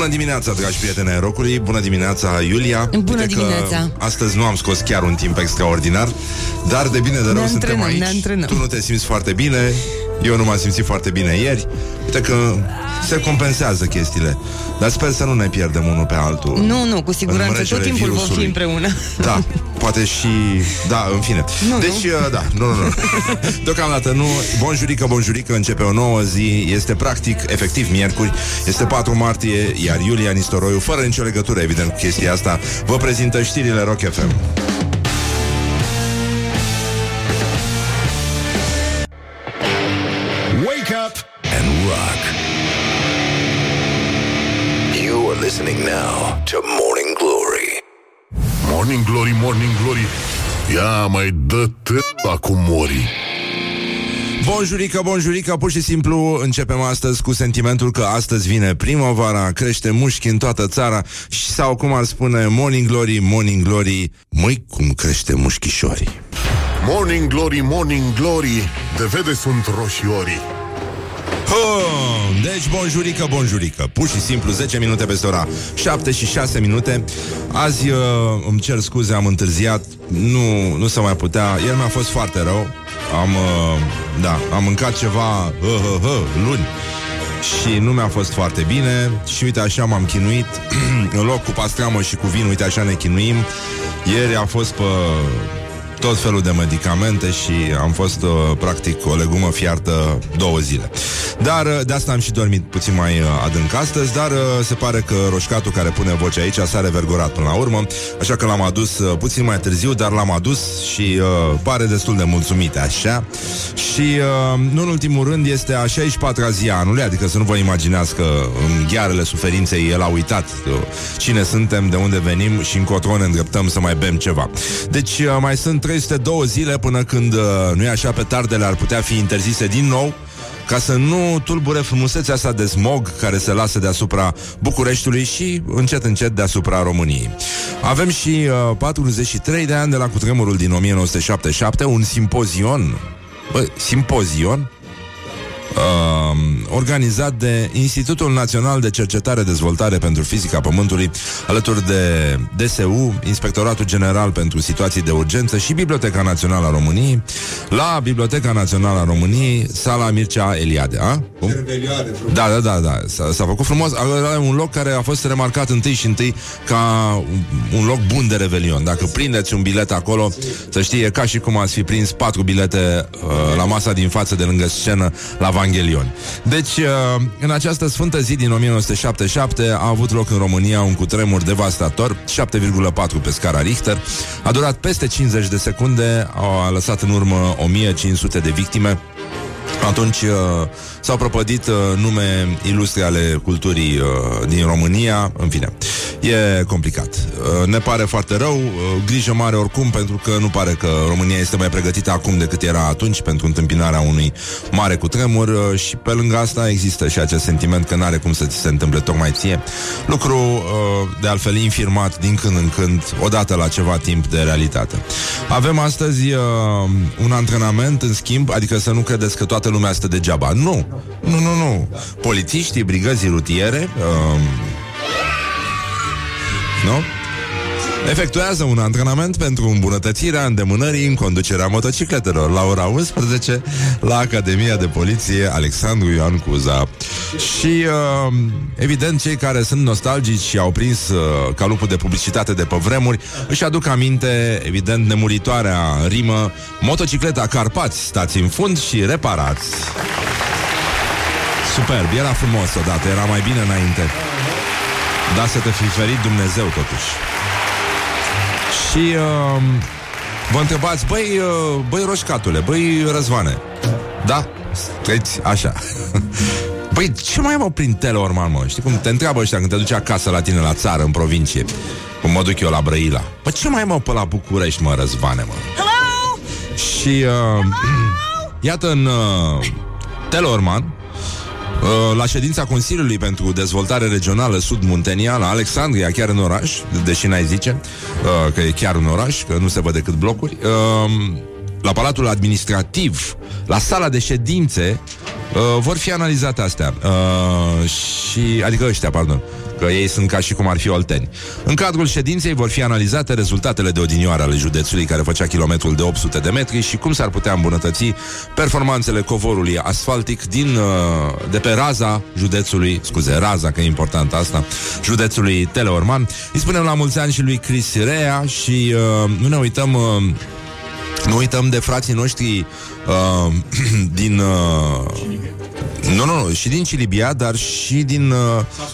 Bună dimineața, dragi prieteni ai rocului. Bună dimineața, Iulia. Bună Uite dimineața. Astăzi nu am scos chiar un timp extraordinar Dar de bine de rău ne suntem aici. ne Tu nu te simți foarte bine Eu nu m-am simțit foarte bine ieri. Uite că se compensează chestiile. Dar sper să nu ne pierdem unul pe altul Nu, nu, cu siguranță Tot timpul virusului. vom fi împreună. Da, poate și... Da, în fine. Nu, Deci, nu. Uh, da, nu, nu, nu. Deocamdată nu. Bonjurică, bonjurică, începe o nouă zi. Este practic, efectiv, miercuri. Este 4 martie, iar Iulia Nistoroiu Fără nicio legătură, evident, cu chestia asta Vă prezintă știrile Rock FM now to Morning Glory. Morning Glory, Morning Glory. Ia mai dă la cu mori. Bonjurică, bonjurică, pur și simplu începem astăzi cu sentimentul că astăzi vine primăvara, crește mușchi în toată țara și sau cum ar spune Morning Glory, Morning Glory, măi cum crește mușchișorii. Morning Glory, Morning Glory, de vede sunt roșiorii. Oh, deci, bonjurică, bonjurică. Pur și simplu, 10 minute peste ora 7 și 6 minute. Azi uh, îmi cer scuze, am întârziat. Nu, nu se mai putea. El mi-a fost foarte rău. Am, uh, da, am mâncat ceva uh, uh, uh, luni. Și nu mi-a fost foarte bine. Și uite așa m-am chinuit. În loc cu pastramă și cu vin Uite așa ne chinuim. Ieri a fost pe tot felul de medicamente și am fost uh, practic o legumă fiartă două zile. Dar uh, de asta am și dormit puțin mai uh, adânc astăzi, dar uh, se pare că roșcatul care pune voce aici s-a revergorat până la urmă, așa că l-am adus uh, puțin mai târziu, dar l-am adus și uh, pare destul de mulțumit așa. Și uh, nu în ultimul rând este a 64-a zi a anului, adică să nu vă imaginați că în ghearele suferinței el a uitat uh, cine suntem, de unde venim și încotro ne îndreptăm să mai bem ceva. Deci uh, mai sunt 302 zile până când, uh, nu e așa, pe tardele ar putea fi interzise din nou ca să nu tulbure frumusețea asta de smog care se lasă deasupra Bucureștiului și încet încet deasupra României. Avem și uh, 43 de ani de la cutremurul din 1977, un simpozion, bă, simpozion uh, organizat de Institutul Național de Cercetare Dezvoltare pentru Fizica Pământului, alături de DSU, Inspectoratul General pentru Situații de Urgență și Biblioteca Națională a României, la Biblioteca Națională a României, sala Mircea Eliade. A? Cum? Da, da, da, da. S-a, s-a făcut frumos. Are un loc care a fost remarcat întâi și întâi ca un loc bun de revelion. Dacă prindeți un bilet acolo, să știe ca și cum ați fi prins patru bilete uh, la masa din față de lângă scenă la Evangelion. Deci, uh, în această sfântă zi din 1977 a avut loc în România un cutremur devastator, 7,4 pe scara Richter, a durat peste 50 de secunde, a lăsat în urmă 1500 de victime, atunci uh, s-au propădit uh, nume ilustre ale culturii uh, din România, în fine. E complicat. Uh, ne pare foarte rău, uh, grijă mare oricum, pentru că nu pare că România este mai pregătită acum decât era atunci pentru întâmpinarea unui mare cutremur uh, și pe lângă asta există și acest sentiment că n-are cum să ți se întâmple tocmai ție. Lucru uh, de altfel infirmat din când în când, odată la ceva timp de realitate. Avem astăzi uh, un antrenament, în schimb, adică să nu credeți că toată lumea stă degeaba. Nu, nu, nu, nu. Polițiștii, brigăzii rutiere, uh, nu? Efectuează un antrenament pentru îmbunătățirea îndemânării în conducerea motocicletelor la ora 11 la Academia de Poliție Alexandru Ioan Cuza. Și uh, evident cei care sunt nostalgici și au prins uh, calupul de publicitate de pe vremuri își aduc aminte, evident, nemuritoarea rimă Motocicleta Carpați, stați în fund și reparați. Superb, era frumos odată, era mai bine înainte. Da, să te fi ferit Dumnezeu totuși. Și uh, vă întrebați, băi, uh, băi roșcatule, băi răzvane. Da? Treci așa. Băi, ce mai mă prin Teleorman, mă? Știi cum te întreabă ăștia când te duci acasă la tine la țară, în provincie? Cum mă duc eu la Brăila. Bă, ce mai mă pe la București, mă, răzvane, mă? Hello? Și uh, iată în uh, Teleorman, Uh, la ședința Consiliului pentru Dezvoltare Regională Sud-Muntenia, la Alexandria, chiar în oraș, deși n-ai zice uh, că e chiar în oraș, că nu se văd decât blocuri, uh, la Palatul Administrativ, la sala de ședințe, uh, vor fi analizate astea. Uh, și, adică ăștia, pardon că ei sunt ca și cum ar fi olteni. În cadrul ședinței vor fi analizate rezultatele de odinioară ale județului care făcea kilometrul de 800 de metri și cum s-ar putea îmbunătăți performanțele covorului asfaltic din, uh, de pe raza județului, scuze, raza, că e important asta, județului Teleorman. Îi spunem la mulți ani și lui Chris Rea și uh, nu ne uităm... Uh, nu uităm de frații noștri uh, din... Uh, nu, nu, nu, și din Cilibia, dar și din uh,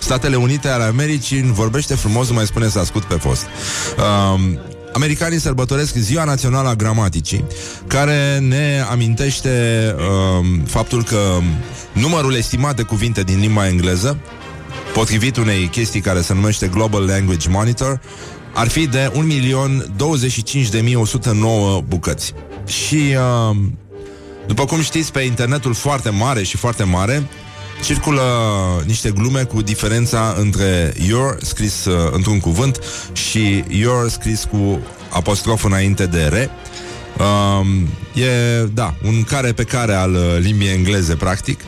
Statele Unite ale Americii vorbește frumos, nu mai spune să ascult pe fost. Uh, Americanii sărbătoresc Ziua Națională a Gramaticii, care ne amintește uh, faptul că numărul estimat de cuvinte din limba engleză, potrivit unei chestii care se numește Global Language Monitor, ar fi de 1.025.109 bucăți. Și, uh, după cum știți, pe internetul foarte mare și foarte mare, circulă niște glume cu diferența între your scris uh, într-un cuvânt și your scris cu apostrof înainte de re. Um, e, da, un care pe care al uh, limbii engleze, practic.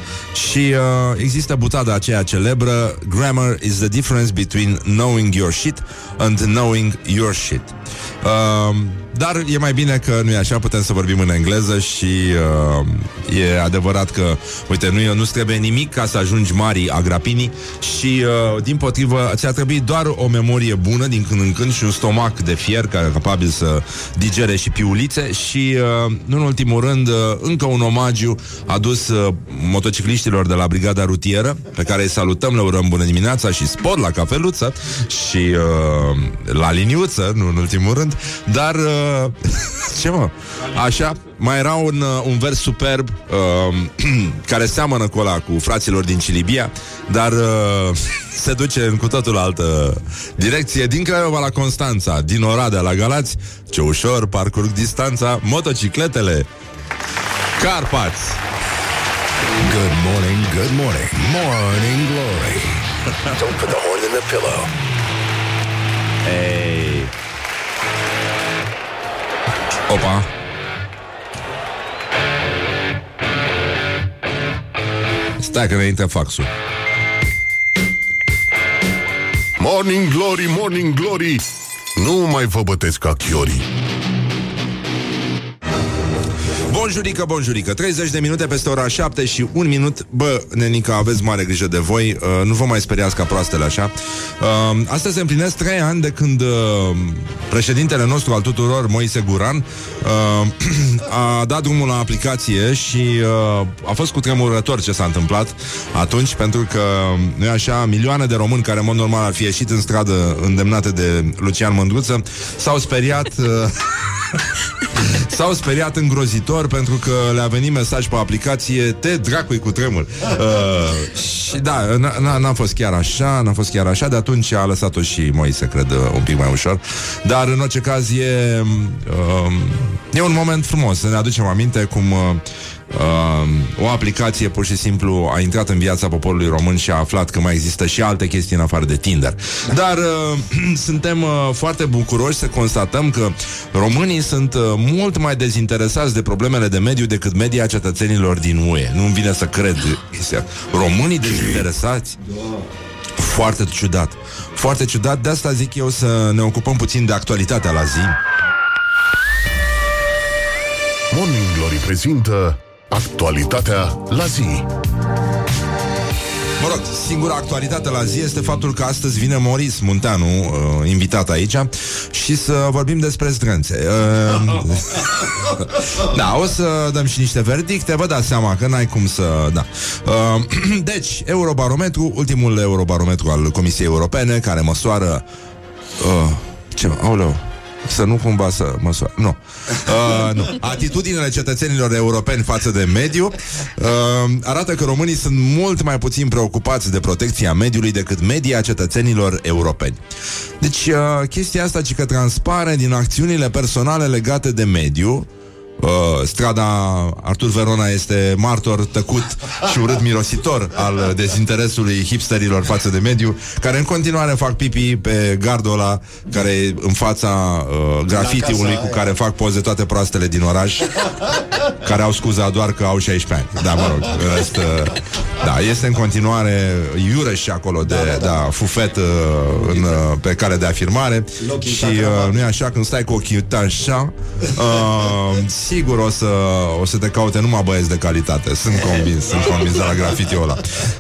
Și uh, există butada aceea celebră Grammar is the difference between knowing your shit and knowing your shit. Um, dar e mai bine că nu e așa, putem să vorbim în engleză și uh, e adevărat că, uite, nu, nu trebuie nimic ca să ajungi mari agrapinii și, uh, din potrivă, ți-a trebuit doar o memorie bună din când în când și un stomac de fier care e capabil să digere și piulițe și, uh, nu în ultimul rând, uh, încă un omagiu adus uh, motocicliștilor de la Brigada Rutieră, pe care îi salutăm, le urăm bună dimineața și spor la cafeluță și uh, la liniuță, nu în ultimul rând, dar uh, ce mă? Așa, mai era un, uh, un vers superb uh, care seamănă cu ăla cu fraților din Cilibia, dar uh, se duce în cu totul altă direcție. Din Craiova la Constanța, din Oradea la Galați, ce ușor parcurg distanța motocicletele Carpați. Good morning, good morning, morning glory. Don't put the horn in the pillow. Hey. Opa. Stai că ne intră faxul. Morning Glory, Morning Glory Nu mai vă bătesc ca chiorii Bonjurică, bonjurică. 30 de minute peste ora 7 și un minut. Bă, nenică, aveți mare grijă de voi. Uh, Nu vă mai speriați ca proastele așa? Uh, Astăzi se împlinesc 3 ani de când uh, Președintele nostru al tuturor Moise Guran uh, A dat drumul la aplicație Și uh, a fost cu tremurător ce s-a întâmplat Atunci, pentru că Nu e așa, milioane de români Care în mod normal ar fi ieșit în stradă Îndemnate de Lucian Mândruță S-au speriat uh, S-au speriat îngrozitor pentru că le-a venit mesaj pe aplicație Te dracui cu tremur. Uh, Și da, n-a fost chiar așa N-a fost chiar așa. De atunci a lăsat-o și Moise, cred, un pic mai ușor. Dar în orice caz e uh, E un moment frumos. Să ne aducem aminte cum uh, uh, o aplicație pur și simplu a intrat în viața poporului român și a aflat că mai există și alte chestii în afară de Tinder. Dar uh, suntem uh, foarte bucuroși să constatăm că românii sunt uh, mult mai dezinteresați de problemele de mediu decât media cetățenilor din UE. Nu-mi vine să cred. Românii dezinteresați? Foarte ciudat. Foarte ciudat. De asta zic eu să ne ocupăm puțin de actualitatea la zi. Morning Glory prezintă Actualitatea la zi. Mă rog, singura actualitate la zi este faptul că astăzi vine Moris Munteanu, uh, invitat aici, și să vorbim despre zdrânțe. Uh, da, o să dăm și niște verdicte, vă dați seama că n-ai cum să... Da. Uh, deci, Eurobarometru, ultimul Eurobarometru al Comisiei Europene, care măsoară... Uh, ce? Aoleu, să nu cumva să măsoare. Nu. Uh, nu. Atitudinile cetățenilor europeni față de mediu uh, arată că românii sunt mult mai puțin preocupați de protecția mediului decât media cetățenilor europeni. Deci, uh, chestia asta ci că transpare din acțiunile personale legate de mediu Uh, strada Artur Verona este martor tăcut și urât mirositor al dezinteresului hipsterilor față de mediu, care în continuare fac pipi pe gardul ăla care e în fața uh, grafitiului cu care fac poze toate proastele din oraș, care au scuza doar că au 16 ani. Da, mă rog, rest, uh, da, este în continuare iureș acolo de da, da, da. da fufet uh, în, uh, pe care de afirmare și uh, nu e așa, când stai cu ochii așa, uh, sigur o să, o să te caute numai băieți de calitate. Sunt convins, sunt convins de la grafitiul ăla.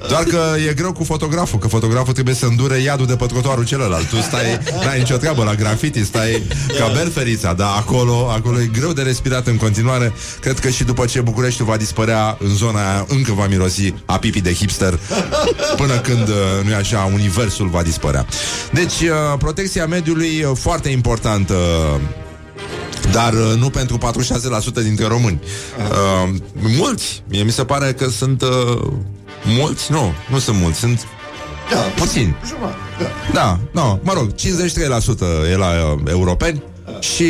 Doar că e greu cu fotograful, că fotograful trebuie să îndure iadul de pătcotoarul celălalt. Tu stai, n-ai nicio treabă la grafiti, stai ca berferița, dar acolo, acolo e greu de respirat în continuare. Cred că și după ce Bucureștiul va dispărea în zona aia, încă va mirosi a pipi de hipster, până când, uh, nu e așa, universul va dispărea. Deci, uh, protecția mediului foarte importantă dar uh, nu pentru 46% dintre români. Uh, mulți. Mie mi se pare că sunt uh, mulți. Nu, nu sunt mulți. Sunt da, puțini. Da, da no, mă rog, 53% e la uh, europeni și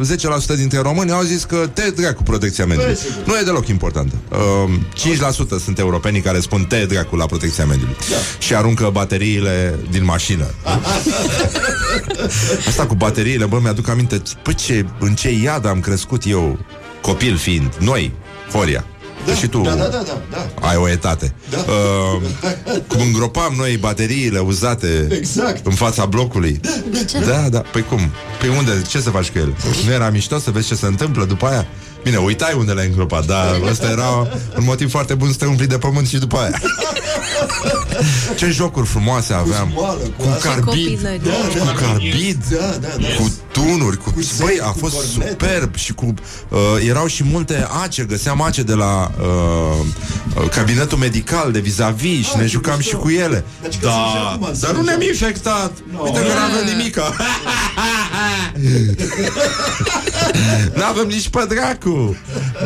uh, 10% dintre români au zis că te dracu protecția mediului. Nu e deloc importantă. Uh, 5% sunt europenii care spun te dracu la protecția mediului. Da. Și aruncă bateriile din mașină. Asta cu bateriile, bă, mi-aduc aminte, păi ce, în ce iad am crescut eu, copil fiind, noi, Horia. Da, și tu da, da, da, da, da. ai o etate. Da. Uh, cum îngropam noi bateriile uzate exact. în fața blocului. Da, de ce? Da, da. Păi cum? Păi unde? Ce să faci cu ele? Nu era mișto să vezi ce se întâmplă după aia? Bine, uitai unde le-ai îngropat, dar ăsta era un motiv foarte bun să te umpli de pământ și după aia. Ce jocuri frumoase aveam. Cu, smoală, cu, cu carbid. Da, da, cu carbid. Da, da, da. Cu tunuri. Cu... cu Băi, a fost cornete. superb și cu... Uh, erau și multe ace. Găseam ace de la uh, cabinetul medical de vis-a-vis și ne jucam și cu ele. Da, dar nu ne-am infectat. Uite că n-avem nimica. N-avem nici pe dracu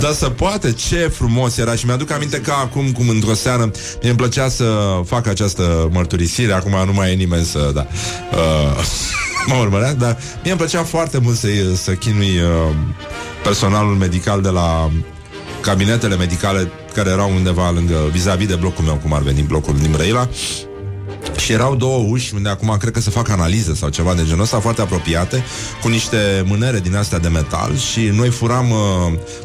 Dar să poate, ce frumos era. Și mi-aduc aminte că acum, cum într-o seară Mi-mi plăcea să fac această mărturisire. Acum nu mai e nimeni să da, uh, Mă urmărea Dar mie îmi plăcea foarte mult să, să chinui uh, Personalul medical de la Cabinetele medicale Care erau undeva lângă Vis-a-vis de blocul meu Cum ar veni blocul din Brăila și erau două uși unde acum cred că se fac analize sau ceva de genul ăsta foarte apropiate, cu niște mânere din astea de metal și noi furam uh,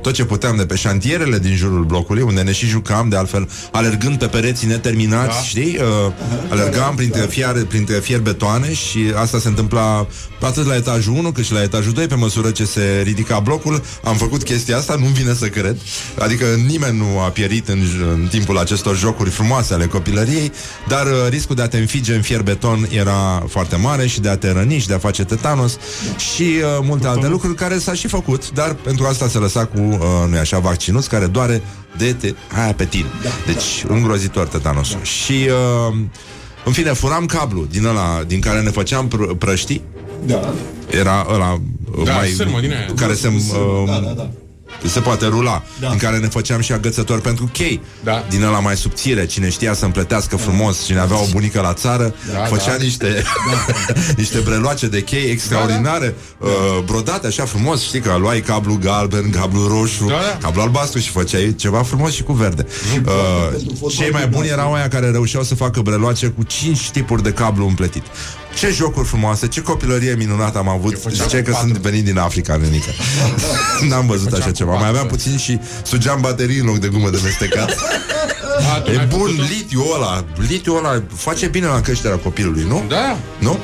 tot ce puteam de pe șantierele din jurul blocului, unde ne și jucam, de altfel, alergând pe pereții neterminați, da. știi? Uh, alergam printre fier, printre fier betoane și asta se întâmpla atât la etajul 1 cât și la etajul 2, pe măsură ce se ridica blocul. Am făcut chestia asta, nu-mi vine să cred. Adică nimeni nu a pierit în, în timpul acestor jocuri frumoase ale copilăriei, dar uh, riscul de a te înfige în fier beton era foarte mare și de a te răni și de a face tetanos și uh, multe alte lucruri care s-a și făcut, dar pentru asta se lăsa cu, uh, nu așa, vaccinuț care doare de te, aia pe tine. Da, deci, da. îngrozitor tetanosul. Da. Și, uh, în fine, furam cablu din ăla, din care ne făceam pr- prăștii. Da. Era ăla da, mai, sârmă din aia. care se... Uh, da, da, da se poate rula, da. în care ne făceam și agățători pentru chei, da. din ăla mai subțire, cine știa să împletească frumos, cine avea o bunică la țară, da, făcea da. niște da. niște breloace de chei extraordinare, da, da. Uh, brodate așa frumos, știi că luai cablu galben, cablu roșu, da, da. cablu albastru și făceai ceva frumos și cu verde. Uh, cei mai buni erau aia care reușeau să facă breloace cu cinci tipuri de cablu împletit. Ce jocuri frumoase, ce copilărie minunată am avut. Ziceai că sunt venit din Africa, nenică. N-am văzut așa ceva. Mai aveam puțin și sugeam baterii în loc de gumă de mestecat. A, E bun, litiu ăla. Litiu ăla face bine la creșterea copilului, nu? Da. Nu?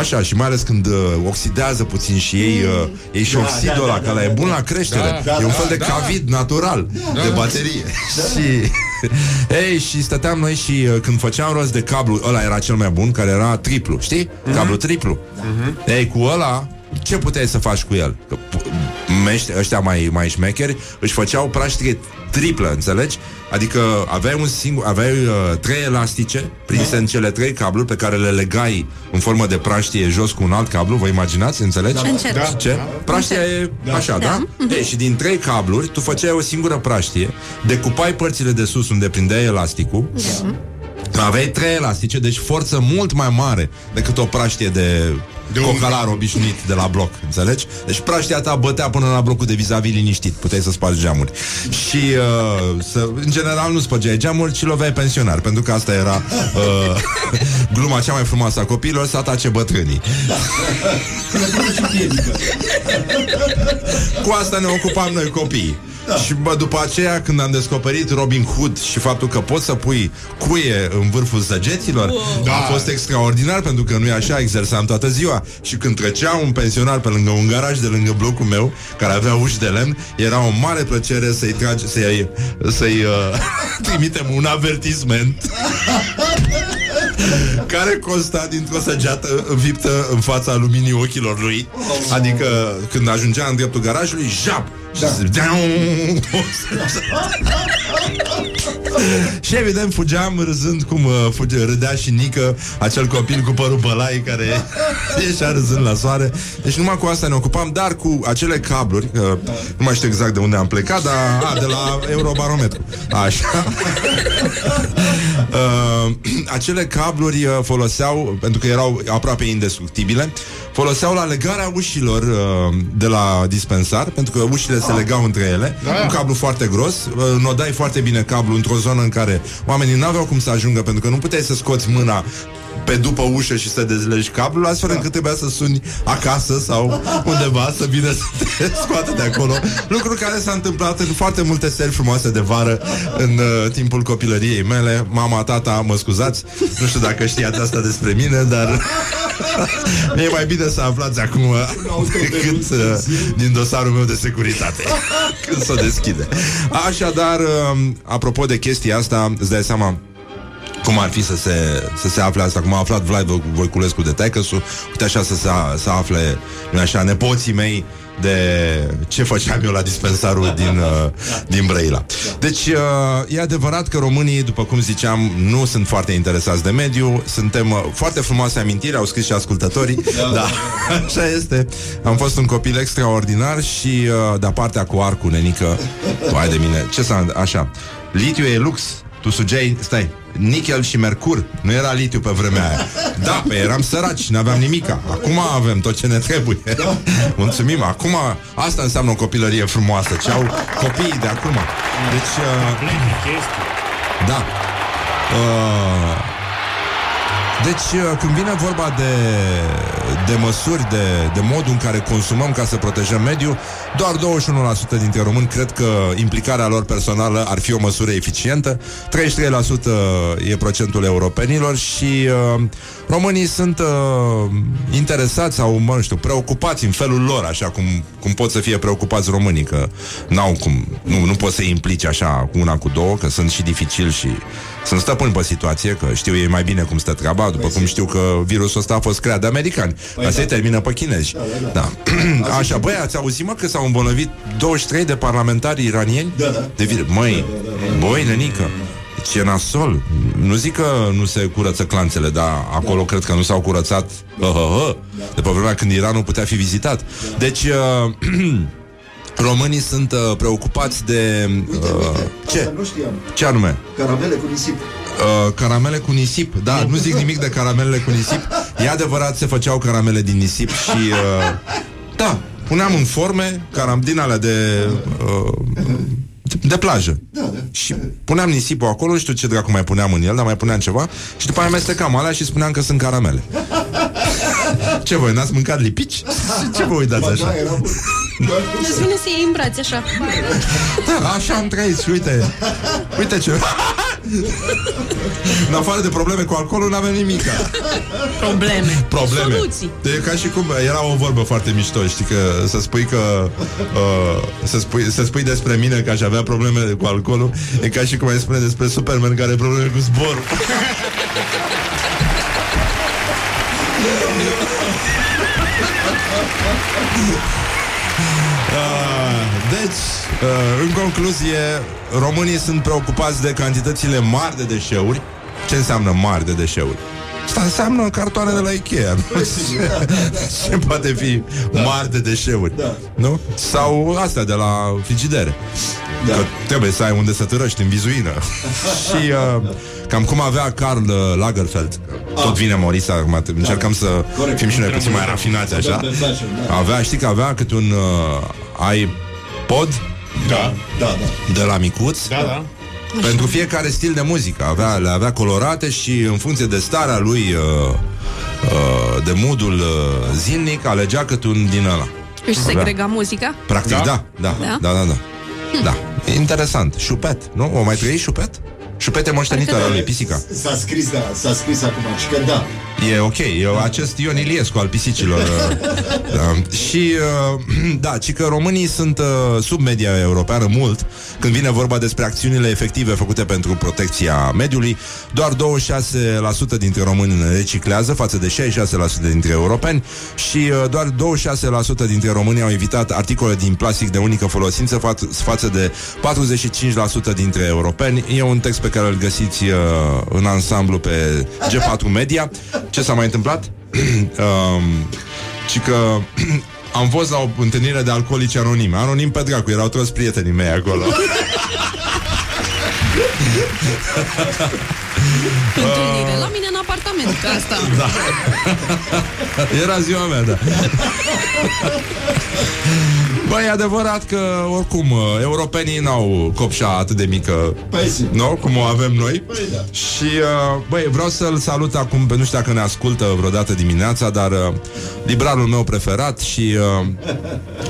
Așa, și mai ales când uh, oxidează puțin și ei, uh, ei și da, oxidul da, ăla da, da, e bun la creștere. Da, E un fel de da, cavid natural da, De baterie. Da. Și Ei, și stăteam noi și uh, când făceam rost de cablu, ăla era cel mai bun, care era triplu, știi? Mm-hmm. Cablu triplu. Mm-hmm. Ei, cu ăla, ce puteai să faci cu el? Că mești, ăștia mai, mai șmecheri își făceau praștie triplă, înțelegi? Adică aveai un singur, aveai uh, trei elastice prinse da. în cele trei cabluri pe care le legai în formă de praștie jos cu un alt cablu, vă imaginați, înțelegi? Da. Da. Ce? Praștia e da. așa, da? da? Mhm. Ei, și din trei cabluri tu făceai o singură praștie, decupai părțile de sus unde prindeai elasticul, da. aveai trei elastice, deci forță mult mai mare decât o praștie de de cocalar obișnuit de la bloc, înțelegi? Deci praștia ta bătea până la blocul de vis-a-vis liniștit, puteai să spargi geamuri. Și, uh, să, în general, nu spăgeai geamuri, ci loveai pensionar, pentru că asta era uh, gluma cea mai frumoasă a copiilor, să atace bătrânii. Cu asta ne ocupam noi copiii. Da. Și bă, după aceea, când am descoperit Robin Hood și faptul că poți să pui cuie în vârful săgeților, da. a fost extraordinar, pentru că nu e așa, exersam toată ziua. Și când trecea un pensionar pe lângă un garaj de lângă blocul meu, care avea uși de lemn, era o mare plăcere să-i trage, să-i, să-i uh, trimitem un avertisment. care consta dintr-o săgeată înviptă în fața luminii ochilor lui. Adică când ajungea în dreptul garajului, jap! Da. și evident fugeam râzând cum uh, fuge, râdea și Nică, acel copil cu părul bălai care ieșea râzând la soare. Deci numai cu asta ne ocupam, dar cu acele cabluri, uh, nu mai știu exact de unde am plecat, dar a, de la Eurobarometru. Așa. uh, acele cabluri uh, foloseau, pentru că erau aproape indestructibile, foloseau la legarea ușilor uh, de la dispensar, pentru că ușile se legau între ele, da. un cablu foarte gros, uh, nodai foarte bine cablu într-o zonă în care oamenii n-aveau cum să ajungă, pentru că nu puteai să scoți mâna pe după ușă și să dezlegi cablul, astfel încât trebuia să suni acasă sau undeva să vină să te scoată de acolo. Lucru care s-a întâmplat în foarte multe seri frumoase de vară în uh, timpul copilăriei mele. Mama, tata, mă scuzați, nu știu dacă știați asta despre mine, dar e mai bine să aflați acum decât uh, din dosarul meu de securitate când se deschide. Așadar, uh, apropo de chestia asta, îți dai seama cum ar fi să se, să se afle asta, cum a aflat Vlad Voiculescu de Tecăsu, uite așa să se, să afle, nu așa, nepoții mei de ce făceam eu la dispensarul din, uh, din Brăila. Deci, uh, e adevărat că românii, după cum ziceam, nu sunt foarte interesați de mediu, suntem uh, foarte frumoase amintiri, au scris și ascultătorii, da, da, așa este. Am fost un copil extraordinar și uh, de partea cu arcul, nenică, vai de mine, ce s-a... Așa, litiu e lux, tu sugeai, stai, nichel și mercur. Nu era litiu pe vremea aia. Da, pe eram săraci, n-aveam nimica. Acum avem tot ce ne trebuie. Da. Mulțumim. Acum asta înseamnă o copilărie frumoasă. Ce au copiii de acum. Deci... Uh, da. Uh, deci, uh, când vine vorba de, de măsuri, de, de modul în care consumăm ca să protejăm mediul, doar 21% dintre români cred că implicarea lor personală ar fi o măsură eficientă, 33% e procentul europenilor și uh, românii sunt uh, interesați sau, mă știu, preocupați în felul lor, așa cum, cum pot să fie preocupați românii, că n-au cum, nu, nu pot să implice așa cu una cu două, că sunt și dificil și sunt stăpân pe situație, că știu ei mai bine cum stă treaba, după cum știu că virusul ăsta a fost creat de americani. Păi Asta da. termină pe chinezi. Da, da, da. da. Așa, băi, ați auzit, mă, că s-au îmbolnăvit 23 de parlamentari iranieni? Da, da. De vi- Măi, da, da, da, băi, nenică, ce nasol. Nu zic că nu se curăță clanțele, dar acolo da. cred că nu s-au curățat uh, uh, uh, da. de pe vremea când Iranul putea fi vizitat. Da. Deci, uh, Românii sunt uh, preocupați de... Uh, uite, ce? Nu știam. Ce anume? Caramele cu nisip. Uh, caramele cu nisip, da, nu zic nimic de caramelele cu nisip. E adevărat, se făceau caramele din nisip și... Uh, da, puneam în forme caram din alea de... Uh, de plajă. Da, da. Și puneam nisipul acolo, nu știu ce dracu mai puneam în el, dar mai puneam ceva și după aia amestecam alea și spuneam că sunt caramele. Ce voi, n-ați mâncat lipici? Ce vă uitați așa? Da, Îți vine să iei în brațe așa. Da, așa am trăit și uite, uite ce... În afară de probleme cu alcoolul, n-avem nimic. Probleme. Probleme. Soluții. E ca și cum era o vorbă foarte mișto, știi, că să spui că uh, să, spui, să spui despre mine că aș avea probleme cu alcoolul, e ca și cum ai spune despre Superman care are probleme cu zborul. deci, uh, în concluzie, românii sunt preocupați de cantitățile mari de deșeuri. Ce înseamnă mari de deșeuri? Asta înseamnă cartoane de la Ikea. Nu? Ce poate fi mari de deșeuri. Da. Nu? Sau astea de la frigidere. Da. Că trebuie să ai unde să târăști în vizuină. și uh, cam cum avea Karl uh, Lagerfeld. Ah. Tot vine Morisa, acum încercăm da. să Corect. fim și noi puțin mai rafinați așa. Da. Avea, știi că avea câte un uh, iPod da, da, da. De la micuț Da, da pentru fiecare stil de muzică avea, Le avea colorate și în funcție de starea lui uh, uh, De modul uh, zilnic Alegea cât un din ăla Își segrega muzica? Practic, da, da, da, da, da, da, da. Hm. da. Interesant. Șupet, nu? O mai trăi șupet? Șupete moștenită la lui Pisica. S-a scris, da, s-a scris acum și că da. E ok, e acest Ion Iliescu al pisicilor. da. Și, uh, da, ci că românii sunt uh, sub media europeană mult când vine vorba despre acțiunile efective făcute pentru protecția mediului. Doar 26% dintre români reciclează față de 66% dintre europeni și uh, doar 26% dintre români au evitat articole din plastic de unică folosință fa- față de 45% dintre europeni. E un text pe care îl găsiți uh, în ansamblu pe G4 Media. Ce s-a mai întâmplat? um, ci că am fost la o întâlnire de alcoolici anonime. Anonim pe dracu, erau toți prietenii mei acolo. Întâlnire la mine în apartament, ca asta. Da. Era ziua mea, da. Băi, e adevărat că, oricum, uh, europenii n-au copșa atât de mică, păi, nu? Cum o avem noi. Păi, da. Și, uh, băi, vreau să-l salut acum, pe nu știu dacă ne ascultă vreodată dimineața, dar uh, librarul meu preferat și uh,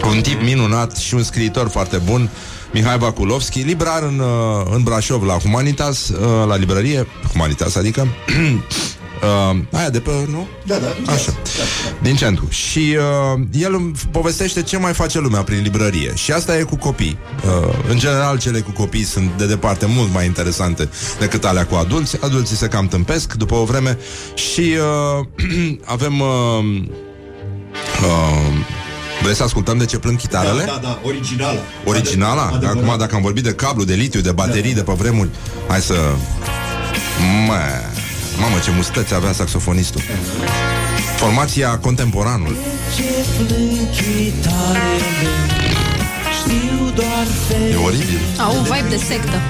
un tip minunat și un scriitor foarte bun, Mihai Bakulovski, librar în, uh, în Brașov la Humanitas, uh, la librărie, Humanitas, adică Uh, aia de pe, nu? Da, da. Așa. Da. Din centru. Și uh, el îmi povestește ce mai face lumea prin librărie. Și asta e cu copii. Uh, în general, cele cu copii sunt de departe mult mai interesante decât alea cu adulți. Adulții se cam tâmpesc după o vreme și uh, avem... Uh, uh, Vrei să ascultăm de ce plâng chitarele? Da, da, da, originala. Originala? Adevărat. Acum, dacă am vorbit de cablu, de litiu, de baterii, da, da. de pe vremuri, hai să... Mă... Mamă, ce mustăți avea saxofonistul. Formația Contemporanul. E oribil. Au un vibe de sectă.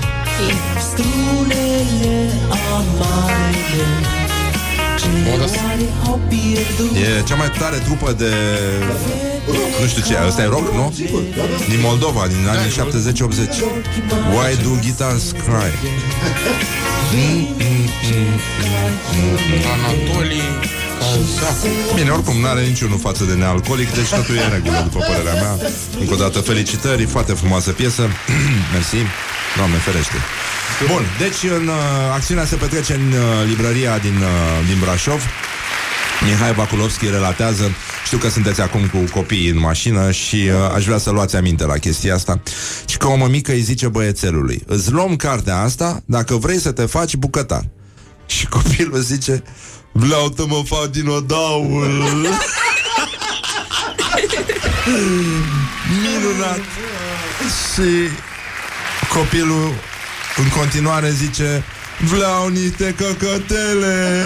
Strunele amarele E cea mai tare trupă de... Nu știu ce, ăsta e rock, nu? Din Moldova, din anii 70-80 Why do guitars cry? Anatolii Bine, oricum n-are niciunul față de nealcoolic Deci totul e în regulă, după părerea mea. Încă o dată felicitări, foarte frumoasă piesă. Mersi, Doamne ferește. Bun, deci în, uh, acțiunea se petrece în uh, librăria din, uh, din Brașov Mihai Bakulovski relatează. Știu că sunteți acum cu copiii în mașină Și uh, aș vrea să luați aminte la chestia asta. Și că o mămică îi zice băiețelului Îți luăm cartea asta dacă vrei să te faci bucătar. Și copilul zice Vreau să mă fac din odaul Minunat. Și copilul în continuare zice Vreau niște căcătele.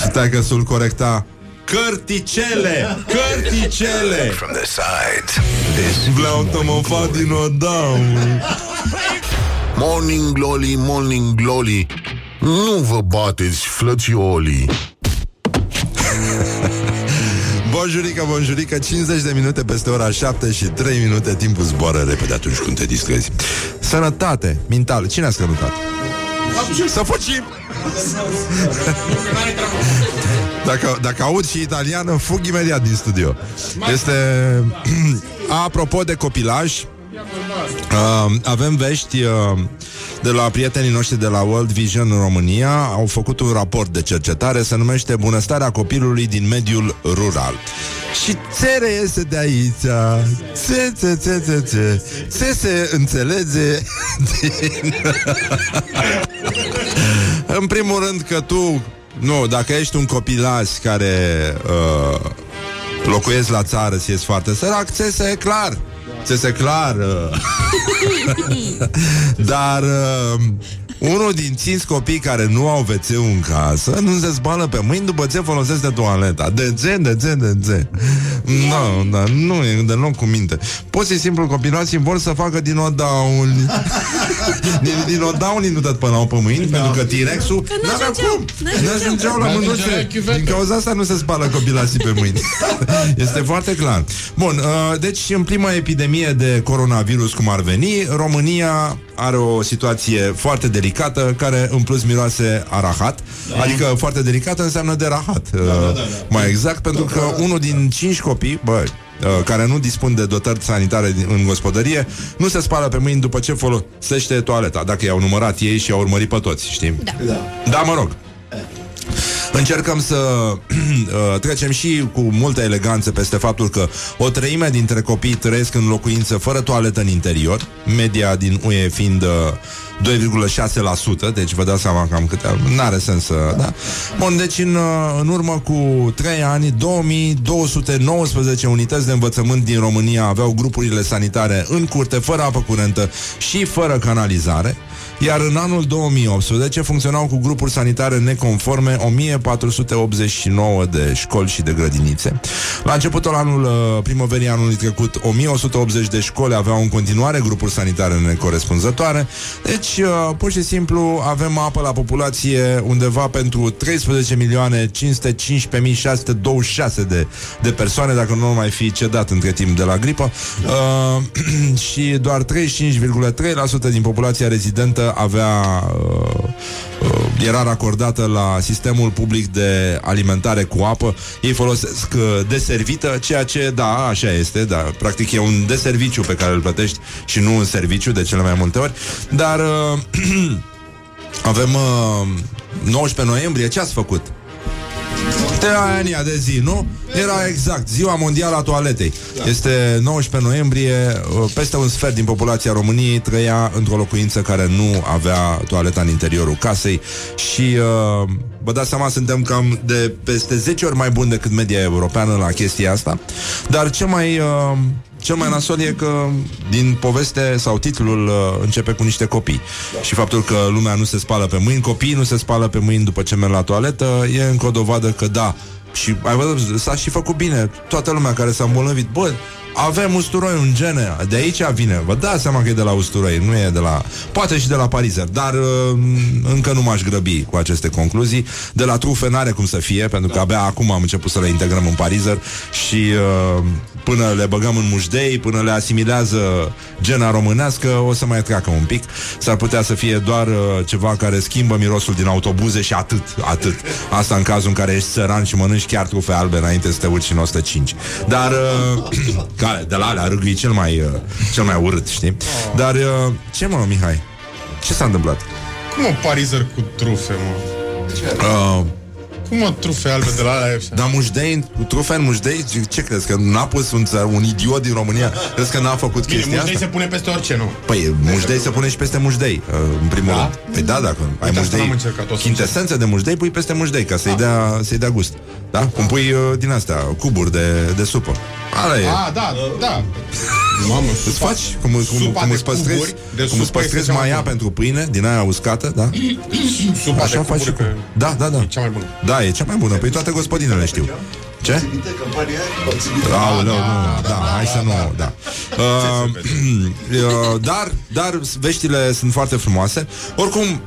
Stai că sul corecta. Cărticele Cărticele. From the side Vreau să mă fac din odau Morning glory, morning glory. Nu vă bateți, flățiolii Bonjurică, bonjurică 50 de minute peste ora 7 și 3 minute Timpul zboară repede atunci când te distrezi Sănătate mentală Cine a scănutat? Să fugim! dacă, dacă aud și italiană, fug imediat din studio. Este... Apropo de copilaj, uh, avem vești... Uh, de la prietenii noștri de la World Vision în România au făcut un raport de cercetare, se numește Bunăstarea copilului din mediul rural. Și țere iese de aici. Ce, ce, ce, ce, ce Ce se înțelege din... În primul rând că tu Nu, dacă ești un copilaj care uh, Locuiesc la țară și ești foarte sărac Ți e clar. ți se clar uh, Dar uh, Unul din cinci copii care nu au wc în casă nu se spală pe mâini după ce folosesc de toaleta. De ce, de ce, de ce? Nu, da, nu e deloc cu minte. Pot și simplu copilații vor să facă din odauni. din, din odauni nu dat până pe mâini, da. pentru că T-Rex-ul Că n-avea n-ajungeau, cum. n-ajungeau. N-ajungeau la N-ajungeau mânuțe. la chiuvetă. Din cauza asta nu se spală copilații pe mâini. este foarte clar. Bun, uh, deci în prima epidemie de coronavirus, cum ar veni, România are o situație foarte delicată, care în plus miroase a rahat. Da. Adică foarte delicată înseamnă de rahat. Da, da, da, da. Mai exact, pentru că unul din cinci copii, bă, uh, care nu dispun de dotări sanitare din- în gospodărie, nu se spală pe mâini după ce folosește toaleta, dacă i-au numărat ei și i-au urmărit pe toți, știi? Da. Da. Da, mă rog. Încercăm să uh, trecem și cu multă eleganță peste faptul că o treime dintre copii trăiesc în locuință fără toaletă în interior, media din UE fiind uh, 2,6%, deci vă dați seama cam câte... N-are sens să... Da? Bun, deci în, uh, în urmă cu 3 ani, 2219 unități de învățământ din România aveau grupurile sanitare în curte, fără apă curentă și fără canalizare. Iar în anul 2018 funcționau cu grupuri sanitare neconforme 1489 de școli și de grădinițe. La începutul anul uh, primăverii anului trecut, 1180 de școli aveau în continuare grupuri sanitare necorespunzătoare. Deci, uh, pur și simplu, avem apă la populație undeva pentru 13 milioane 515 626 de, de persoane, dacă nu mai fi cedat între timp de la gripă. Uh, și doar 35,3% din populația rezidentă avea uh, uh, era racordată la sistemul public de alimentare cu apă. Ei folosesc uh, deservită, ceea ce, da, așa este, da, practic e un deserviciu pe care îl plătești și nu un serviciu de cele mai multe ori, dar uh, avem uh, 19 noiembrie, ce ați făcut? Teania de zi, nu? Era exact, ziua mondială a toaletei. Este 19 noiembrie, uh, peste un sfert din populația României trăia într-o locuință care nu avea toaleta în interiorul casei și uh, vă dați seama, suntem cam de peste 10 ori mai buni decât media europeană la chestia asta. Dar cel mai... Uh, cel mai nasol e că din poveste sau titlul uh, începe cu niște copii. Da. Și faptul că lumea nu se spală pe mâini, copiii nu se spală pe mâini după ce merg la toaletă, e încă o dovadă că da. Și ai văzut, s-a și făcut bine. Toată lumea care s-a îmbolnăvit, bă, avem usturoi în gene, de aici vine. Vă dați seama că e de la usturoi, nu e de la... Poate și de la parizer, dar uh, încă nu m-aș grăbi cu aceste concluzii. De la trufe n-are cum să fie, pentru că abia acum am început să le integrăm în parizer și uh, până le băgăm în mușdei, până le asimilează gena românească, o să mai treacă un pic. S-ar putea să fie doar uh, ceva care schimbă mirosul din autobuze și atât, atât. Asta în cazul în care ești săran și mănânci chiar trufe albe înainte să te urci în 105. Dar uh, care, de la alea râgâi cel mai, uh, cel mai urât, știi? Dar uh, ce mă, Mihai? Ce s-a întâmplat? Cum o parizer cu trufe, mă? Uh, Cum o trufe albe de la alea? dar mușdei, trufe în mușdei, ce crezi? Că n-a pus un, țăr, un idiot din România? Crezi că n-a făcut Bine, chestia mușdei asta? se pune peste orice, nu? Păi, mușdei se pune și peste mușdei, uh, în primul Da? rând. Păi da, dacă ai asta mușdei, n-am încercat, o să chintesență de mușdei, pui peste mușdei, ca să-i dea, să-i dea gust. Da? Cum pui uh, din astea, cuburi de, de supă. Ala e. Ah, da, da. Mamă, Îți faci? Cum, cum, supa cum de îți păstrezi, cuburi, de cum îți supă păstrezi este cea mai maia bună. pentru pâine, din aia uscată, da? Supa Așa de faci și cuburi cu... pe... Da, da, da. E cea mai bună. Da, e cea mai bună. Păi toate gospodinele știu. Ce? Ții minte campania aia? Ții minte? Aoleu, nu, da, hai să nu, da. Uh, uh, dar, dar veștile sunt foarte frumoase. Oricum,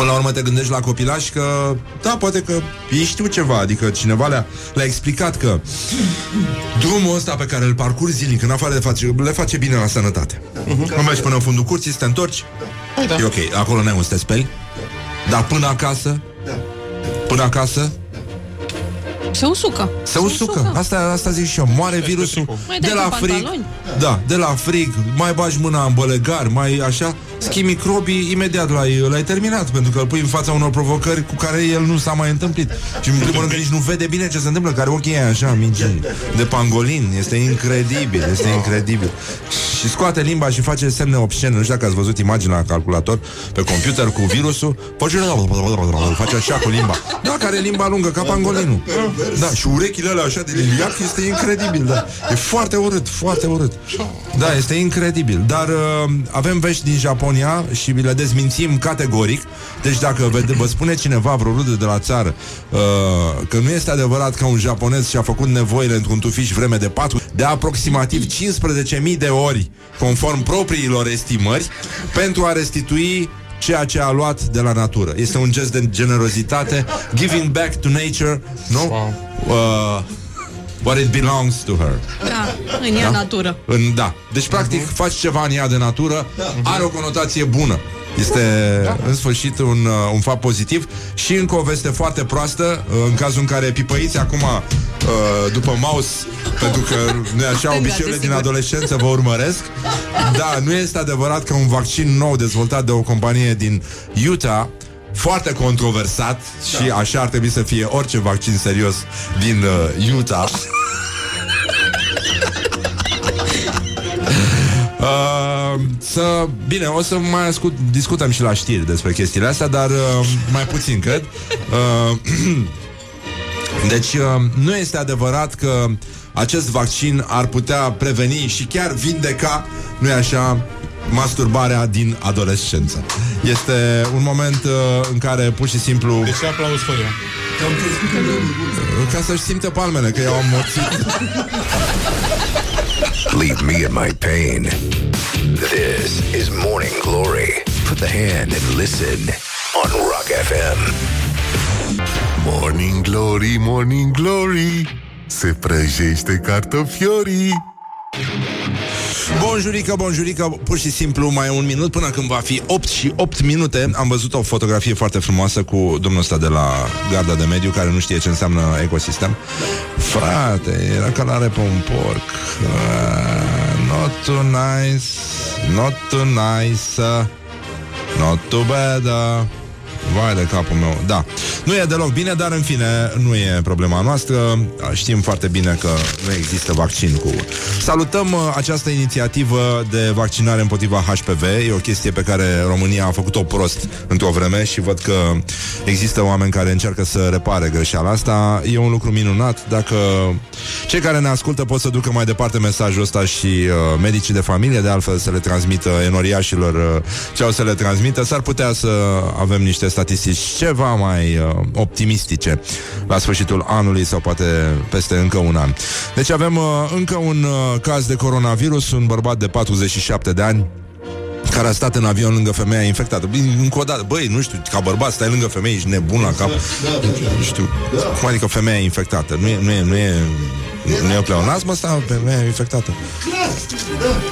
Până la urmă te gândești la copilași că Da, poate că ei știu ceva Adică cineva le-a, le-a explicat că Drumul ăsta pe care îl parcurgi zilnic În afară de face, le face bine la sănătate uh-huh. Nu mergi până în fundul curții, să te întorci Păi da. E ok, acolo n-ai un să te speli Dar până acasă Până acasă Se usucă. Se usucă. Asta, asta zic și eu. Moare virusul Mai de dai la cu frig. pantaloni? Da, de la frig. Mai bagi mâna în bălegar, mai așa. Schimbi microbii, imediat l-ai, l-ai terminat, pentru că îl pui în fața unor provocări cu care el nu s-a mai întâmplit. Și în primul rând că nici nu vede bine ce se întâmplă, care ochii e așa, mici, de pangolin. Este incredibil, este incredibil. Și scoate limba și face semne obscene. Nu știu dacă ați văzut imaginea la calculator pe computer cu virusul. Face, face așa cu limba. Da, care e limba lungă, ca pangolinul. Da, și urechile alea așa de liliac este incredibil, da. E foarte urât, foarte urât. Da, este incredibil. Dar uh, avem vești din Japonia și le dezmințim categoric. Deci dacă vede, vă spune cineva vreo rudă de la țară uh, că nu este adevărat că un japonez și-a făcut nevoile într-un tufiș vreme de 4 de aproximativ 15.000 de ori, conform propriilor estimări, pentru a restitui ceea ce a luat de la natură. Este un gest de generozitate, giving back to nature, nu? Uh, what it belongs to her. Da, în ea Da? natură. În, da. Deci, practic, faci ceva în ea de natură, are o conotație bună. Este, în sfârșit, un, uh, un fapt pozitiv și încă o veste foarte proastă, uh, în cazul în care pipăiți acum uh, după mouse, pentru că nu așa, Stânga, obiceiurile din desigur. adolescență vă urmăresc. Da, nu este adevărat că un vaccin nou dezvoltat de o companie din Utah foarte controversat și așa ar trebui să fie orice vaccin serios din uh, Utah. Uh, să, bine, o să mai ascult, discutăm și la știri despre chestiile astea, dar uh, mai puțin, cred. Uh, deci, uh, nu este adevărat că acest vaccin ar putea preveni și chiar vindeca, nu-i așa, masturbarea din adolescență. Este un moment uh, în care pur și simplu Deci aplauz fără. ca să-și simte palmele că eu am morțit. Leave me in my pain. This is Morning Glory. Put the hand and listen on Rock FM. Morning Glory, Morning Glory Se prăjește cartofiorii Bonjurică, bonjurică, pur și simplu mai un minut până când va fi 8 și 8 minute. Am văzut o fotografie foarte frumoasă cu domnul ăsta de la Garda de Mediu, care nu știe ce înseamnă ecosistem. Frate, era ca la pe un porc. Uh, not too nice, not too nice, uh, not too bad. Uh. Vai de capul meu, da. Nu e deloc bine, dar în fine Nu e problema noastră. Știm foarte bine că nu există vaccin cu Salutăm uh, această inițiativă De vaccinare împotriva HPV E o chestie pe care România a făcut-o prost Într-o vreme și văd că Există oameni care încearcă să repare greșeala asta. E un lucru minunat. Dacă cei care ne ascultă pot să ducă mai departe mesajul ăsta Și uh, medicii de familie De altfel să le transmită enoriașilor uh, Ce au să le transmită S-ar putea să avem niște statistici ceva mai uh, optimistice la sfârșitul anului sau poate peste încă un an. Deci avem uh, încă un uh, caz de coronavirus, un bărbat de 47 de ani care a stat în avion lângă femeia infectată. Bine, încă o dată, băi, nu știu, ca bărbat stai lângă femeie, ești nebun la cap. Nu știu, cum adică femeia infectată? Nu e, nu e, nu e, nu e o pleonasm ăsta, femeia infectată?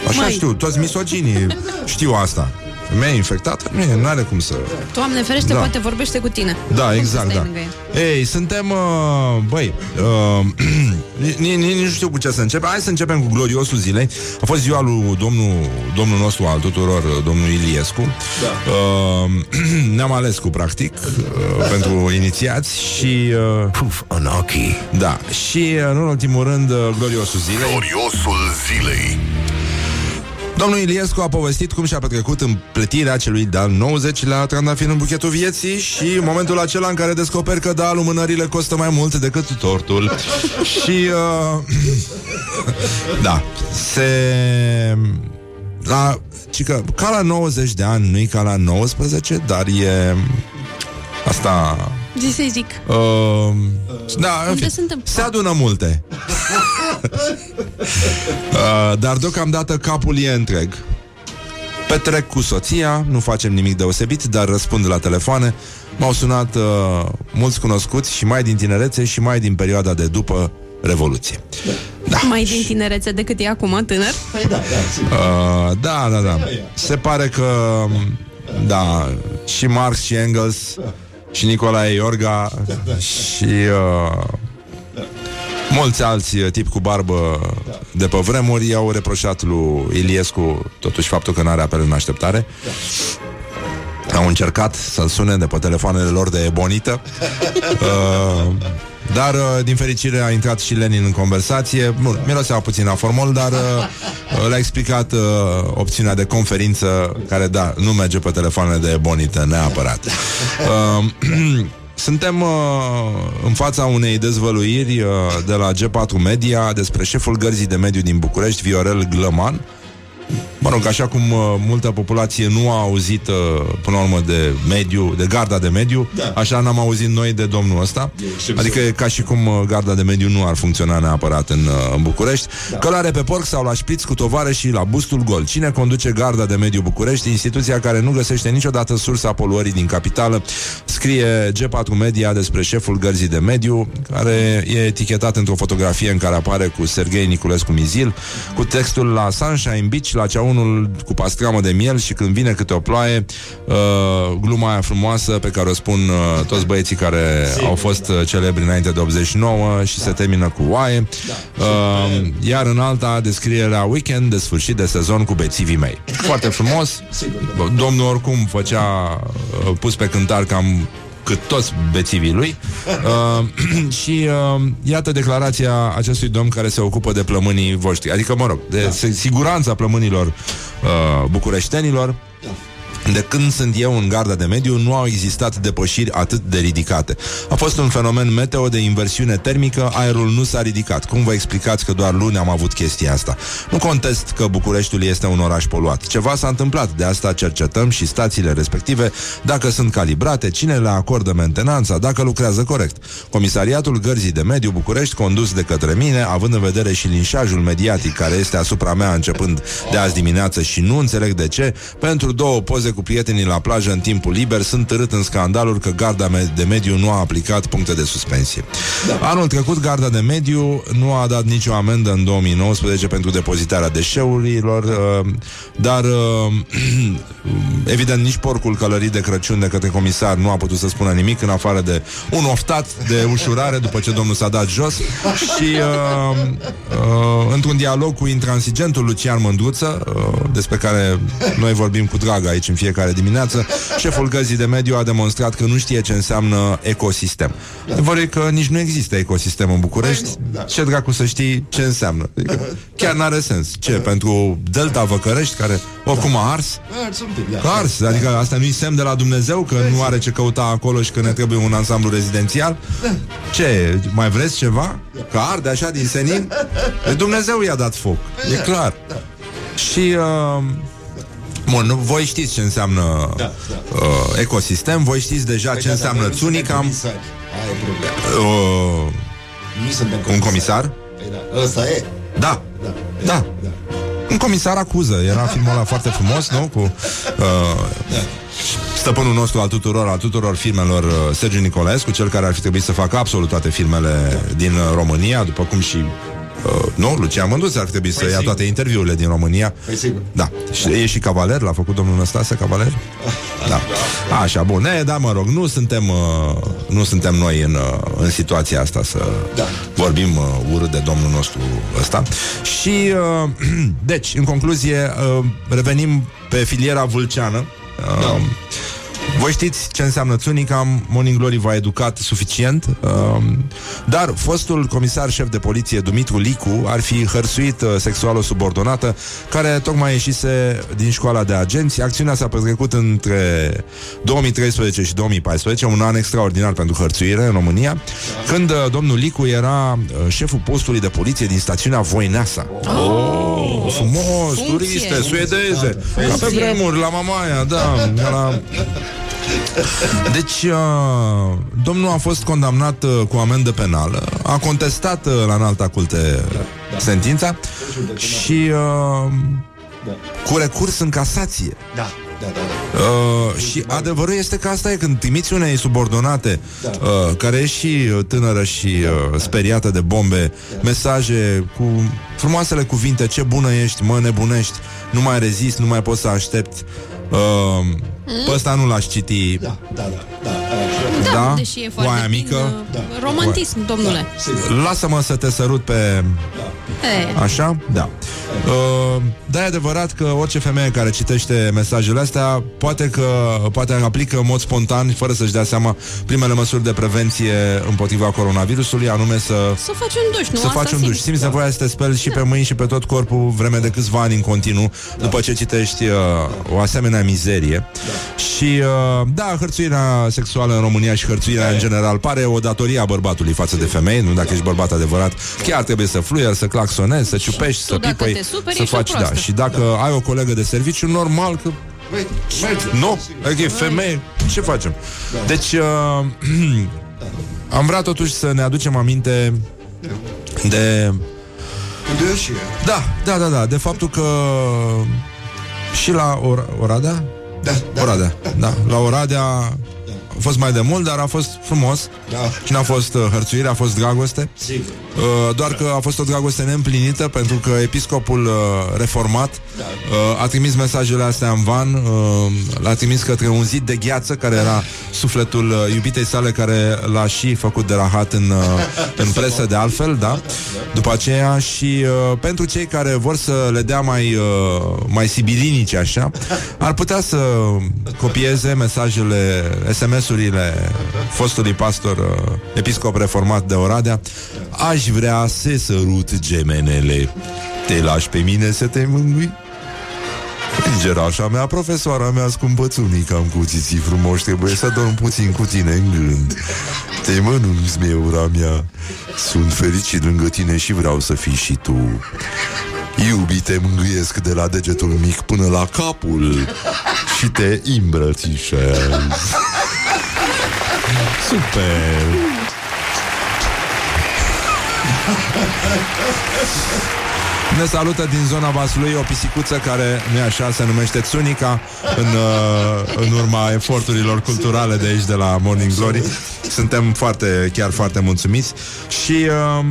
Așa Măi. știu, toți misoginii știu asta. Femeia infectată? Nu e, nu are cum să... Doamne ferește, Da. poate vorbește cu tine. Da, Cum să exact, stai da. lângă ea? Ei, suntem, uh, băi, uh, nici, nici nu știu cu ce să începem. Hai să începem cu gloriosul zilei. A fost ziua lui domnul, domnul nostru al tuturor, uh, domnul Iliescu. Da. Uh, ne-am ales cu, practic, uh, pentru inițiați și, uh, Poof, Anarchy. da, și, uh, în ultimul rând, uh, gloriosul zilei. Gloriosul zilei Domnul Iliescu a povestit cum și-a petrecut împletirea celui de-al 90-lea trandafir în buchetul vieții și momentul acela în care descoperi că da, lumânările costă mai mult decât tortul. și... Uh, da, se... La, ci că ca la 90 de ani, nu-i ca la 19, dar e... Asta... Zi să zic. Uh, da, în Unde fine, se întâmplă? se adună multe. uh, dar deocamdată capul e întreg. Petrec cu soția, nu facem nimic deosebit, dar răspund la telefoane. M-au sunat uh, mulți cunoscuți și mai din tinerețe și mai din perioada de după Revoluție. Da. Mai din tinerețe decât e acum, tânăr. Uh, da, da, da. Se pare că da, și Marx și Engels și Nicolae Iorga și uh, mulți alți uh, tipi cu barbă de pe vremuri i-au reproșat lui Iliescu totuși faptul că n-are apel în așteptare. Au încercat să-l sune de pe telefoanele lor de ebonită uh, Dar, uh, din fericire, a intrat și Lenin în conversație Bun, mirosea puțin a formol Dar uh, le-a explicat uh, opțiunea de conferință Care, da, nu merge pe telefoanele de ebonită Neapărat uh, suntem uh, în fața unei dezvăluiri uh, de la G4 Media despre șeful gărzii de mediu din București, Viorel Glăman. Mă rog, așa cum uh, multă populație nu a auzit uh, până la urmă de mediu, de garda de mediu, Da. așa n-am auzit noi de domnul ăsta. șef Adică e ca și cum uh, garda de mediu nu ar funcționa neapărat în, uh, în București. Da. Călare pe porc sau la șpriț cu tovară și la bustul gol. Cine conduce garda de mediu București, instituția care nu găsește niciodată sursa poluării din capitală, scrie G4 Media despre șeful gărzii de mediu, care e etichetat într-o fotografie în care apare cu Serghei Niculescu Mizil, cu textul la Sunshine Beach, la ceaunul cu pastramă de miel și când vine câte o ploaie, uh, gluma aia frumoasă pe care o spun uh, toți băieții care au fost uh, celebri înainte de 89 și se termină cu oaie. Uh, iar în alta, descrierea weekend de sfârșit de sezon cu bețivii mei. Foarte frumos. Sigur, Domnul oricum făcea uh, pus pe cântar cam cât toți bețivii lui. Uh, și uh, iată declarația acestui domn care se ocupă de plămânii voștri, adică mă rog, de da. siguranța plămânilor uh, bucureștenilor de când sunt eu în garda de mediu, nu au existat depășiri atât de ridicate. A fost un fenomen meteo de inversiune termică, aerul nu s-a ridicat. Cum vă explicați că doar luni am avut chestia asta? Nu contest că Bucureștiul este un oraș poluat. Ceva s-a întâmplat, de asta cercetăm și stațiile respective, dacă sunt calibrate, cine le acordă mentenanța, dacă lucrează corect. Comisariatul Gărzii de Mediu București, condus de către mine, având în vedere și linșajul mediatic care este asupra mea începând de azi dimineață și nu înțeleg de ce, pentru două poze cu prietenii la plajă în timpul liber, sunt târât în scandalul că garda me- de mediu nu a aplicat puncte de suspensie. Da. Anul trecut, garda de mediu nu a dat nicio amendă în 2019 pentru depozitarea deșeurilor, uh, dar uh, evident nici porcul călărit de Crăciun de către comisar nu a putut să spună nimic în afară de un oftat de ușurare după ce domnul s-a dat jos și uh, uh, într-un dialog cu intransigentul Lucian Mândruță, uh, despre care noi vorbim cu drag aici în fiecare dimineață, șeful găzii de mediu a demonstrat că nu știe ce înseamnă ecosistem. Adevărul e că nici nu există ecosistem în București. Păi nu, da. Ce dracu să știi ce înseamnă? Adică, chiar n-are sens. Ce? Pentru Delta Văcărești, care oricum a ars? Ars un pic, ia. Că ars, adică asta nu-i semn de la Dumnezeu Că nu are ce căuta acolo și că ne trebuie un ansamblu rezidențial Ce, mai vreți ceva? Că arde așa din senin? De Dumnezeu i-a dat foc, e clar Și uh, Bun, nu, voi știți ce înseamnă Da, uh, ecosistem Voi știți deja Păi ce da, înseamnă dar noi nu suntem țunicam comisari. Aia e problema. uh, Nu suntem Un comisar? Păi da, ăsta e. Da, Da. da da. Un comisar acuză, era filmul ăla foarte frumos, nu? Cu uh, stăpânul nostru al tuturor, al tuturor filmelor, uh, Sergiu Nicolescu, cel care ar fi trebuit să facă absolut toate filmele din uh, România, după cum și Uh, nu, Lucian Mândruț ar trebui să Păi ia sigur. toate interviurile din România. Păi sigur. Da. Și e și cavaler, l-a făcut domnul Năstase cavaler? Da. Așa, bun. E, da, mă rog, nu suntem, uh, nu suntem noi în, uh, în situația asta să Da. vorbim uh, urât de domnul nostru ăsta. Și, uh, deci, în concluzie, uh, revenim pe filiera vulceană. Uh, Da. Voi știți ce înseamnă țunica, Morning Glory v-a educat suficient, uh, dar fostul comisar șef de poliție Dumitru Licu ar fi hărțuit uh, sexual o subordonată care tocmai ieșise din școala de agenți. Acțiunea s-a petrecut între 2013 și 2014, un an extraordinar pentru hărțuire în România, când uh, domnul Licu era uh, șeful postului de poliție din stațiunea Voineasa. Oh, frumos, Funcție. turiste, suedeze, ca pe Funcție. vremuri, la Mamaia, da, la... Deci, uh, domnul a fost condamnat uh, cu amendă penală, a contestat uh, la înalta culte sentința și uh, cu recurs în casație. Da, da, da. da. Uh, și adevărul este că asta e când trimiți unei subordonate Da. uh, care e și uh, tânără și uh, speriată de bombe mesaje cu frumoasele cuvinte ce bună ești, mă nebunești nu mai rezist, nu mai poți să aștept uh, pe ăsta nu l-aș citi Da, da, da, da, așa. Da, Da? deși e Oaia foarte mică? plin, Da. uh, romantism, domnule. Sigur. Lasă-mă să te sărut pe E, Așa? Da. Uh, da, e adevărat că orice femeie care citește mesajele astea poate că poate aplică în mod spontan, fără să-și dea seama, primele măsuri de prevenție împotriva coronavirusului, anume să să faci un duș, nu? să Asta faci un duș. simți. Simți nevoia să te speli și pe mâini și pe tot corpul vreme de câțiva ani în continuu, după ce citești uh, o asemenea mizerie. Și, uh, da, hărțuirea sexuală în România și hărțuirea în general pare o datorie a bărbatului față de femei, nu dacă ești bărbat adevărat, chiar trebuie să fluier, să claxonezi, să ciupești, să dacă pipăi, te superi, să ești o faci, da. proastă. Și dacă ai o colegă de serviciu, normal că Băi, merge. nu, adică e femeie, ce facem? Deci, uh, am vrea totuși să ne aducem aminte de Unde și da, da, da, da, de faptul că și la Or- Oradea, Da, da. Oradea, da, la Oradea a fost mai de mult, dar a fost frumos Da. și n-a fost uh, hărțuire, a fost dragoste. Sigur. Uh, doar că a fost o dragoste neîmplinită pentru că episcopul uh, reformat uh, a trimis mesajele astea în van, uh, l-a trimis către un zid de gheață care era sufletul uh, iubitei sale care l-a și făcut de rahat în, uh, în presă de altfel, da? După aceea și uh, pentru cei care vor să le dea mai, uh, mai sibilinice așa, ar putea să copieze mesajele, SMS-urile fostului pastor uh, episcop reformat de Oradea. Aș vrea să sărut gemenele. Te lași pe mine să te mângâi? Îngerașa mea, profesoara mea scumpățunica Am cuțiții frumoși, trebuie să dorm puțin cu tine în gând Te mănânci, mieura mea Sunt fericit lângă tine și vreau să fii și tu Iubi, te mângâiesc de la degetul mic până la capul Și te îmbrățișez Super! Ne salută din zona Vaslui o pisicuță care, nu așa, se numește Tsunica în, uh, în urma eforturilor culturale de aici, de la Morning Glory. Suntem foarte, chiar foarte mulțumiți și... Uh,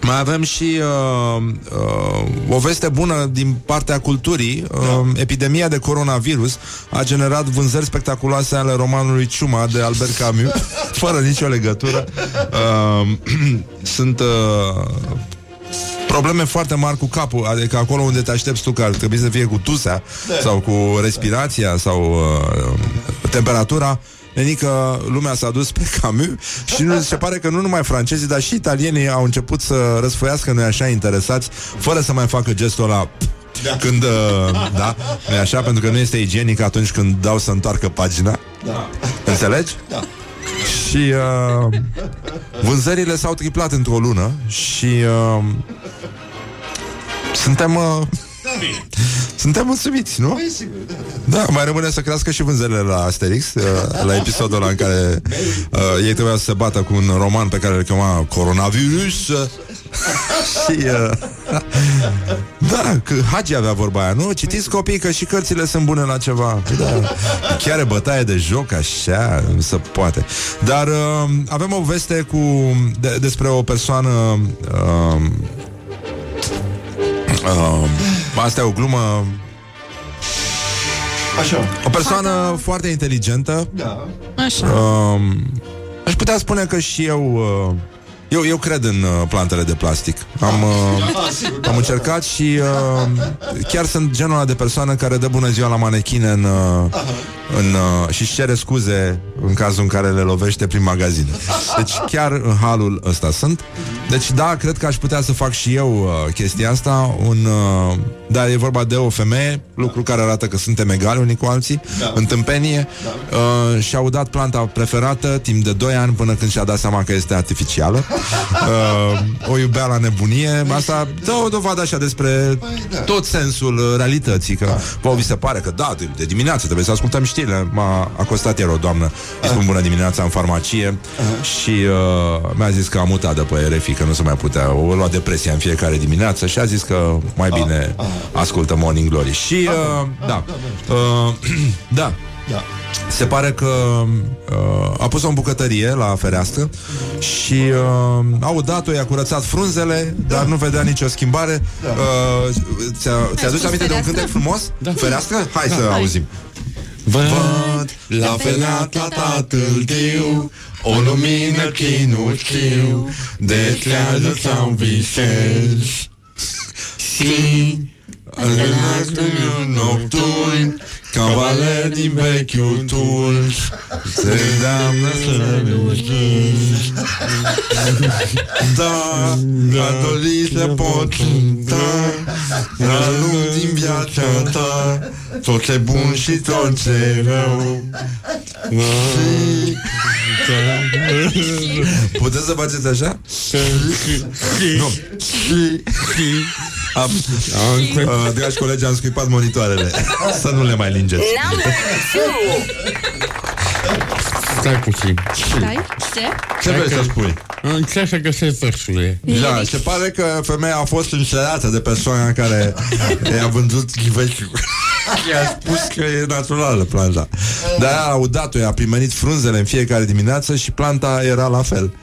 mai avem și uh, uh, o veste bună din partea culturii. Uh, Epidemia de coronavirus a generat vânzări spectaculoase ale romanului Ciuma de Albert Camus, fără nicio legătură. Uh, sunt uh, probleme foarte mari cu capul, adică acolo unde te aștepți tu că ar trebui să fie cu tusea sau cu respirația sau uh, temperatura, Nenică, lumea s-a dus pe Camus și nu, se pare că nu numai francezii, dar și italienii au început să răsfoiască, noi așa, interesați, fără să mai facă gestul ăla da. când, uh, da, nu așa, pentru că nu este igienic atunci când dau să întoarcă pagina. Da. Înțelegi? Da. Și uh, vânzările s-au triplat într-o lună și uh, suntem uh, suntem mulțumiți, nu? Păi, sigur, da. Da, mai rămâne să crească și vânzările la Asterix uh, La episodul ăla în care uh, Ei trebuia să se bată cu un roman Pe care îl chema Coronavirus uh, Și uh, Da, că Hagi avea vorba aia Nu, citiți copii că și cărțile sunt bune la ceva da. Chiar e bătaie de joc Așa, nu se poate Dar uh, avem o veste cu de, Despre o persoană uh, uh, Asta e o glumă Așa. O persoană foarte inteligentă Da. Așa. um, Aș putea spune că și eu uh, eu, eu cred în uh, plantele de plastic Am, uh, Ah, sigur, da, am încercat și uh, chiar sunt genul ăla de persoană care dă bună ziua la manechine în, uh, în, uh, și își cere scuze în cazul în care le lovește prin magazin. Deci chiar în halul ăsta sunt. Deci da, cred că aș putea să fac și eu uh, chestia asta. Un, uh, dar e vorba de o femeie, lucru care arată că suntem egali unii cu alții, Da. în tâmpenie, uh, și-au dat planta preferată timp de 2 ani până când și-a dat seama că este artificială. Uh, o iubea la nebunie. Asta dă o dovadă așa despre Păi, da. tot sensul uh, realității. Că vă vi se pare că da, de, de dimineață trebuie să ascultăm știrile. M-a acostat ieri o doamnă, îi spun bună dimineața în farmacie și uh, mi-a zis că a mutat de pe RFI, că nu se mai putea. O lua depresia în fiecare dimineață și a zis că mai bine ascultă Morning Glory. Și uh, da, uh, da, Da. se pare că uh, a pus-o în bucătărie la fereastră și uh, au dat-o, i-a curățat frunzele, dar nu vedea nicio schimbare. Uh, ți-a, ți-aduci spus aminte de un fereastră? cântec frumos? Da. Fereastră? Hai să Hai. auzim. Văd la fereastra tatăl tău O lumină chinuștiu De trează sau visez Și în nocturn Cavaler din vechiul tul Se îndeamnă să Da, adoliile pot cânta La lung din viața ta Tot ce bun și tot ce rău Puteți să faceți așa? Nu. Am, uh, dragi colegi, am scuipat monitoarele Să nu le mai lingeți Number two. Stai puțin. Stai, ce? Ce vrei să spui? Încerc să găsesc versurile. Da, se pare că femeia a fost înșelată de persoana care i-a vândut ghiveciul. I-a spus că e naturală planta. Dar a audat-o, i-a primenit frunzele în fiecare dimineață și planta era la fel.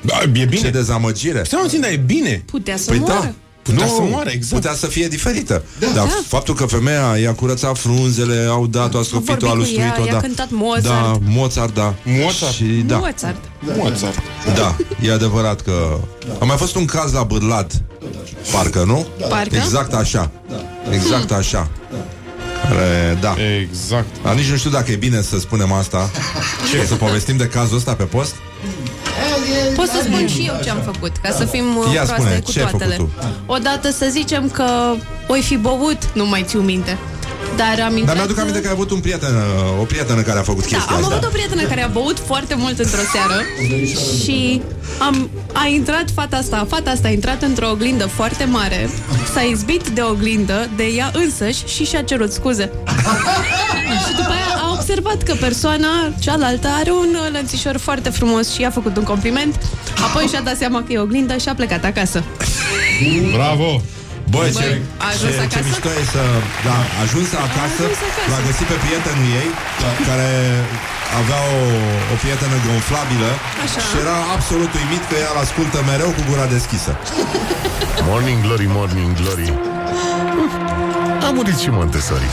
Da, e Ce bine. dezamăgire. Stai puțin, dar e bine. Putea să Păi moară. da. Putea nu, să moară, exact. Putea să fie diferită. Da. Dar faptul că femeia i-a curățat frunzele, au dat-o, a stropit-o, a vorbit cu lustruit-o, ea, i-a da. cântat Mozart. Da, Mozart, da. Mozart? Și, da. Mozart. Mozart. Da, e adevărat că... A mai fost un caz la Bârlad, parcă, nu? Parcă? Exact așa. Exact așa. Care, da. Exact. Dar nici nu știu dacă e bine să spunem asta. Ce? Să povestim de cazul ăsta pe post? Pot să spun și eu ce am făcut, ca să fim uh, Ia proaste spune, cu ce ai toatele. făcut Odată să zicem că oi fi băut, nu mai țiu minte. Dar am intrat... Dar mi-aduc aminte că ai avut un prieten, o prietenă care a făcut Da, chestia am asta. avut o prietenă care a băut foarte mult într-o seară și am, a intrat fata asta. Fata asta a intrat într-o oglindă foarte mare, s-a izbit de oglindă, de ea însăși și și-a cerut scuze. și după aia a observat că persoana cealaltă are un uh, lănțișor foarte frumos și i-a făcut un compliment, apoi și-a dat seama că e oglindă și a plecat acasă. Bravo. Băi, ce, Băi, a ajuns ce, ce acasă? mișto e să... Da, a ajuns acasă, ajuns acasă. l-a găsit pe prietenul ei, care avea o, o prietenă gonflabilă Așa. și era absolut uimit că ea ascultă mereu cu gura deschisă. Morning Glory, Morning Glory A murit și Montessori.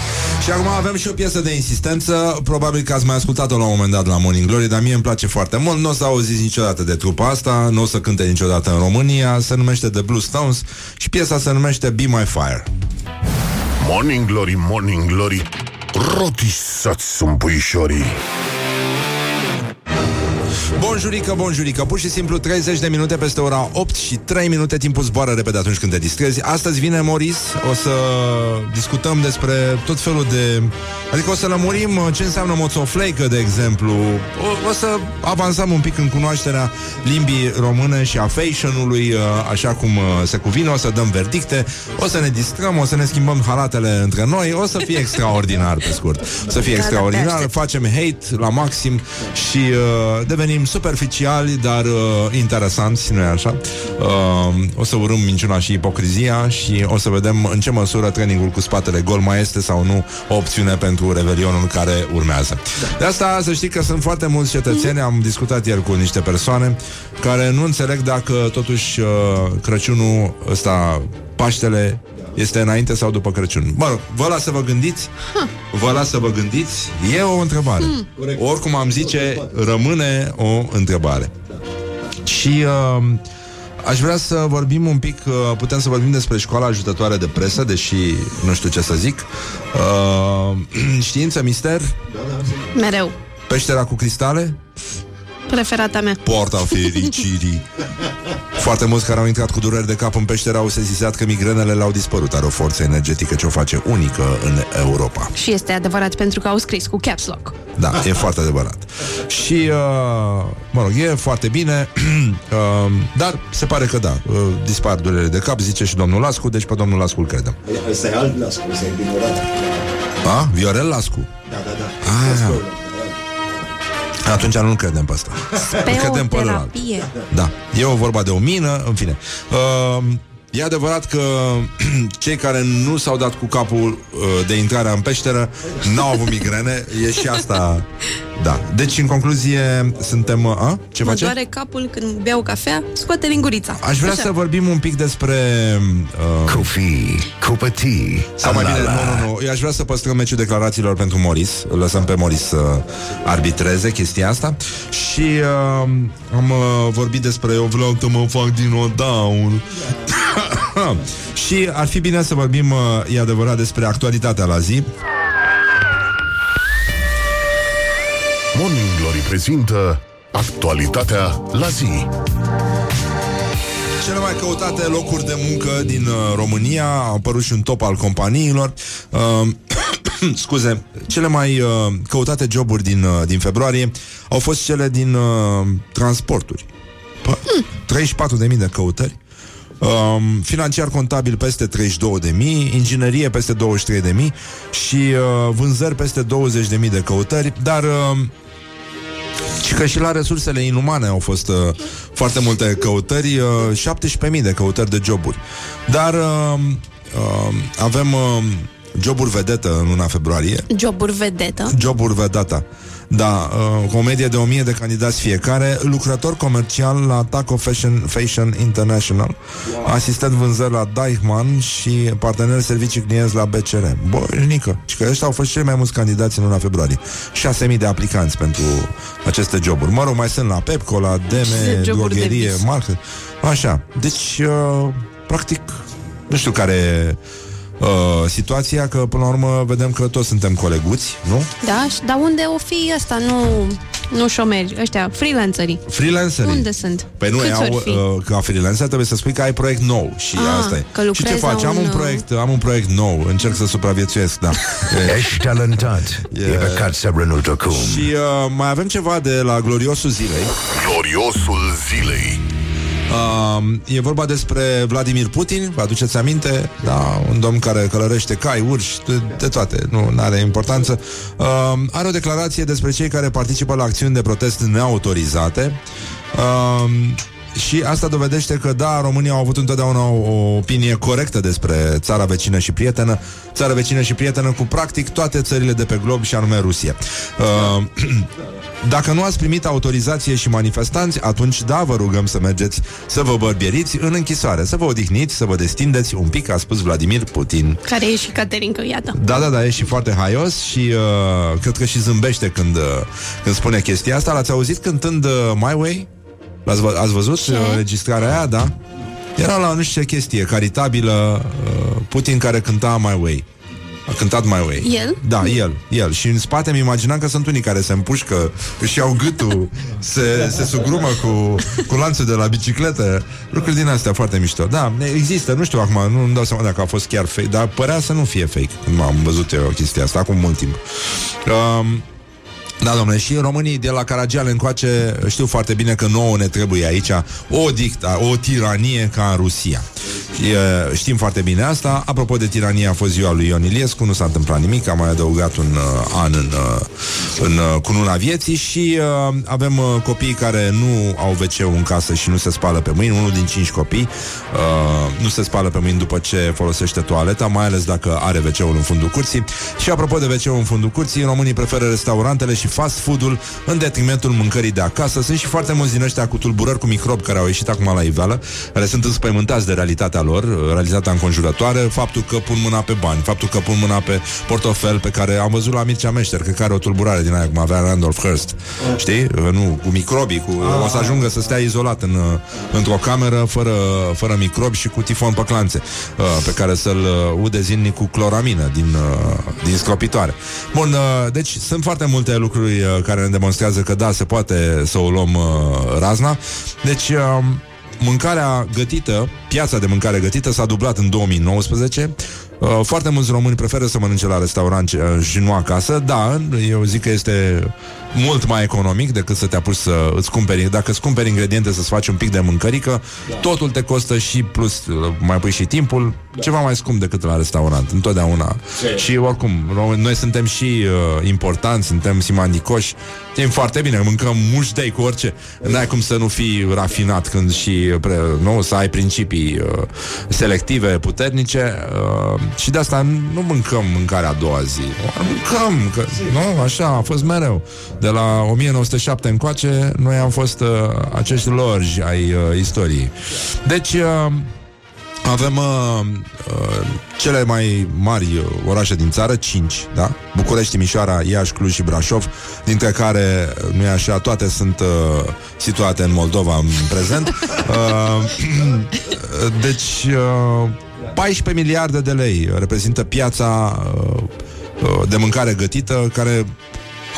Și acum avem și o piesă de insistență. Probabil că ați mai ascultat-o la un moment dat la Morning Glory Dar mie îmi place foarte mult. Nu o să auziți niciodată de trupa asta Nu o să cânte niciodată în România. Se numește The Blue Stones Și piesa se numește Be My Fire. Morning Glory, Morning Glory Rotisați sunt puișorii Bonjurică, bonjurică. Pur și simplu 30 de minute peste ora 8 și 3 minute Timpul zboară repede atunci când te distrezi. Astăzi vine Moris O să discutăm despre tot felul de... Adică o să lămurim uh, ce înseamnă moțofleică, de exemplu. O, o să avansăm un pic în cunoașterea limbii române și a fashion-ului uh, Așa cum uh, se cuvine. O să dăm verdicte O să ne distrăm, o să ne schimbăm halatele între noi. O să fie extraordinar, pe scurt. O să fie extraordinar. Facem hate la maxim Și uh, devenim superficiali Dar uh, interesanți, nu-i așa? Uh, o să urâm minciuna și ipocrizia Și o să vedem în ce măsură Trainingul cu spatele gol mai este sau nu O opțiune pentru revelionul care urmează De asta să știi că sunt foarte mulți cetățeni Am discutat ieri cu niște persoane Care nu înțeleg dacă totuși uh, Crăciunul ăsta Paștele este înainte sau după Crăciun? Mă rog, vă las să vă gândiți. Vă las să vă gândiți. E o întrebare. Oricum am zice, rămâne o întrebare. Și uh, aș vrea să vorbim un pic uh, Putem să vorbim despre școala ajutătoare de presă Deși nu știu ce să zic. Uh, Știință, mister? Mereu. Peștera cu cristale Preferata mea. Poarta fericirii Foarte mulți care au intrat cu dureri de cap în peșteră Au sesizat că migrenele le-au dispărut Are o forță energetică ce o face unică în Europa Și este adevărat pentru că au scris cu caps lock. Da, e foarte adevărat Și, uh, mă rog, e foarte bine uh, Dar se pare că da uh, Dispar durerile de cap, zice și domnul Lascu Deci pe domnul Lascu îl credem Ăsta e alt Lascu, ăsta e ignorat. A? Viorel Lascu Da, da, da. Ah. Atunci nu-l credem pe ăsta Îl credem pe ălalt. Speoterapie. Da, e o vorba de o mină, în fine. Uh, e adevărat că cei care nu s-au dat cu capul uh, de intrarea în peșteră n-au avut migrene, e și asta. Da. Deci, în concluzie, suntem... Uh, a? Ce Mă face? doare capul când beau cafea, scoate lingurița. Aș vrea Așa. să vorbim un pic despre... Uh, Kofi, Kupati, sau mai bine, nu, nu, nu. Eu aș vrea să păstrăm meciul declarațiilor pentru Moris. Îl lăsăm pe Moris să arbitreze chestia asta. Și uh, am uh, vorbit despre eu vreau să mă fac din o down. și ar fi bine să vorbim, uh, e adevărat, despre actualitatea la zi. Prezintă actualitatea la zi. Cele mai căutate locuri de muncă din uh, România Au apărut și un top al companiilor. Uh, Scuze Cele mai uh, căutate joburi din, uh, din februarie Au fost cele din uh, transporturi. Pă, 34.000 de căutări. Um, financiar contabil peste 32.000, inginerie peste 23.000 și uh, vânzări peste 20.000 de căutări, dar uh, și că și la resursele inumane au fost uh, foarte multe căutări, uh, 17.000 de căutări de joburi. Dar uh, uh, avem uh, joburi vedetă în luna februarie. Joburi vedetă. Joburi vedata. Da, uh, cu o medie de 1000 de candidați fiecare, lucrător comercial la Taco Fashion, Fashion International, wow. asistent vânzări la Deichmann și partener servicii clienți la BCR. Băinică, și că ăștia au fost cei mai mulți candidați în luna februarie. 6000 de aplicanți pentru aceste joburi. Mă rog, mai sunt la Pepco, la Deme, Joburi de drogherie, vis. market. Așa, deci, uh, practic, nu știu care uh, situația, că până la urmă vedem că toți suntem coleguți, nu? Da, și- dar unde o fi ăsta? Nu, nu șomeri, ăștia, freelancerii. Freelancerii. Unde sunt? Păi nu, Câți au, ori fi? uh, ca freelancer trebuie să spui că ai proiect nou și Ah, asta e. că și lucrezi ce faci? la Am un, un uh, proiect, am un proiect nou, încerc să supraviețuiesc, da. E, Ești talentat. Yeah. E păcat să renunți acum. și uh, mai avem ceva de la gloriosul zilei. Gloriosul zilei. Uh, e vorba despre Vladimir Putin, vă aduceți aminte? Da, un domn care călărește cai, urși, de, de toate, nu are importanță. Uh, are o declarație despre cei care participă la acțiuni de protest neautorizate. Uh, și asta dovedește că, da, România au avut întotdeauna o, o opinie corectă despre țara vecină și prietenă, țara vecină și prietenă cu practic toate țările de pe glob și anume Rusia. Uh, Dacă nu ați primit autorizație și manifestanți, atunci da, vă rugăm să mergeți să vă bărbieriți în închisoare, să vă odihniți, să vă destindeți un pic, a spus Vladimir Putin. Care e și Caterinca, iată. Da, da, da, e și foarte haios și uh, cred că și zâmbește când, uh, când spune chestia asta. L-ați auzit cântând uh, My Way? L-ați, vă- ați văzut Ce? uh, registrarea aia, da? Era la nu știu ce chestie caritabilă uh, Putin care cânta My Way. A cântat My Way. El? Da, el, el. Și în spate mi imaginam că sunt unii care se împușcă, își iau gâtul, se, se sugrumă cu, cu lanțul de la bicicletă. Lucruri din astea foarte mișto. Da, există, nu știu acum, nu îmi dau seama dacă a fost chiar fake, dar părea să nu fie fake când am văzut eu chestia asta acum mult timp. Um, da, domnule, și românii de la Caragiale încoace știu foarte bine că nouă ne trebuie aici o dicta, o tiranie ca în Rusia. E, știm foarte bine asta. Apropo de tiranie, a fost ziua lui Ion Iliescu, nu s-a întâmplat nimic, am mai adăugat un uh, an în, uh, în uh, cununa vieții și uh, avem uh, copii care nu au wc în casă și nu se spală pe mâini, unul din cinci copii uh, nu se spală pe mâini după ce folosește toaleta, mai ales dacă are wc în fundul curții. Și apropo de wc în fundul curții, românii preferă restaurantele și fast food-ul în detrimentul mâncării de acasă. Sunt și foarte mulți din ăștia cu tulburări cu microb care au ieșit acum la iveală, care sunt înspăimântați de realitatea lor, realitatea înconjurătoare, faptul că pun mâna pe bani, faptul că pun mâna pe portofel pe care am văzut la Mircea Meșter, că care o tulburare din aia, cum avea Randolph Hearst. Știi? Nu, cu microbii, cu, o să ajungă să stea izolat în, într-o cameră fără, fără microbi și cu tifon pe clanțe, uh, pe care să-l uh, ude zilnic cu cloramină din, uh, din scropitoare. Bun, uh, deci sunt foarte multe lucruri uh, care ne demonstrează că da, se poate să o luăm uh, razna. Deci, uh, mâncarea gătită, piața de mâncare gătită s-a dublat în 2019. Uh, foarte mulți români preferă să mănânce la restaurant uh, și nu acasă. Da, eu zic că este mult mai economic decât să te apuci să îți cumperi. Dacă îți cumperi ingrediente să-ți faci un pic de mâncărică, da. totul te costă și plus uh, mai pui și timpul, da. ceva mai scump decât la restaurant, întotdeauna. Ce? Și oricum, ro- noi suntem și uh, importanți, suntem simandicoși, știm foarte bine, mâncăm mușdei cu orice. N-ai cum să nu fii rafinat când și pre, nu, să ai principii uh, selective puternice uh, și de asta nu mâncăm mâncarea a doua zi. Mâncăm, că, nu, așa a fost mereu. De la 1907 încoace, noi am fost uh, acești lorji ai uh, istoriei. Deci, uh, avem uh, uh, cele mai mari uh, orașe din țară, 5, da? București, Timișoara, Iași, Cluj și Brașov, dintre care, uh, nu e așa, toate sunt uh, situate în Moldova în prezent. Uh, deci, uh, 14 miliarde de lei reprezintă piața uh, uh, de mâncare gătită, care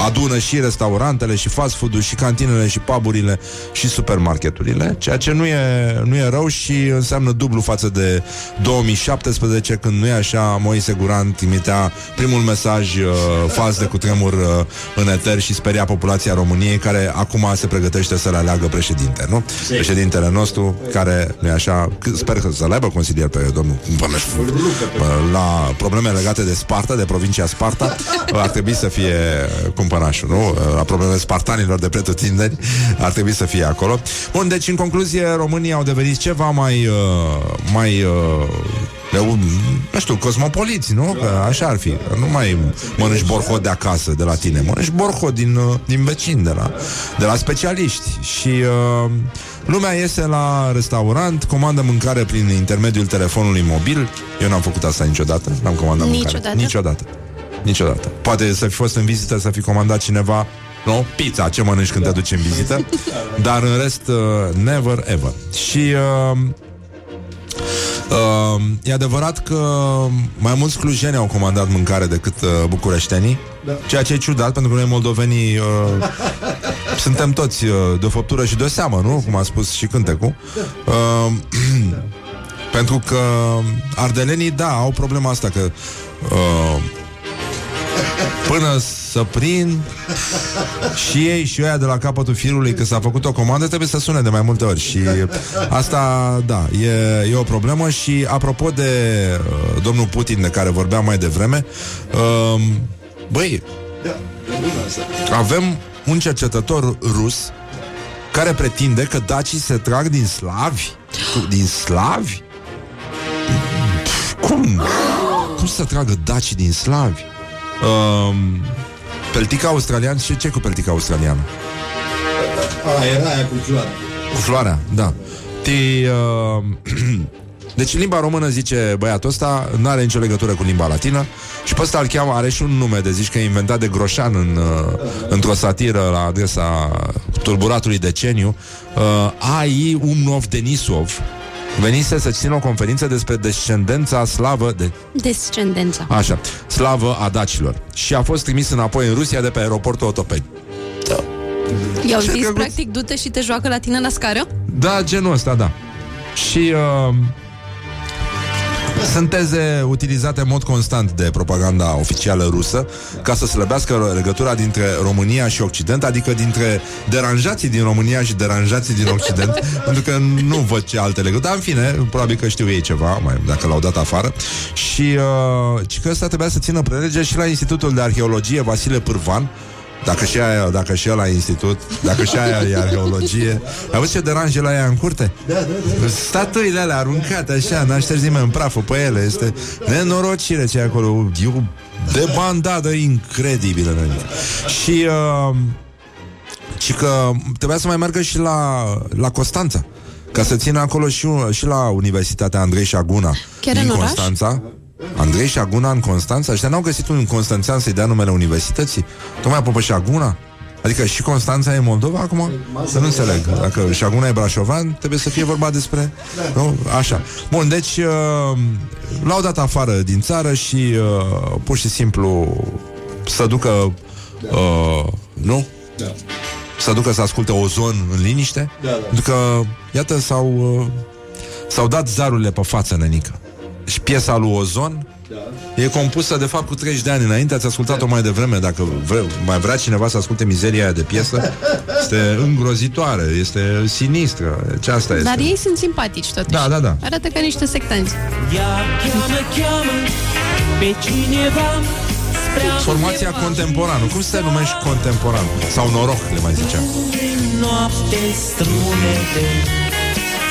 adună și restaurantele, și fast food-ul, și cantinele, și puburile, și supermarketurile, ceea ce nu e, nu e rău și înseamnă dublu față de 2017, când nu e așa, Moise Guran trimitea primul mesaj uh, fals de cutremur uh, în eter și speria populația României, care acum se pregătește să le aleagă președinte, nu? Președintele nostru, care nu e așa, c- sper că să-l aibă consilier pe domnul Băneșcu, uh, la probleme legate de Sparta, de provincia Sparta, uh, ar trebui să fie cumpănașul, nu? Uh, La problemele spartanilor de pretutindeni, ar trebui să fie acolo. Bun, deci în concluzie, românii au devenit ceva mai, uh, mai uh, eu, nu știu, cosmopoliți, nu? Că așa ar fi. Nu mai mănânci borhot de acasă, de la tine. Mănânci borhot din, uh, din vecin, de la, de la specialiști. Și uh, lumea iese la restaurant, comandă mâncare prin intermediul telefonului mobil. Eu n-am făcut asta niciodată. N-am comandat mâncare. Niciodată? Niciodată. Niciodată. Poate să fi fost în vizită, să fi comandat cineva nu? Pizza, ce mănânci când te duci în vizită Dar în rest, uh, never ever Și uh, Uh, e adevărat că mai mulți clujeni au comandat mâncare decât uh, bucureștenii, da. ceea ce e ciudat, pentru că noi moldovenii uh, suntem toți uh, de o făptură și de o seamă, nu? Cum a spus și cântecul. Uh, pentru că ardelenii, da, au problema asta că uh, până să prind și ei și ăia de la capătul firului că s-a făcut o comandă trebuie să sune de mai multe ori și asta, da, e, e o problemă și apropo de uh, domnul Putin de care vorbeam mai devreme uh, băi avem un cercetător rus care pretinde că dacii se trag din slavi din slavi cum? Cum să tragă dacii din slavi? Um, peltica australian și ce cu peltica australiană? A, era aia cu floarea. Cu floarea, da. Ti, uh, deci limba română, zice băiatul ăsta, nu are nicio legătură cu limba latină și pe ăsta îl cheamă, are și un nume de zici că e inventat de Groșan în, uh, într-o satiră la adresa tulburatului deceniu. Uh, A.I. Umnov Denisov venise să țină o conferință despre descendența slavă de Descendența. Așa, slavă a dacilor. Și a fost trimis înapoi în Rusia de pe aeroportul Otopeni. I-au Ce zis, drăguț. practic, du-te și te joacă la tine la scară? Da, genul ăsta, da. Și uh, sunt teze utilizate în mod constant de propaganda oficială rusă ca să slăbească legătura dintre România și Occident, adică dintre deranjații din România și deranjații din Occident, pentru că nu văd ce alte legături. Dar, în fine, probabil că știu ei ceva, mai dacă l-au dat afară. Și, uh, și că ăsta trebuia să țină prelege și la Institutul de Arheologie Vasile Pârvan, dacă și aia, dacă și la institut, dacă și aia e arheologie. Ai văzut ce deranj e la ea în curte? Da, da, da. Statuile alea aruncate așa, n-a șters nimeni praful pe ele. Este nenorocire ce e acolo. E o debandadă incredibilă. nenică. Și... Uh, și că trebuia să mai meargă și la, la Constanța ca să țină acolo și, și la Universitatea Andrei Șaguna Chiar din în oraș? Constanța. Andrei Șaguna în Constanța? Ăștia n-au găsit un constanțean să-i dea numele universității? Tocmai pe Șaguna? Adică și Constanța e Moldova acum? Să nu înțeleg. Dacă Șaguna e brașovan, trebuie să fie vorba despre... Nu? Așa. Bun, deci uh, l-au dat afară din țară și uh, pur și simplu să ducă... Uh, nu? Da. să ducă să asculte Ozon în liniște Da, da. Pentru că, iată, s-au uh, S-au dat zarurile pe față, nenică Și piesa lui Ozon Da. E compusă, de fapt, cu 30 de ani înainte Ați ascultat-o mai devreme Dacă vre, mai vrea cineva să asculte mizeria aia de piesă Este îngrozitoare Este sinistră Deci asta este Dar ei sunt simpatici, totuși. Da, da, da. Arată ca niște sectanți. Ea cheamă, cheamă pe cineva spre a Formația undeva contemporană Cum se numește contemporan? Sau noroc, le mai zicea În noapte strunele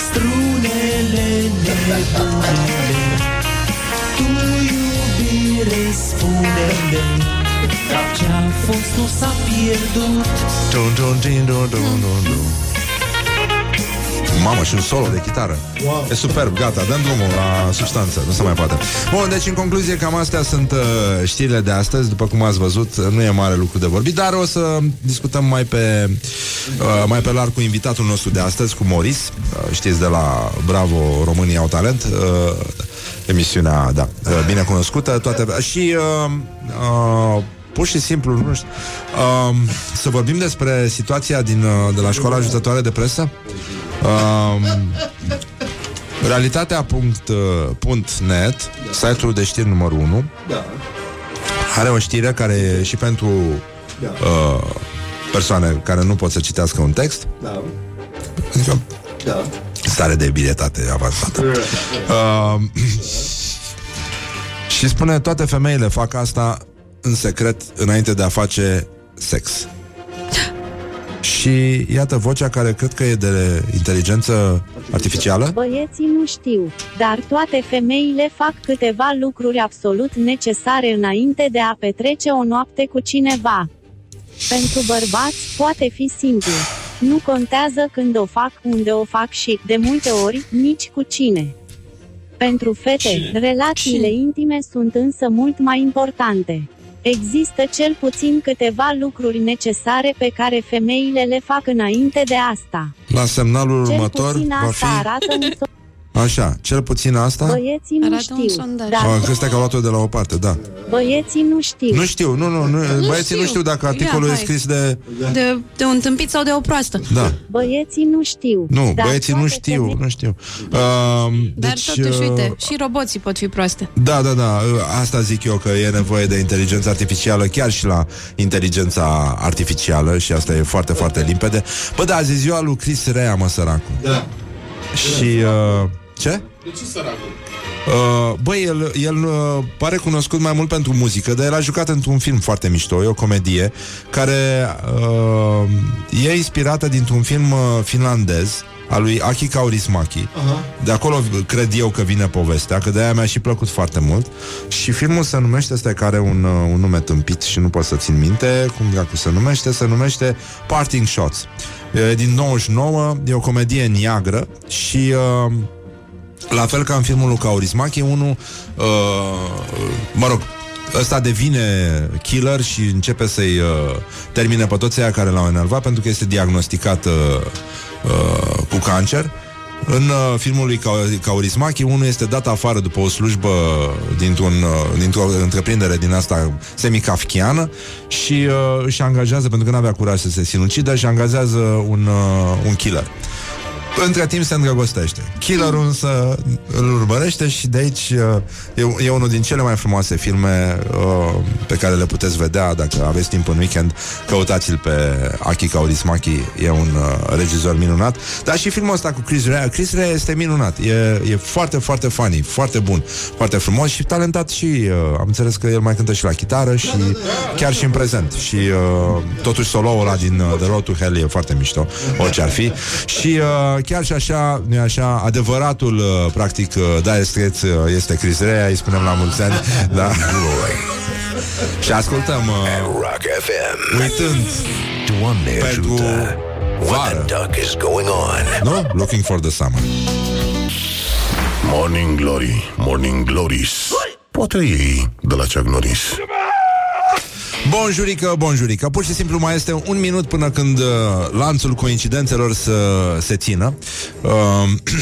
Strunele nebunele Tu iubire spune-le Ce-a fost nu s-a pierdut Dun, dun, din, dun, dun, dun, dun. Mamă, și un solo de chitară Wow. E superb, gata, dăm drumul la substanță Nu se mai poate Bun, deci în concluzie cam astea sunt uh, știrile de astăzi După cum ați văzut, nu e mare lucru de vorbit Dar o să discutăm mai pe uh, Mai pe larg cu invitatul nostru de astăzi Cu Moris, uh, știți de la Bravo România au talent uh, Emisiunea, da, uh, bine cunoscută toate, Și uh, uh, pur și simplu, nu știu. Um, să vorbim despre situația din, uh, de la școala ajutătoare de presă? Um, Realitatea.net, site-ul de știri numărul 1, Da. are o știre care e și pentru uh, persoane care nu pot să citească un text, Da. adică Da. stare de bilietate avansată. Uh, și spune, toate femeile fac asta în secret înainte de a face sex. Și iată vocea care cred că e de inteligență artificială. Băieții nu știu, dar toate femeile fac câteva lucruri absolut necesare înainte de a petrece o noapte cu cineva. Pentru bărbați, poate fi simplu. Nu contează când o fac, unde o fac și, de multe ori, nici cu cine. Pentru fete, relațiile intime sunt însă mult mai importante. Există cel puțin câteva lucruri necesare pe care femeile le fac înainte de asta. La semnalul Cel următor puțin va asta fi... arată un so- Așa, cel puțin asta... Băieții nu Arată un știu, sondaj. dar Oh, Cresta că a luat-o de la o parte, da. băieții nu știu. Nu știu, nu, nu, nu băieții știu. nu știu dacă articolul Ia, e hai. scris de... De, de un tâmpit sau de o proastă. Da. Băieții nu știu. Nu, dar băieții nu toate știu, femei- nu știu. Uh, Dar deci, totuși, uh, uite, și roboții pot fi proaste. Da, da, da, asta zic eu că e nevoie de inteligență artificială chiar și la inteligența artificială și asta e foarte, foarte limpede. Bă, da, azi e ziua lui Chris Rea, mă, săracul. Da. Și, uh, ce? De ce săracul? Uh, băi, el, el uh, pare cunoscut mai mult pentru muzică, dar el a jucat într-un film foarte mișto, e o comedie, care uh, e inspirată dintr-un film uh, finlandez al lui Aki Kaurismäki. Uh-huh. De acolo cred eu că vine povestea, că de-aia mi-a și plăcut foarte mult. Și filmul se numește, ăsta care un, uh, un nume tâmpit și nu pot să țin minte, cum dacă se numește, se numește Parting Shots. E din 99, e o comedie neagră și... Uh, la fel ca în filmul lui Kaurismäki, unul, uh, mă rog, ăsta devine killer și începe să-i uh, termine pe toți aia care l-au enervat pentru că este diagnosticat uh, uh, cu cancer. În uh, filmul lui Kau- Kaurismäki, unul este dat afară după o slujbă dintr-un, uh, dintr-o întreprindere din asta semicafchiană și uh, își angajează, pentru că nu avea curaj să se sinucidă, și angajează un, uh, un killer. Între timp se îndrăgostește. Killerul însă îl urmărește și de aici uh, e, e unul din cele mai frumoase filme uh, pe care le puteți vedea dacă aveți timp în weekend. Căutați-l pe Aki Kaurismäki, e un uh, regizor minunat. Dar și filmul ăsta cu Chris Rea, Chris Rea este minunat. E, e foarte, foarte funny, foarte bun, foarte frumos și talentat și uh, am înțeles că el mai cântă și la chitară și chiar și în prezent. Și uh, totuși solo-ul ăla din uh, The Road to Hell e foarte mișto, orice ar fi. Și uh, chiar și așa, nu așa, adevăratul, uh, practic, uh, Dire Straits uh, este Chris Rea, îi spunem la mulți ani, da? și ascultăm, uh, Rock FM. uitând Doamne pentru ajută. What the vară, duck is going on? nu? Looking for the summer. Morning Glory, Morning Glories Poate ei de la Chuck Norris Bonjurică, bonjurică Pur și simplu mai este un minut până când uh, Lanțul coincidențelor să se țină uh,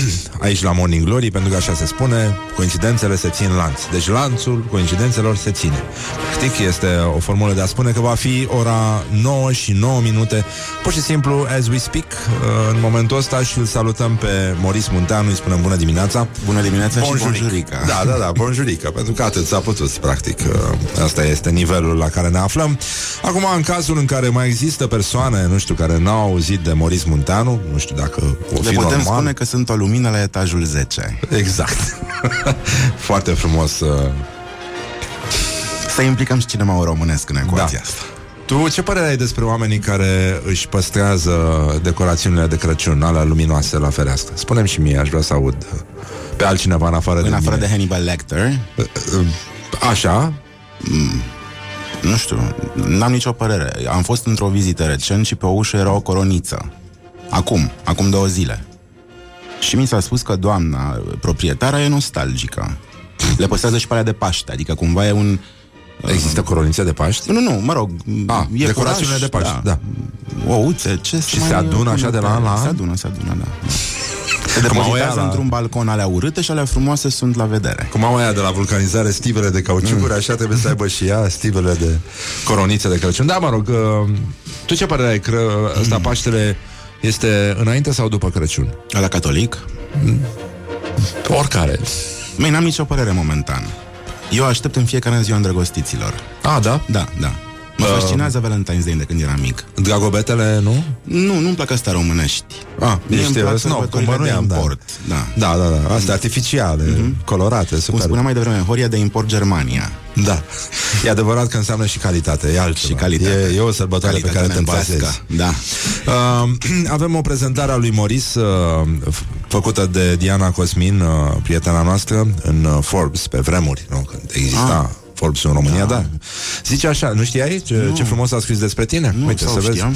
Aici la Morning Glory Pentru că așa se spune Coincidențele se țin lanț Deci lanțul coincidențelor se ține Practic este o formulă de a spune că va fi ora 9 și 9 minute Pur și simplu as we speak uh, În momentul ăsta și îl salutăm pe Moris Munteanu Îi spunem bună dimineața Bună dimineața și Bonjurică. bonjurica. Da, da, da, bonjurică, pentru că atât s-a putut, practic. Uh, Asta este nivelul la care ne aflăm. Acum, în cazul în care mai există persoane, nu știu, care n-au auzit de Moris Munteanu, nu știu dacă o Le fi putem normal. spune că sunt o lumină la etajul 10. Exact. Foarte frumos. Uh... Să implicăm și cinema românesc în ecuația Da. asta. Tu ce părere ai despre oamenii care își păstrează decorațiunile de Crăciun, alea luminoase la fereastră? Spune-mi și mie, aș vrea să aud uh, pe altcineva în afară de În afară de mine. Hannibal Lecter, Uh, uh, Așa, nu știu, n-am nicio părere. Am fost într-o vizită recent și pe o ușă era o coroniță. Acum, acum două zile. Și mi s-a spus că doamna proprietară e nostalgică. Le păstrează și pe alea de Paște, adică cumva e un... există coronițe de Paști? Nu, nu, nu, mă rog, Ah, e decorațiunile curaj, de Paște, da. Ouțe, ce Și se adună așa de la an la an? Se adună, se adună, da. Se Cum au ea depozitează la- într-un balcon, alea urâte și alea frumoase sunt la vedere. Cum au aia de la vulcanizare stivele de cauciucuri, Mm. așa trebuie să aibă și ea stivele de coronițe de Crăciun. Da, mă rog, uh, tu ce părere ai? Că ăsta Paștele este înainte sau după Crăciun? La catolic? Oricare. Măi, n-am nicio părere momentan. Eu aștept în fiecare ziua îndrăgostiților. A, da? Da, da. Mă Uh. fascinează Valentine's Day de când eram mic. Dragobetele, nu? Nu, nu-mi plac astea românești. Ah, Mie niște îmi plac snob, cum sărbătorile de bănuiam, da. import. Da. Da, da, da. Astea artificiale, colorate, Cum super. spuneam mai devreme, Horia de import Germania. Da. E adevărat că înseamnă și calitate. E altceva. Și calitate. E, e o sărbătoare pe care te nemțească. bazezi. Da. Uh, avem o prezentare a lui Moris uh, f- făcută de Diana Cosmin, uh, prietena noastră, în uh, Forbes, pe vremuri, nu? Când exista Ah. Forbes în România, da. Zice așa, nu știai ce, Nu. ce frumos a scris despre tine? Nu, Uite, sau să vezi. știam.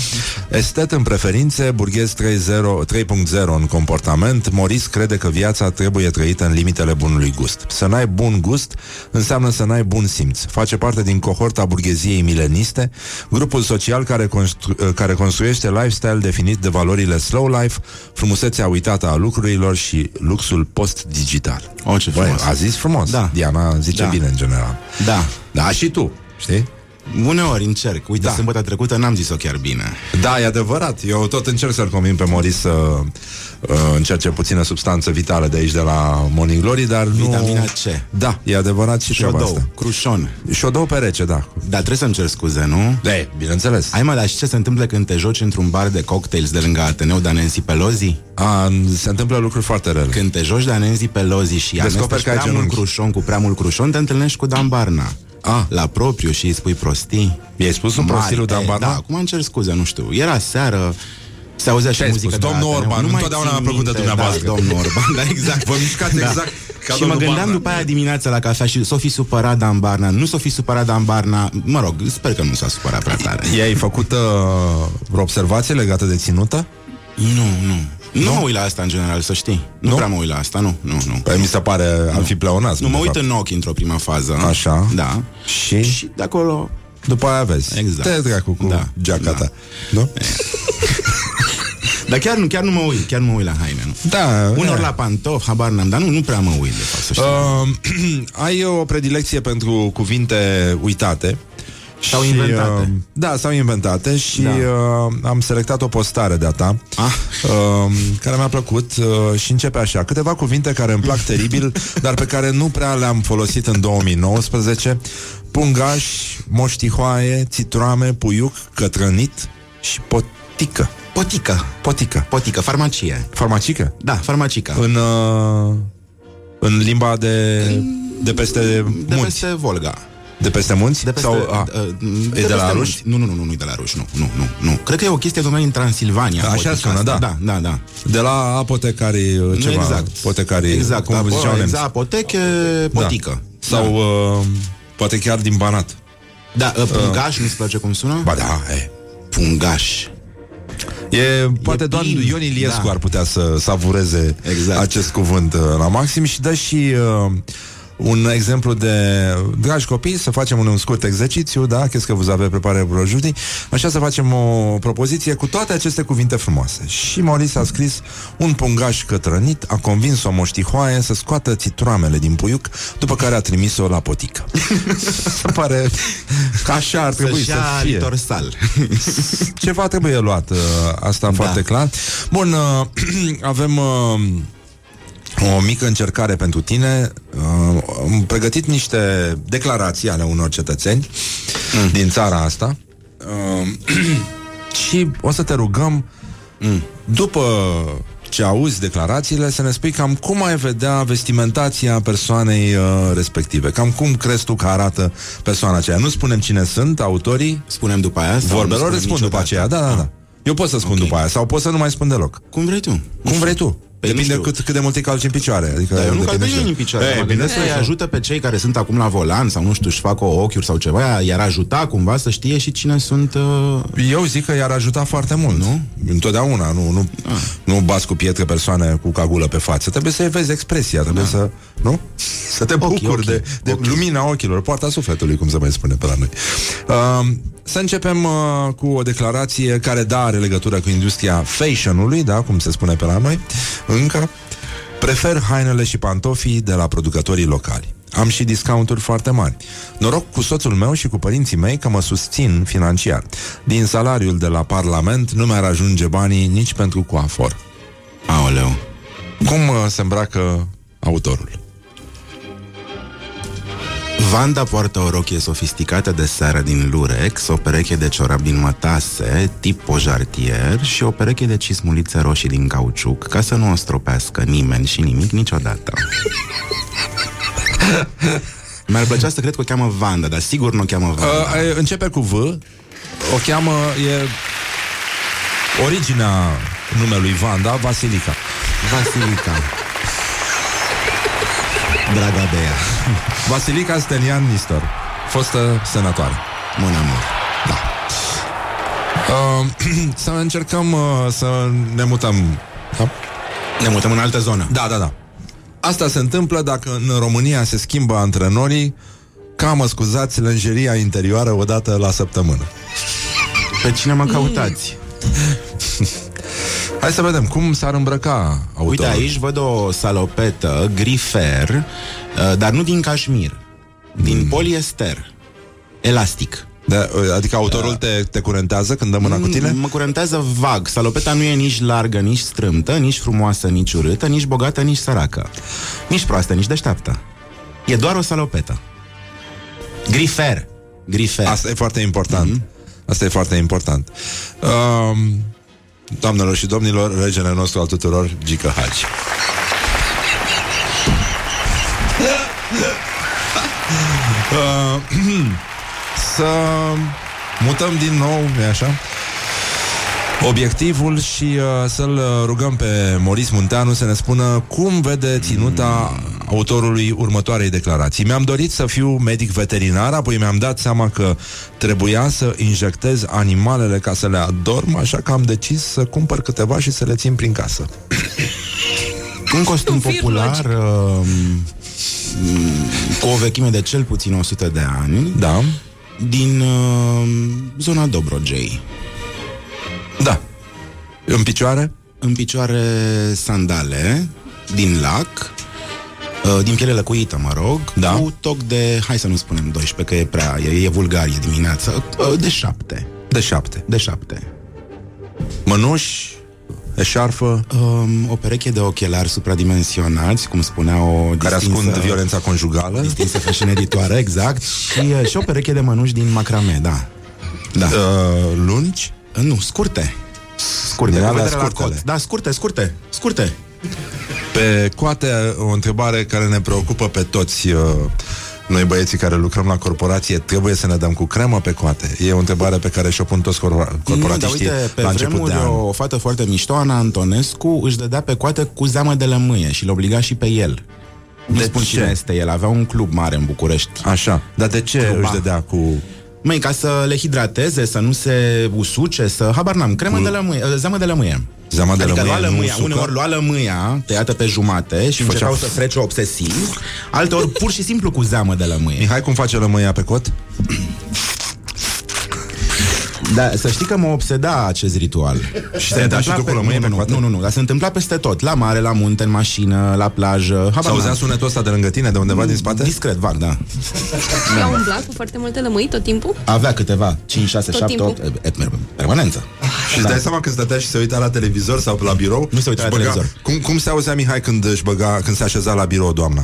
Estet în preferințe, burghez 3.0 3.0 în comportament, Moris crede că viața trebuie trăită în limitele bunului gust. Să n-ai bun gust înseamnă să n-ai bun simț. Face parte din cohorta burgheziei mileniste, grupul social care, constru- care construiește lifestyle definit de valorile slow life, frumusețea uitată a lucrurilor și luxul post-digital. O, ce Băi, frumos. a zis frumos. Da. Diana zice Da. bine în general. Da. Da, și tu, știi? Uneori încerc. Uite, Da. da. sâmbătă trecută n-am zis-o chiar bine. Da, e adevărat. Eu tot încerc să-l convin pe Moris să uh, încerce puțină substanță vitală de aici, de la Morning Glory, dar nu... Vitamina C. Da, e adevărat și treaba Șodou, asta. crușon. Șodou pe rece, da. Dar trebuie să-mi cer scuze, nu? Da, bineînțeles. Hai mă, dar și ce se întâmplă când te joci într-un bar de cocktails de lângă Ateneu de Nancy Pelosi? A, se întâmplă lucruri foarte rele. Când te joci de Nancy Pelosi și Descoperi amesteci că ai prea mult genunchi. crușon cu prea mult crușon, te întâlnești cu Dan Barna. Ah. La propriu și îi spui prostii. I-ai spus un Mari. prostii lui Dan E, Barna? Da, acum îmi cer scuze, nu știu. Era seară, se auzea și Ce ai muzică spus? de la Domnul Ateneu. Orban, Nu mai întotdeauna țin mi-a plăcut de minte, dumneavoastră. Da, domnul Orban, da, exact. Vă mișcați exact ca și mă domnul gândeam Barna. după aia dimineața la cafea și s-o fi supărat Dan Barna, nu s-o fi supărat Dan Barna, mă rog, sper că nu s-a supărat prea tare. I-ai făcut uh, vreo observație legată de ținută? Nu, nu. Nu mă uit la asta în general, să știi. Nu, Nu? prea mă uit la asta, nu, nu, nu. Păi mi se pare, ar fi pleonat. Nu, mă uit în ochi într-o prima fază. Așa. Da. Și? Și de acolo... După aia vezi. Exact. Te dracu cu Da. geaca Da. ta. Nu? Dar chiar nu, chiar nu mă uit, chiar nu mă uit la haine, nu. Da. Unor e. la pantof, habar n-am, dar nu, nu prea mă uit, de fapt, să știi. Uh, ai o predilecție pentru cuvinte uitate Sau inventate. Uh, da, sau inventate și Da. uh, am selectat o postare de-a ta Ah. uh, care mi-a plăcut uh, și începe așa. Câteva cuvinte care îmi plac teribil, dar pe care nu prea le-am folosit în 2019. Pungaș, moștihoaie, țitroame, puiuc, cătrănit și potică. Potică. Potică. Potică, farmacie. Farmacică? Da, farmacica. În, uh, în limba de, de peste de munți. peste Volga. De peste munți? De peste, Sau, a, uh, e de, peste la munți. ruși? Nu, nu, nu, nu, nu e de la ruși, nu, nu, nu, nu. Cred că e o chestie de din Transilvania. Așa potica sună, asta. da. Da, da, da. De la apotecarii uh, Nu, ceva. exact. Apotecarii, Exact, cum da, ziceau nemții. exact, apoteche, potică. Sau uh, poate chiar din Banat. Da, uh, pungaș, nu-ți place cum sună? Ba da, e. Pungaș. E, poate E doar plin. Ion Iliescu Da. ar putea să savureze Exact. acest cuvânt uh, la maxim și dă și uh, un exemplu de dragi copii, să facem un, un scurt exercițiu, da? Qu'est-ce que vous avez préparé pour aujourd'hui? Așa să facem o propoziție cu toate aceste cuvinte frumoase. Și Maurice a scris un pungaș cătrănit, a convins o moștihoaie să scoată țitroamele din puiuc, după care a trimis-o la potică. Se pare că așa ar trebui Să-și să ia fie. torsal. Ceva trebuie luat, uh, asta da. foarte clar. Bun, uh, avem uh, o mică încercare pentru tine. Uh, am pregătit niște declarații ale unor cetățeni mm. din țara asta. Uh, și o să te rugăm, mm. după ce auzi declarațiile, să ne spui cam cum ai vedea vestimentația persoanei uh, respective. Cam cum crezi tu că arată persoana aceea. Nu spunem cine sunt autorii, Spunem după aia? sau nu Vorbelor spunem îți spun după niciodată? aceea, da, da, da. Eu pot să spun Ok. după aia Sau pot să nu mai spun deloc Cum vrei tu? Cum vrei tu Păi nu Depinde știu. cât, cât de mult îi calci în picioare adică Dar eu nu calc depinde pe și- nimeni în picioare. Ei, Mă bine gândesc să-și spus. ajută pe cei care sunt acum la volan sau nu știu, își fac o ochiuri sau ceva, iar ajuta cumva să știe și cine sunt... Uh... Eu zic că i-ar ajuta foarte mult Nu? Întotdeauna Nu, nu, Ah. nu bați cu pietre persoane cu cagulă pe față Trebuie să-i vezi expresia Trebuie să... Nu? Să te bucuri ochii, de, de ochii. lumina ochilor Poarta sufletului Cum se mai spune pe la noi uh, să începem uh, cu o declarație care da are legătură cu industria fashion-ului, da, cum se spune pe la noi, încă. Prefer hainele și pantofii de la producătorii locali. Am și discounturi foarte mari. Noroc cu soțul meu și cu părinții mei că mă susțin financiar. Din salariul de la Parlament nu mi-ar ajunge banii nici pentru coafor. Aoleu. Cum uh, se îmbracă autorul? Vanda poartă o rochie sofisticată de seară din lurex, o pereche de ciorap din mătase, tip pojartier și o pereche de cismulițe roșii din cauciuc, ca să nu o stropească nimeni și nimic niciodată. Mi-ar plăcea să cred că o cheamă Vanda, dar sigur nu o cheamă Vanda. Uh, începe cu V. O cheamă, e originea numelui Vanda, Vasilica. Vasilica. Draga de ea. Vasilica Stelian Nistor, fostă senatoare. Mon amor. Da. Uh, să încercăm uh, să ne mutăm. Da? Ne mutăm în altă zonă. Da, da, da. Asta se întâmplă dacă în România se schimbă antrenorii ca, mă scuzați, lenjeria interioară o dată la săptămână. Pe cine mă cautați? Hai să vedem cum s-ar îmbrăca autorul. Uite, aici văd o salopetă grifer, uh, dar nu din cașmir, din poliester, elastic. Da, adică autorul te, te curentează când dă mâna cu tine? Mă curentează vag. Salopeta nu e nici largă, nici strâmtă, nici frumoasă, nici urâtă, nici bogată, nici săracă. Nici proastă, nici deșteaptă. E doar o salopetă. Grifer. Grifer. Asta e foarte important. Mm-hmm. Asta e foarte important. Um, doamnelor și domnilor, regele nostru al tuturor, Gică Hagi. uh, să mutăm din nou, e așa? Obiectivul și uh, să-l uh, rugăm pe Moris Munteanu să ne spună cum vede ținuta autorului următoarei declarații. Mi-am dorit să fiu medic veterinar, apoi mi-am dat seama că trebuia să injectez animalele ca să le adorm, așa că am decis să cumpăr câteva și să le țin prin casă. Un costum popular uh, cu o vechime de cel puțin 100 de ani. Da. Din uh, zona Dobrogei. Da. În picioare? În picioare sandale din lac, uh, din piele lăcuită, mă rog, Da. cu toc de, hai să nu spunem 12, că e prea, e, e vulgar, e dimineață, uh, de șapte. De șapte. De șapte. Mănuși, eșarfă, Um, o pereche de ochelari supradimensionați, cum spunea o care distinsă- ascund violența conjugală. distinsă fashion editoare, exact, și, uh, și o pereche de mănuși din macrame, da. Da. Uh, lungi? Uh, nu, scurte. Scurte, Din cu alea vedere la scurtele. cot. Da, scurte, scurte, scurte. Pe coate, o întrebare care ne preocupă pe toți uh, noi băieții care lucrăm la corporație, trebuie să ne dăm cu cremă pe coate? E o întrebare pe care și-o pun toți corpora- Nu, dar corporatiștii uite, pe la început de vremuri an. o fată foarte mișto, Ana Antonescu, își dădea pe coate cu zeamă de lămâie și îl obliga și pe el. Nu De spun ce? cine este el, avea un club mare în București. Așa, dar de ce Cluba. își dădea cu... Măi, ca să le hidrateze, să nu se usuce, să... Habar n-am, cremă de lămâie, uh, zeamă de lămâie. Zeama de adică lămâie lua nu lămâia, usucă? uneori lua lămâia tăiată pe jumate și Făcea- încercau să frece obsesiv, alteori pur și simplu cu zeamă de lămâie. Mihai, cum face lămâia pe cot? Da, să știi că mă obseda acest ritual. Și te-ai dat și tu cu lămâie nu, pe nu, coate? nu, nu, nu, dar se întâmpla peste tot. La mare, la munte, în mașină, la plajă. Habar S-auzea n-am. sunetul ăsta de lângă tine, de undeva din spate? Discret, vag, da. Și a umblat cu foarte multe lămâi tot timpul? Avea câteva, 5, 6, Tot 7, timpul. 8, e, e, permanență. Și îți dai seama când stătea și se uita la televizor sau la birou? Nu se uita și la televizor. Cum, cum se auzea Mihai când își băga, când se așeza la birou, doamna?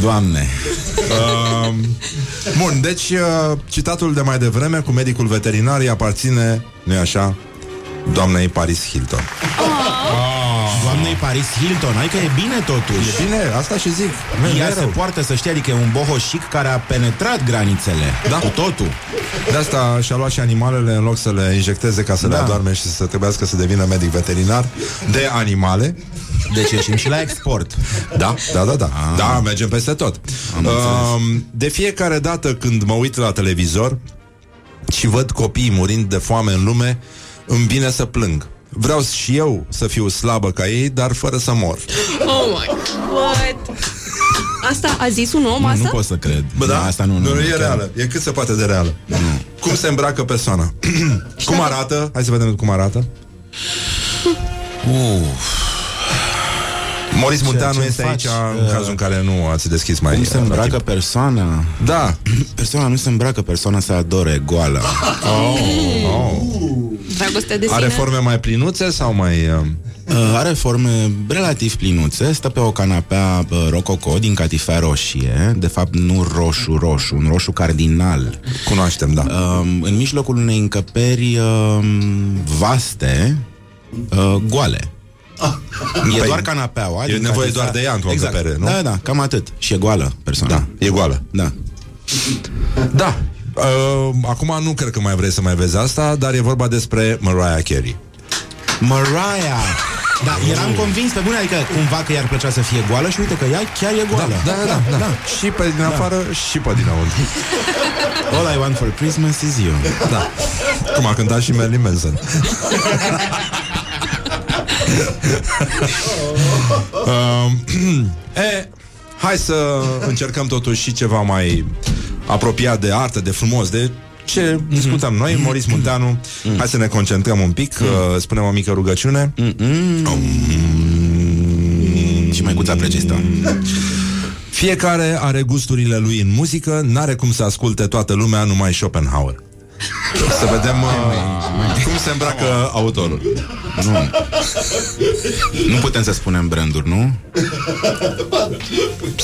Doamne. Uh, bun, deci uh, citatul de mai devreme cu medicul veterinar îi aparține, nu-i așa, doamnei Paris Hilton. Doamnei Paris Hilton, hai că e bine totuși. E bine, asta și zic. Nu e Ea se rău. poartă, să știi, adică e un boho chic care a penetrat granițele. Da. Cu totul. De asta și-a luat și animalele în loc să le injecteze ca să le Da. adorme și să trebuiască să devină medic veterinar de animale. Deci ieșim și la export. Da, da, da, da. Da, mergem peste tot. Am Um, de fiecare dată când mă uit la televizor și văd copii murind de foame în lume, îmi vine să plâng. Vreau și eu să fiu slabă ca ei, dar fără să mor. Oh my What? Asta a zis un om Nu, asta? nu pot să cred. Bă, da? Asta nu, nu, nu, nu e chiar. reală. E cât se poate de reală. Cum se îmbracă persoana? cum arată? Hai să vedem cum arată. Uf, Moris Munteanu ce este faci? aici în Uh, cazul în care nu ați deschis mai cum se la îmbracă timp. persoana? Da. Persoana nu se îmbracă, persoana se adore, goală. Oh, oh. Dragoste de sine. Are forme mai plinuțe sau mai... Uh... Uh, Are forme relativ plinuțe, stă pe o canapea uh, rococo din catifea roșie, de fapt nu roșu-roșu, un roșu cardinal. Cunoaștem, da. Um, în mijlocul unei încăperi um, vaste, uh, goale. E Păi, doar canapeaua. e din nevoie catifea- doar de ea într-o exact. încăpere, nu? Da, da, cam atât. Și e goală persoana. Da, e goală. Da. Da. Uh, acum nu cred că mai vrei să mai vezi asta, dar e vorba despre Mariah Carey. Mariah! Da, eram convins pe bune, adică cumva că i-ar plăcea să fie goală și uite că ea chiar e goală. Da, da, da. da. Și pe din afară și pe dinăuntru. All I want for Christmas is you. Da. Cum a cântat și Marilyn Manson. um, e, hai să încercăm totuși și ceva mai apropiat de artă, de frumos, de ce discutăm noi, Moris Munteanu. Hai să ne concentrăm un pic, uh, spunem o mică rugăciune. Și mai cuța precistă. Fiecare are gusturile lui în muzică, n-are cum să asculte toată lumea numai Schopenhauer. Să vedem uh, cum se îmbracă autorul. Nu. Nu putem să spunem branduri, nu?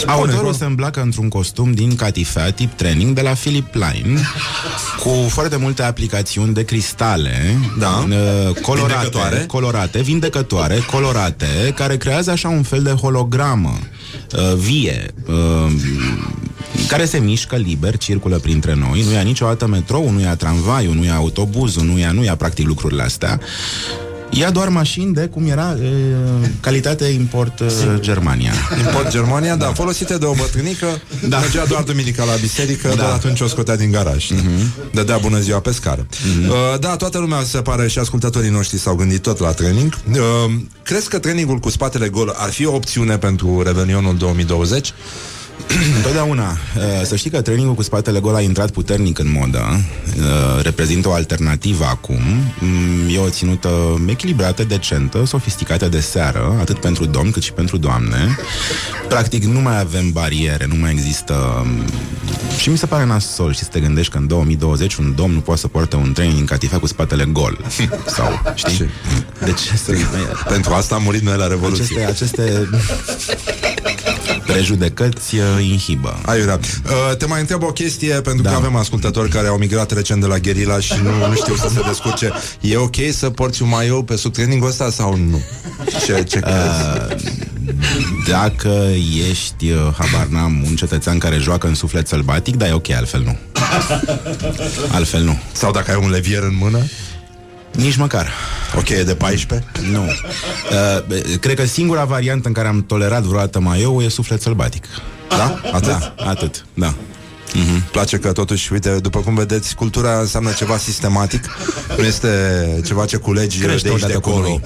Autorul se îmbracă într-un costum din catifea tip training de la Philip Line cu foarte multe aplicațiuni de cristale Da. uh, colorate, Vindecătoare. colorate, vindecătoare, colorate, care creează așa un fel de hologramă uh, vie, uh, care se mișcă liber, circulă printre noi, nu ia niciodată metrou, nu ia tramvaiul, nu ia autobuzul, nu ia, nu ia practic lucrurile astea. Ia doar mașini de, cum era, e, calitate import uh, Germania. Import Germania, da, folosite de o bătrânică da. Da. Mergea doar duminica la biserică da. Da. Dar atunci o scotea din garaj uh-huh. Dădea bună ziua pe scară uh-huh. uh, Da, toată lumea se pare Și ascultătorii noștri s-au gândit tot la training uh, Crezi că trainingul cu spatele gol Ar fi o opțiune pentru Revelionul 2020? Întotdeauna. Uh, Să știi că trainingul cu spatele gol a intrat puternic în modă. Uh, Reprezintă o alternativă acum. Mm, E o ținută echilibrată, decentă, sofisticată de seară, atât pentru domn cât și pentru doamne. Practic nu mai avem bariere, nu mai există... mm, Și mi se pare nasol și să te gândești că în 2020 un domn nu poate să poarte un training în catifea cu spatele gol. Sau, știi? De ce să... Pentru asta a murit noi la Revoluție Aceste, aceste prejudecăți uh, inhibă. Aiurea. Uh, te mai întreb o chestie Pentru Da. că avem ascultători care au migrat recent de la Gherila Și nu, nu știu să se descurce E ok să porți un maiou pe sub trainingul ăsta Sau nu? Ce, ce crezi? Dacă ești, uh, habar n-am, un cetățean care joacă în suflet sălbatic, da, e ok, altfel nu. Altfel nu. Sau dacă ai un levier în mână? Nici măcar. Ok, e de 14? Nu. Uh, cred că singura variantă în care am tolerat vreodată mai eu e suflet sălbatic. Da? Atât? Da, atât, da. Mm-hmm. Place că totuși, uite, după cum vedeți, cultura înseamnă ceva sistematic, nu este ceva ce culegi Crește de aici de odată cu acolo. noi.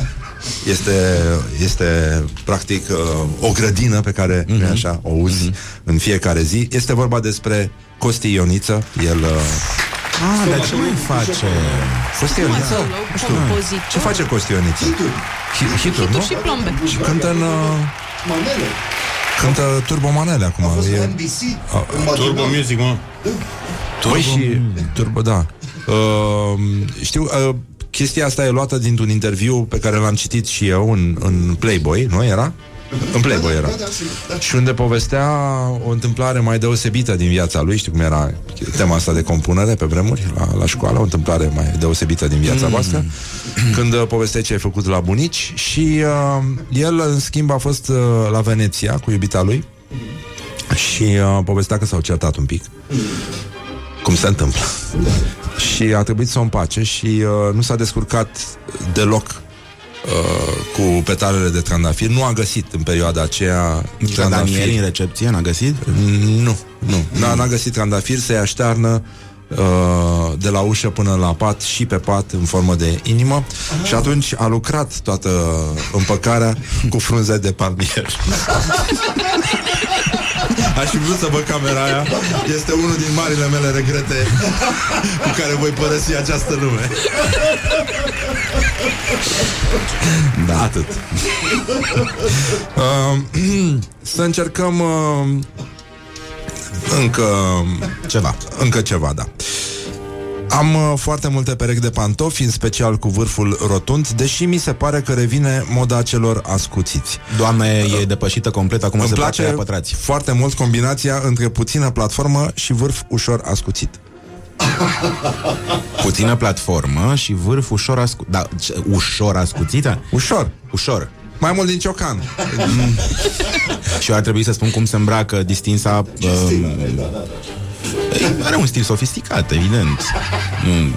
Este, este practic uh, o grădină pe care, mm-hmm. nu așa, o uzi mm-hmm. în fiecare zi. Este vorba despre Costi Ioniță, el... Uh, Ah, dar ce mai face? Costi Ioniță? Nu știu. compozitor. Ce face Costi Ioniță? Hi- Hituri, nu? Tu și plombe. Și cântă în... Uh, Manele. cântă Turbo Manele acum. A fost la E- NBC. A- în matinal. Turbo Music, mă. Păi și Turbo, da. Uh, știu, uh, chestia asta e luată dintr-un interviu pe care l-am citit și eu în, în Playboy, nu era? În Playboy era. Da, da, sigur, da. Și unde povestea o întâmplare mai deosebită din viața lui, știu cum era tema asta de compunere pe vremuri, la, la școală, o întâmplare mai deosebită din viața voastră, când uh, povestea ce ai făcut la bunici și uh, el, în schimb, a fost uh, la Veneția cu iubita lui și uh, povestea că s-au certat un pic cum se întâmplă. Și a trebuit să o împace și uh, nu s-a descurcat deloc uh, cu petalele de trandafir. Nu a găsit în perioada aceea Nici la Daniel în recepție n-a găsit? Nu, nu. N-a, n-a găsit trandafir să-i aștearnă uh, de la ușă până la pat și pe pat în formă de inimă și atunci a lucrat toată împăcarea cu frunze de palmier. Aș fi vrut să văd camera aia. Este unul din marile mele regrete cu care voi părăsi această lume. Da. Atât. Uh, să încercăm uh, încă Ceva. încă ceva, da. Am uh, foarte multe perechi de pantofi, în special cu vârful rotund, deși mi se pare că revine moda celor ascuțiți. Doamna e, e depășită complet, acum Îmi se place place pătrați. foarte mult combinația între puțină platformă și vârf ușor ascuțit. Puțină platformă și vârf ușor ascu... Da, ce- ușor ascuțită? Ușor. Ușor. Mai mult din ciocan. Și eu ar trebui să spun cum se îmbracă distinsa... Um, are un stil sofisticat, evident. Nu,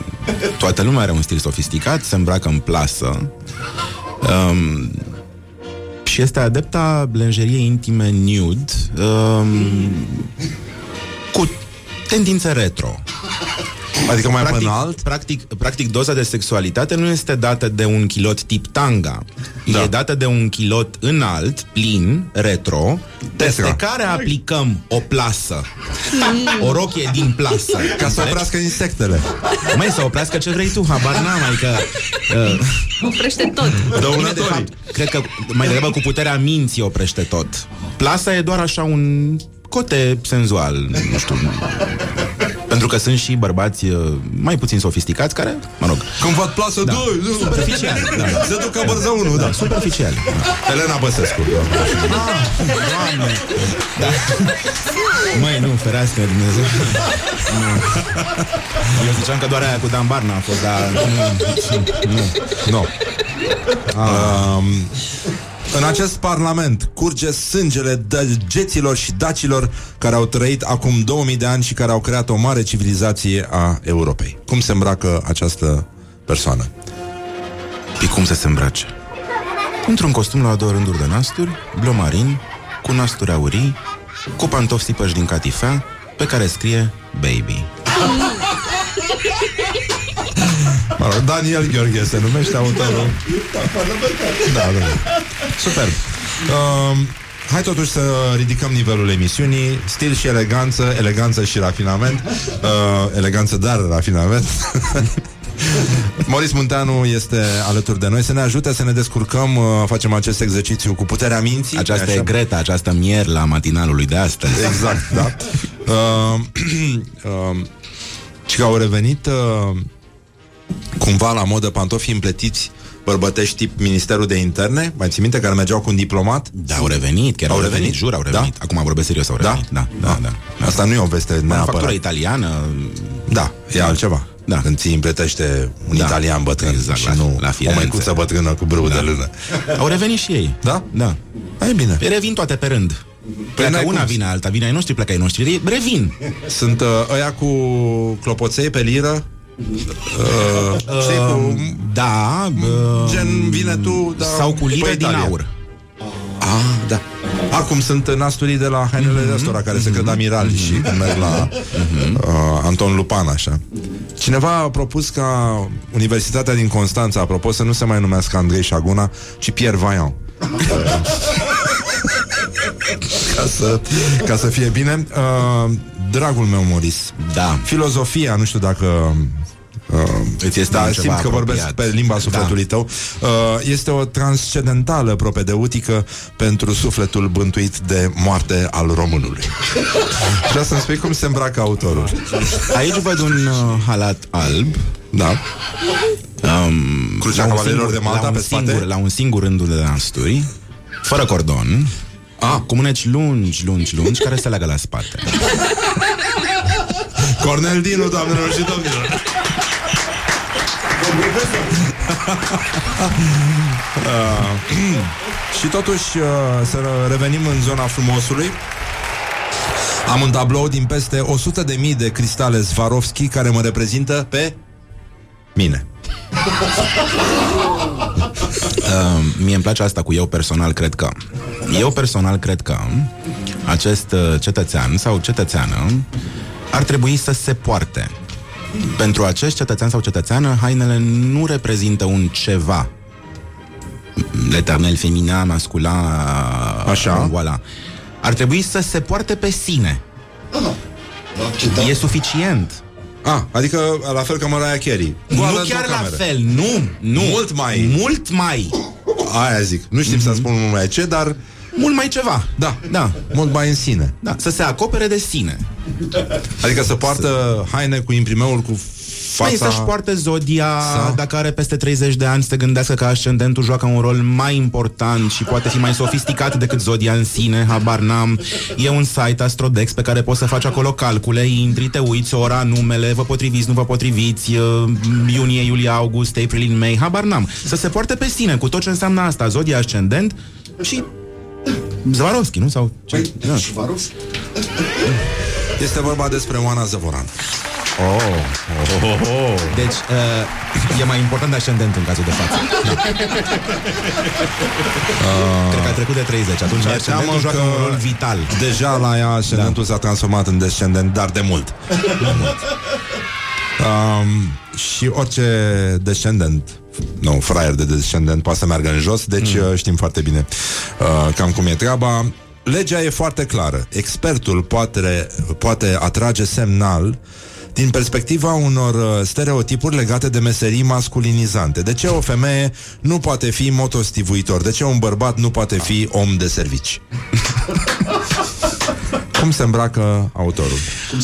toată lumea are un stil sofisticat, se îmbracă în plasă. Um, și este adepta lenjeriei intime nude um, cu tendințe retro. Adică mai Practic, până alt. practic, practic, doza de sexualitate nu este dată de un kilot tip tanga. Da. E dată de un kilot înalt, plin, retro, peste Tetra. care aplicăm o plasă. o rochie din plasă. Ca să Înțelegi? oprească insectele. Mai să oprească ce vrei tu, habar n-am, adică... Uh, Oprește tot. bine, de Dăunătorii. fapt, cred că mai degrabă cu puterea minții oprește tot. Plasa e doar așa un cote senzual, nu știu. Pentru că sunt și bărbați uh, mai puțin sofisticați care, mă rog, Când văd plasă, da. doi, nu. Superficial, da. Se duc ca bărză unul, da. superficial. Da. Elena Băsescu. Doamne! Da. Măi, nu, ferească Dumnezeu. Nu. Eu ziceam că doar aia cu Dan Barna a fost, dar nu. nu. Nu. Um, în acest parlament curge sângele dăgeților și dacilor care au trăit acum 2000 de ani și care au creat o mare civilizație a Europei. Cum se îmbracă această persoană? Pe cum să se îmbrace? Într-un costum la două rânduri de nasturi, bleu marin, cu nasturi aurii, cu pantofi sipăși din catifea, pe care scrie Baby. Mă rog, Daniel Gheorghe se numește autorul. Da, da. Superb. Um, hai totuși să ridicăm nivelul emisiunii Stil și eleganță, eleganță și rafinament uh, Eleganță, dar rafinament Moris Munteanu este alături de noi Să ne ajute să ne descurcăm uh, Facem acest exercițiu cu puterea minții Aceasta Așa? e Greta, această mier la matinalului de astăzi. Exact, da uh, uh, Și că au revenit uh, Cumva la modă pantofi împletiți Bărbătești tip Ministerul de Interne Mai ții minte care mergeau cu un diplomat? Da, au revenit, chiar Au au, revenit, revenit? jur, au revenit. Da? Acum vorbesc serios, au Da? revenit. Da, da, da. da. Asta nu e o veste Manufactura neapărat italiană, Da, e altceva Da. Când ți împletește un Da. italian bătrân Exact, Și la- nu la o Firenze. măicuță bătrână cu brâu de lână au revenit și ei. Da? Da. Hai bine Revin toate pe rând. Pleacă n-ai una, cum. vine alta, vine ai noștri, pleacă ai noștri. Revin. Sunt uh, ăia cu clopoței pe liră uh, Știi, cu Da, uh, Gen, vine tu da, sau cu lire pe din Italia. aur. Ah, da. Acum sunt nasturii de la hainele mm-hmm. ăstora care se cred amirali mm-hmm. și merg la uh, Anton Lupan, așa. Cineva a propus ca Universitatea din Constanța, apropo, să nu se mai numească Andrei Șaguna, ci Pierre Vaillant. ca, să, ca să fie bine. Uh, dragul meu, Moris, Da. filozofia, nu știu dacă Uh, Îți este da, un simt ceva că vorbesc apropiat. pe limba sufletului Da. tău. Uh, este o transcendentală propedeutică pentru sufletul bântuit de moarte al românului. Vreau să-mi spui cum se îmbracă autorul. Aici văd un uh, halat alb. Da. Um, Crucea la un Cavalerilor de Malta la un pe spate? singur, La un singur rândul de nasturi, fără cordon, Ah. cu mâneci lungi, lungi, lungi, care se leagă la spate. Cornel Dinu, doamnelor și domnilor. Uh, și totuși uh, să revenim în zona frumosului. Am un tablou din peste 100 de mii de cristale Swarovski care mă reprezintă pe mine. Uh, mie îmi place asta cu eu personal, cred că. Eu personal cred că acest uh, cetățean sau cetățeană ar trebui să se poarte. Pentru acest cetățean sau cetățeană, hainele nu reprezintă un ceva. L'éternel feminin, masculin, Așa. Voilà. Ar trebui să se poarte pe sine. E suficient. Ah, adică la fel ca Mariah Carey. Goală nu într-o chiar la cameră. fel, nu, nu. Mult mai. Mult mai. Aia zic. Nu știm să spun mult mai ce, dar Mult mai ceva. da, Da. mult mai în sine. Da, să se acopere de sine. Adică să poartă haine cu imprimeul cu fața... Păi să-și poarte zodia, Sau- dacă are peste 30 de ani, să te gândească că ascendentul joacă un rol mai important și poate fi mai sofisticat decât zodia în sine, habar n-am. E un site Astrodex pe care poți să faci acolo calcule, intri, te uiți, ora, numele, vă potriviți, nu vă potriviți, uh, iunie, iulie, august, april, in May, habar n-am. Să se poarte pe sine cu tot ce înseamnă asta, zodia ascendent și Zvarovski, nu? Sau ce? Păi, Da. Este vorba despre Oana Zăvoran. Oh, oh, oh, oh. Deci, uh, e mai important ascendentul în cazul de față. Cred că a trecut de 30. Atunci Mi-e ascendentul teamă joacă că un rol vital. Deja la ea ascendentul s-a transformat în descendent, dar de mult. Um, și orice descendent nu, fraier de descendent poate să meargă în jos, deci mm. știm foarte bine uh, cam cum e treaba. Legea e foarte clară. Expertul poate, poate atrage semnal din perspectiva unor uh, stereotipuri legate de meserii masculinizante. De ce o femeie nu poate fi motostivuitor? De ce un bărbat nu poate fi om de servici? Cum se îmbracă autorul?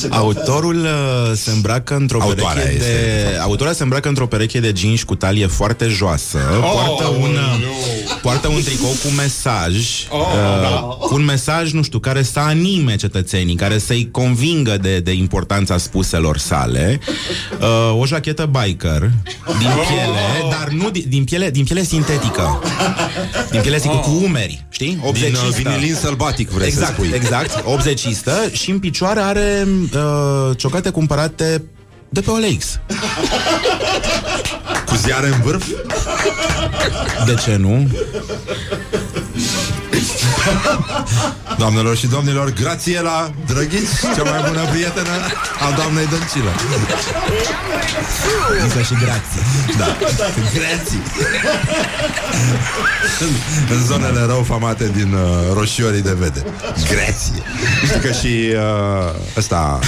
Autorul uh, se îmbracă într-o Autoarea pereche este, de... Autoarea se îmbracă într-o pereche de jeans cu talie foarte joasă. Oh, poartă, un, uh, poartă un tricou cu mesaj. Oh, uh, da. Cu un mesaj, nu știu, care să anime cetățenii, care să-i convingă de, de importanța spuselor sale. Uh, o jachetă biker din piele, dar nu din, din piele, din piele sintetică. Din piele sintetică, cu umeri, știi? Din uh, 80 vinilin sălbatic, vrei exact, să spui. Exact, 80 și în picioare are uh, ciocate cumpărate de pe OLX. Cu ziare în vârf? De ce nu? Doamnelor și domnilor, Grațiela Drăghici, cea mai bună prietenă a doamnei Dăncilă. Zisă și grație. Da, Grații. în, în zonele rău famate din uh, roșiorii de vede. Grație. Știi că și uh, ăsta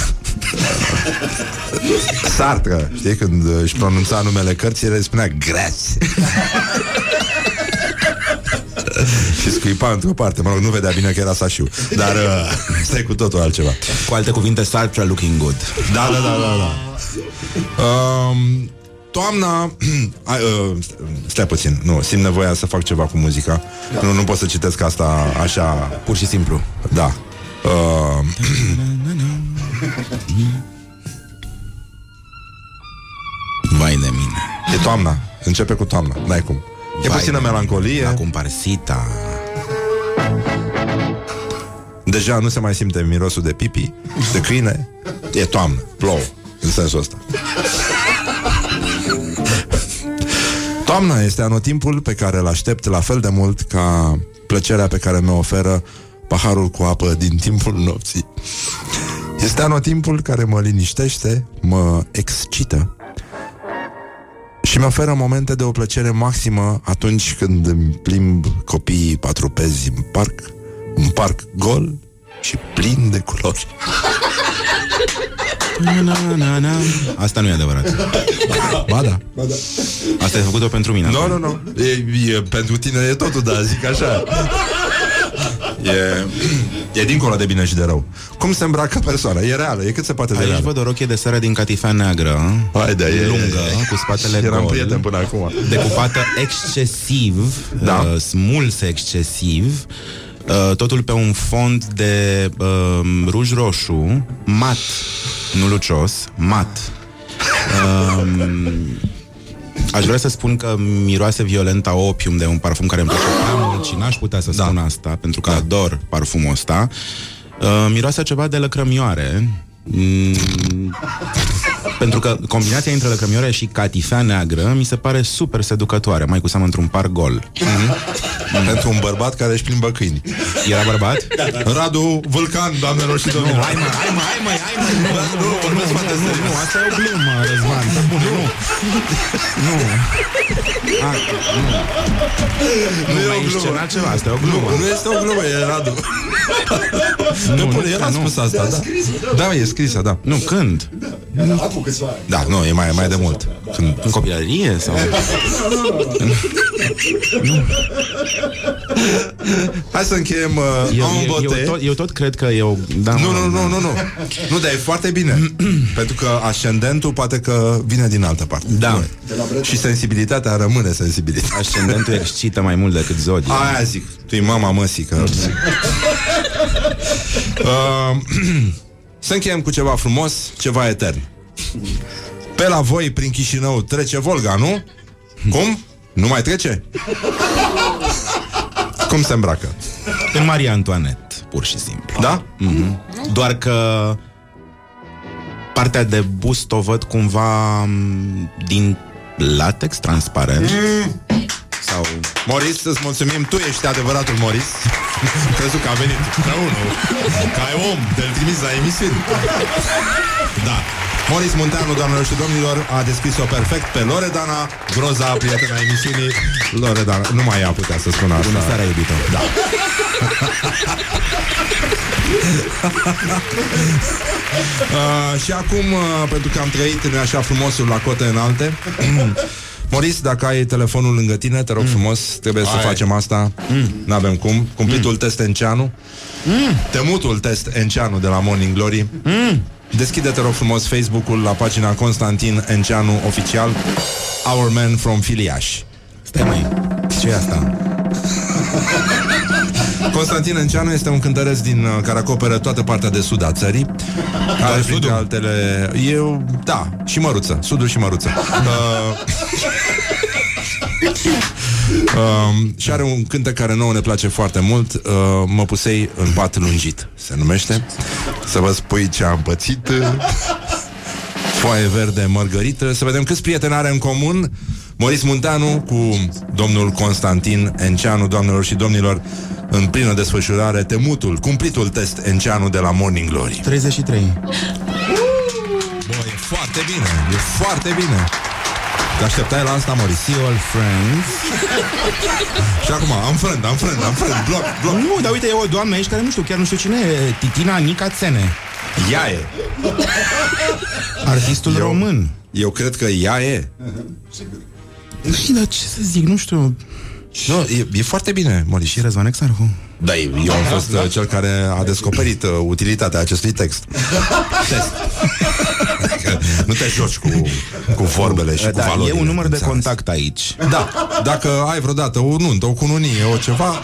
Sartre, știi, când își pronunța numele cărții, le spunea Grație. și scuipa într-o parte, mă rog, nu vedea bine că era Sașiu. Dar uh, stai cu totul altceva. Cu alte cuvinte, Sartre looking good. Da, da, da, da, da. Um, Toamna ai, uh, Stai puțin, nu, simt nevoia să fac ceva cu muzica. Nu, nu pot să citesc asta așa. Pur și simplu. Da. Uh, Vai de mine. E toamna, începe cu toamna. N-ai cum E Vai puțină de melancolie. Acum parsita. Deja nu se mai simte mirosul de pipi De câine. E toamnă, plouă În sensul ăsta. Toamna este anotimpul pe care îl aștept la fel de mult ca plăcerea pe care mi-o oferă paharul cu apă din timpul nopții. Este anotimpul care mă liniștește, mă excită și mi oferă momente de o plăcere maximă atunci când îmi plimb copiii patrupezi în parc, un parc gol și plin de culori. Na, na, na, na. Asta nu e adevărat. Ba da. Asta ai făcut-o pentru mine. Nu, nu, nu. E, e, pentru tine e totul, da, zic așa. E, e dincolo de bine și de rău. Cum se îmbracă persoana? E reală, e cât se poate de Aici reală. văd o rochie de seară din catifea neagră Haide, e- Lungă, cu spatele Eram gol prieten până acum. Decupată excesiv Da. uh, Smulse excesiv uh, Totul pe un fond de uh, ruj roșu Mat Nu lucios, mat uh, Aș vrea să spun că miroase violent a opium de un parfum care îmi place prea mult și n-aș putea să Da. spun asta, pentru că ador parfumul ăsta. Uh, miroase ceva de lăcrămioare. Mm, Pentru că combinația între lăcrămioare și catifea neagră mi se pare super seducătoare, mai cu seamă într-un par gol. Pentru un bărbat care își plimbă câini. Era bărbat? Radu Vulcan, doamnelor și domnilor. Hai mă, hai mă, hai mă, hai mă, nu, nu, nu, nu, nu, nu, asta e o glumă, Răzvan, pe bune, nu. Nu. A, nu. Nu, e o mai glumă. inscenat ceva, asta e o glumă. Nu este o glumă, e Radu. Nu, Nu, nu, el a nu. spus asta, da. Da, e scrisă, da. Nu, când? Acum câțiva ani. Da, nu, e mai, mai de mult. Când... În copilărie sau? Hai să încheiem uh, Eu, en eu, beauté. eu, tot, eu tot cred că e o... Da, Nu, mă, nu, nu, nu, nu. Nu, dar e foarte bine. Pentru că ascendentul poate că vine din altă parte. Da. Nu. Și sensibilitatea rămâne sensibilitate. Ascendentul excită mai mult decât zodia. Aia zic. Tu e mama măsii că... uh, să încheiem cu ceva frumos, ceva etern. Pe la voi, prin Chișinău, trece Volga, nu? Cum? Nu mai trece? Cum se îmbracă? Pe Maria Antoinette, pur și simplu. Da? Mhm. Doar că partea de bust o văd cumva m, din latex transparent. Mm. Sau... Moris, îți mulțumim, tu ești adevăratul Moris Crezut că a venit împreună Ca ai om, te-l trimis la emisiuni Da Moris Munteanu, doamnelor și domnilor, a descris-o perfect pe Loredana, groza prietena emisiunii Loredana, nu mai ea putea să spună asta Bună seara, iubito. Da uh, Și acum, uh, pentru că am trăit în așa frumosul la cote înalte Moris, dacă ai telefonul lângă tine, te rog Mm. frumos, trebuie să facem asta. N-avem cum. Cumplitul Mm. test Enceanu. Temutul test Enceanu de la Morning Glory. Mm. Deschide, te rog frumos, Facebook-ul la pagina Constantin Enceanu Oficial Our Man from Filiaș. Stai mai, ce e asta? Constantin Enceanu este un cântăreț din uh, care acoperă toată partea de sud a țării. Are printre altele... Eu, da, și măruță. Sudul și măruță. Uh, Um, și are un cântec care nouă ne place foarte mult uh, Mă pusei în pat lungit Se numește Să vă spui ce am pățit. Foaie verde mărgărită. Să vedem câți prieteni are în comun. Moris Munteanu cu domnul Constantin Enceanu. Doamnelor și domnilor În plină desfășurare Temutul, cumplitul test Enceanu de la Morning Glory. 33. Bă, e foarte bine, e foarte bine Te așteptai la asta, Moris See all friends. Și acum, am frânt, am frânt, am frânt Bloc, bloc Nu, dar uite, e o doamnă aici care nu știu, chiar nu știu cine e. Titina Nica Țene. Ea e Artistul Eu- român. Eu cred că ea e Și da, ce să zic, nu știu. Nu, e, e foarte bine, Moris Și Răzvan Exarhu. Da, eu am fost uh, cel care a descoperit uh, utilitatea acestui text. Test. Adică nu te joci cu, cu vorbele și cu Da, valorile. e un număr de înțeles? contact aici. Da, dacă ai vreodată o nuntă, o cununie, o ceva,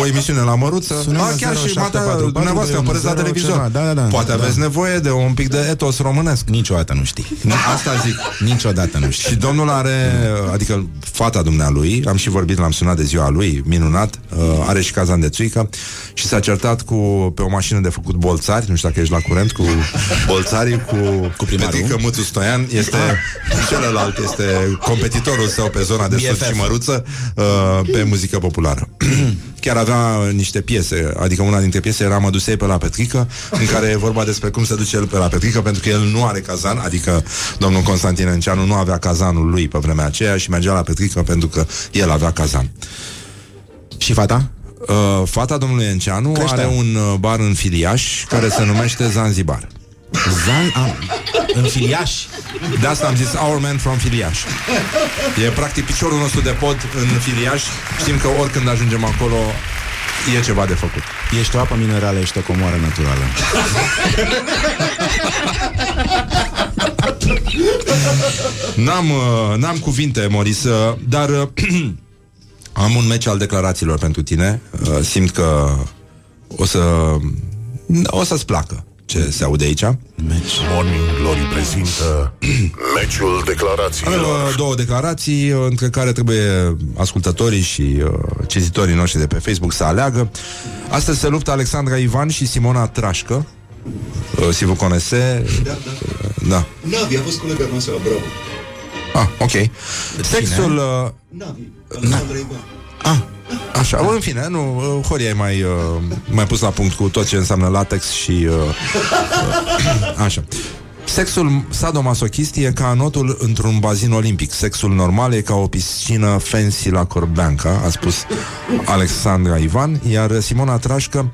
o emisiune la măruță, Sună a, la chiar și 0744 mata, dumneavoastră apăreți la 20 televizor. ceva, da, da, da. Poate Da. aveți nevoie de un pic de etos românesc. Niciodată nu știi. Asta zic. Niciodată nu știi. Și domnul are, adică fata dumnealui, am și vorbit, l-am sunat de ziua lui, minunat, uh, are și cazan de țuică și s-a certat cu, pe o mașină de făcut bolțari, nu știu dacă ești la curent, cu bolțarii, cu, cu primarul. Petrică Mățu Stoian, este celălalt, este competitorul său pe zona de sud BFF. și măruță uh, pe muzică populară. Chiar avea niște piese, adică una dintre piese era Mă dusei pe la Petrică, în care e vorba despre cum se duce el pe la Petrică, pentru că el nu are cazan, adică domnul Constantin Enceanu nu avea cazanul lui pe vremea aceea și mergea la Petrică pentru că el avea cazan. Și fata? Uh, fata domnului Enceanu Creștea. are un uh, bar în Filiaș care se numește Zanzibar. Zan... A, în filiaș. De asta am zis Our Man from Filiaș. E practic piciorul nostru de pod în Filiaș. Știm că oricând ajungem acolo e ceva de făcut. Ești o apă minerală, ești o comoară naturală. N-am, uh, n-am cuvinte, Moris, uh, dar uh, am un meci al declarațiilor pentru tine. Uh, simt că o să o să-ți placă ce se aude aici. Morning Glory prezintă meciul Avem declarațiilor. uh, două declarații uh, între care trebuie ascultătorii și uh, cititorii noștri de pe Facebook să aleagă. Astăzi se luptă Alexandra Ivan și Simona Trașcă. Uh, si vous connaissez, uh, Da. Navi a fost colega noastră la Bravo. Ah, ok. Sexul... Uh, Navi, Alexandra Ivan. Ah, așa, în fine, nu, uh, Horia e mai, uh, mai pus la punct cu tot ce înseamnă latex și... Uh, uh, așa. Sexul sadomasochist e ca anotul într-un bazin olimpic. Sexul normal e ca o piscină fancy la Corbeanca, a spus Alexandra Ivan, iar Simona Trașcă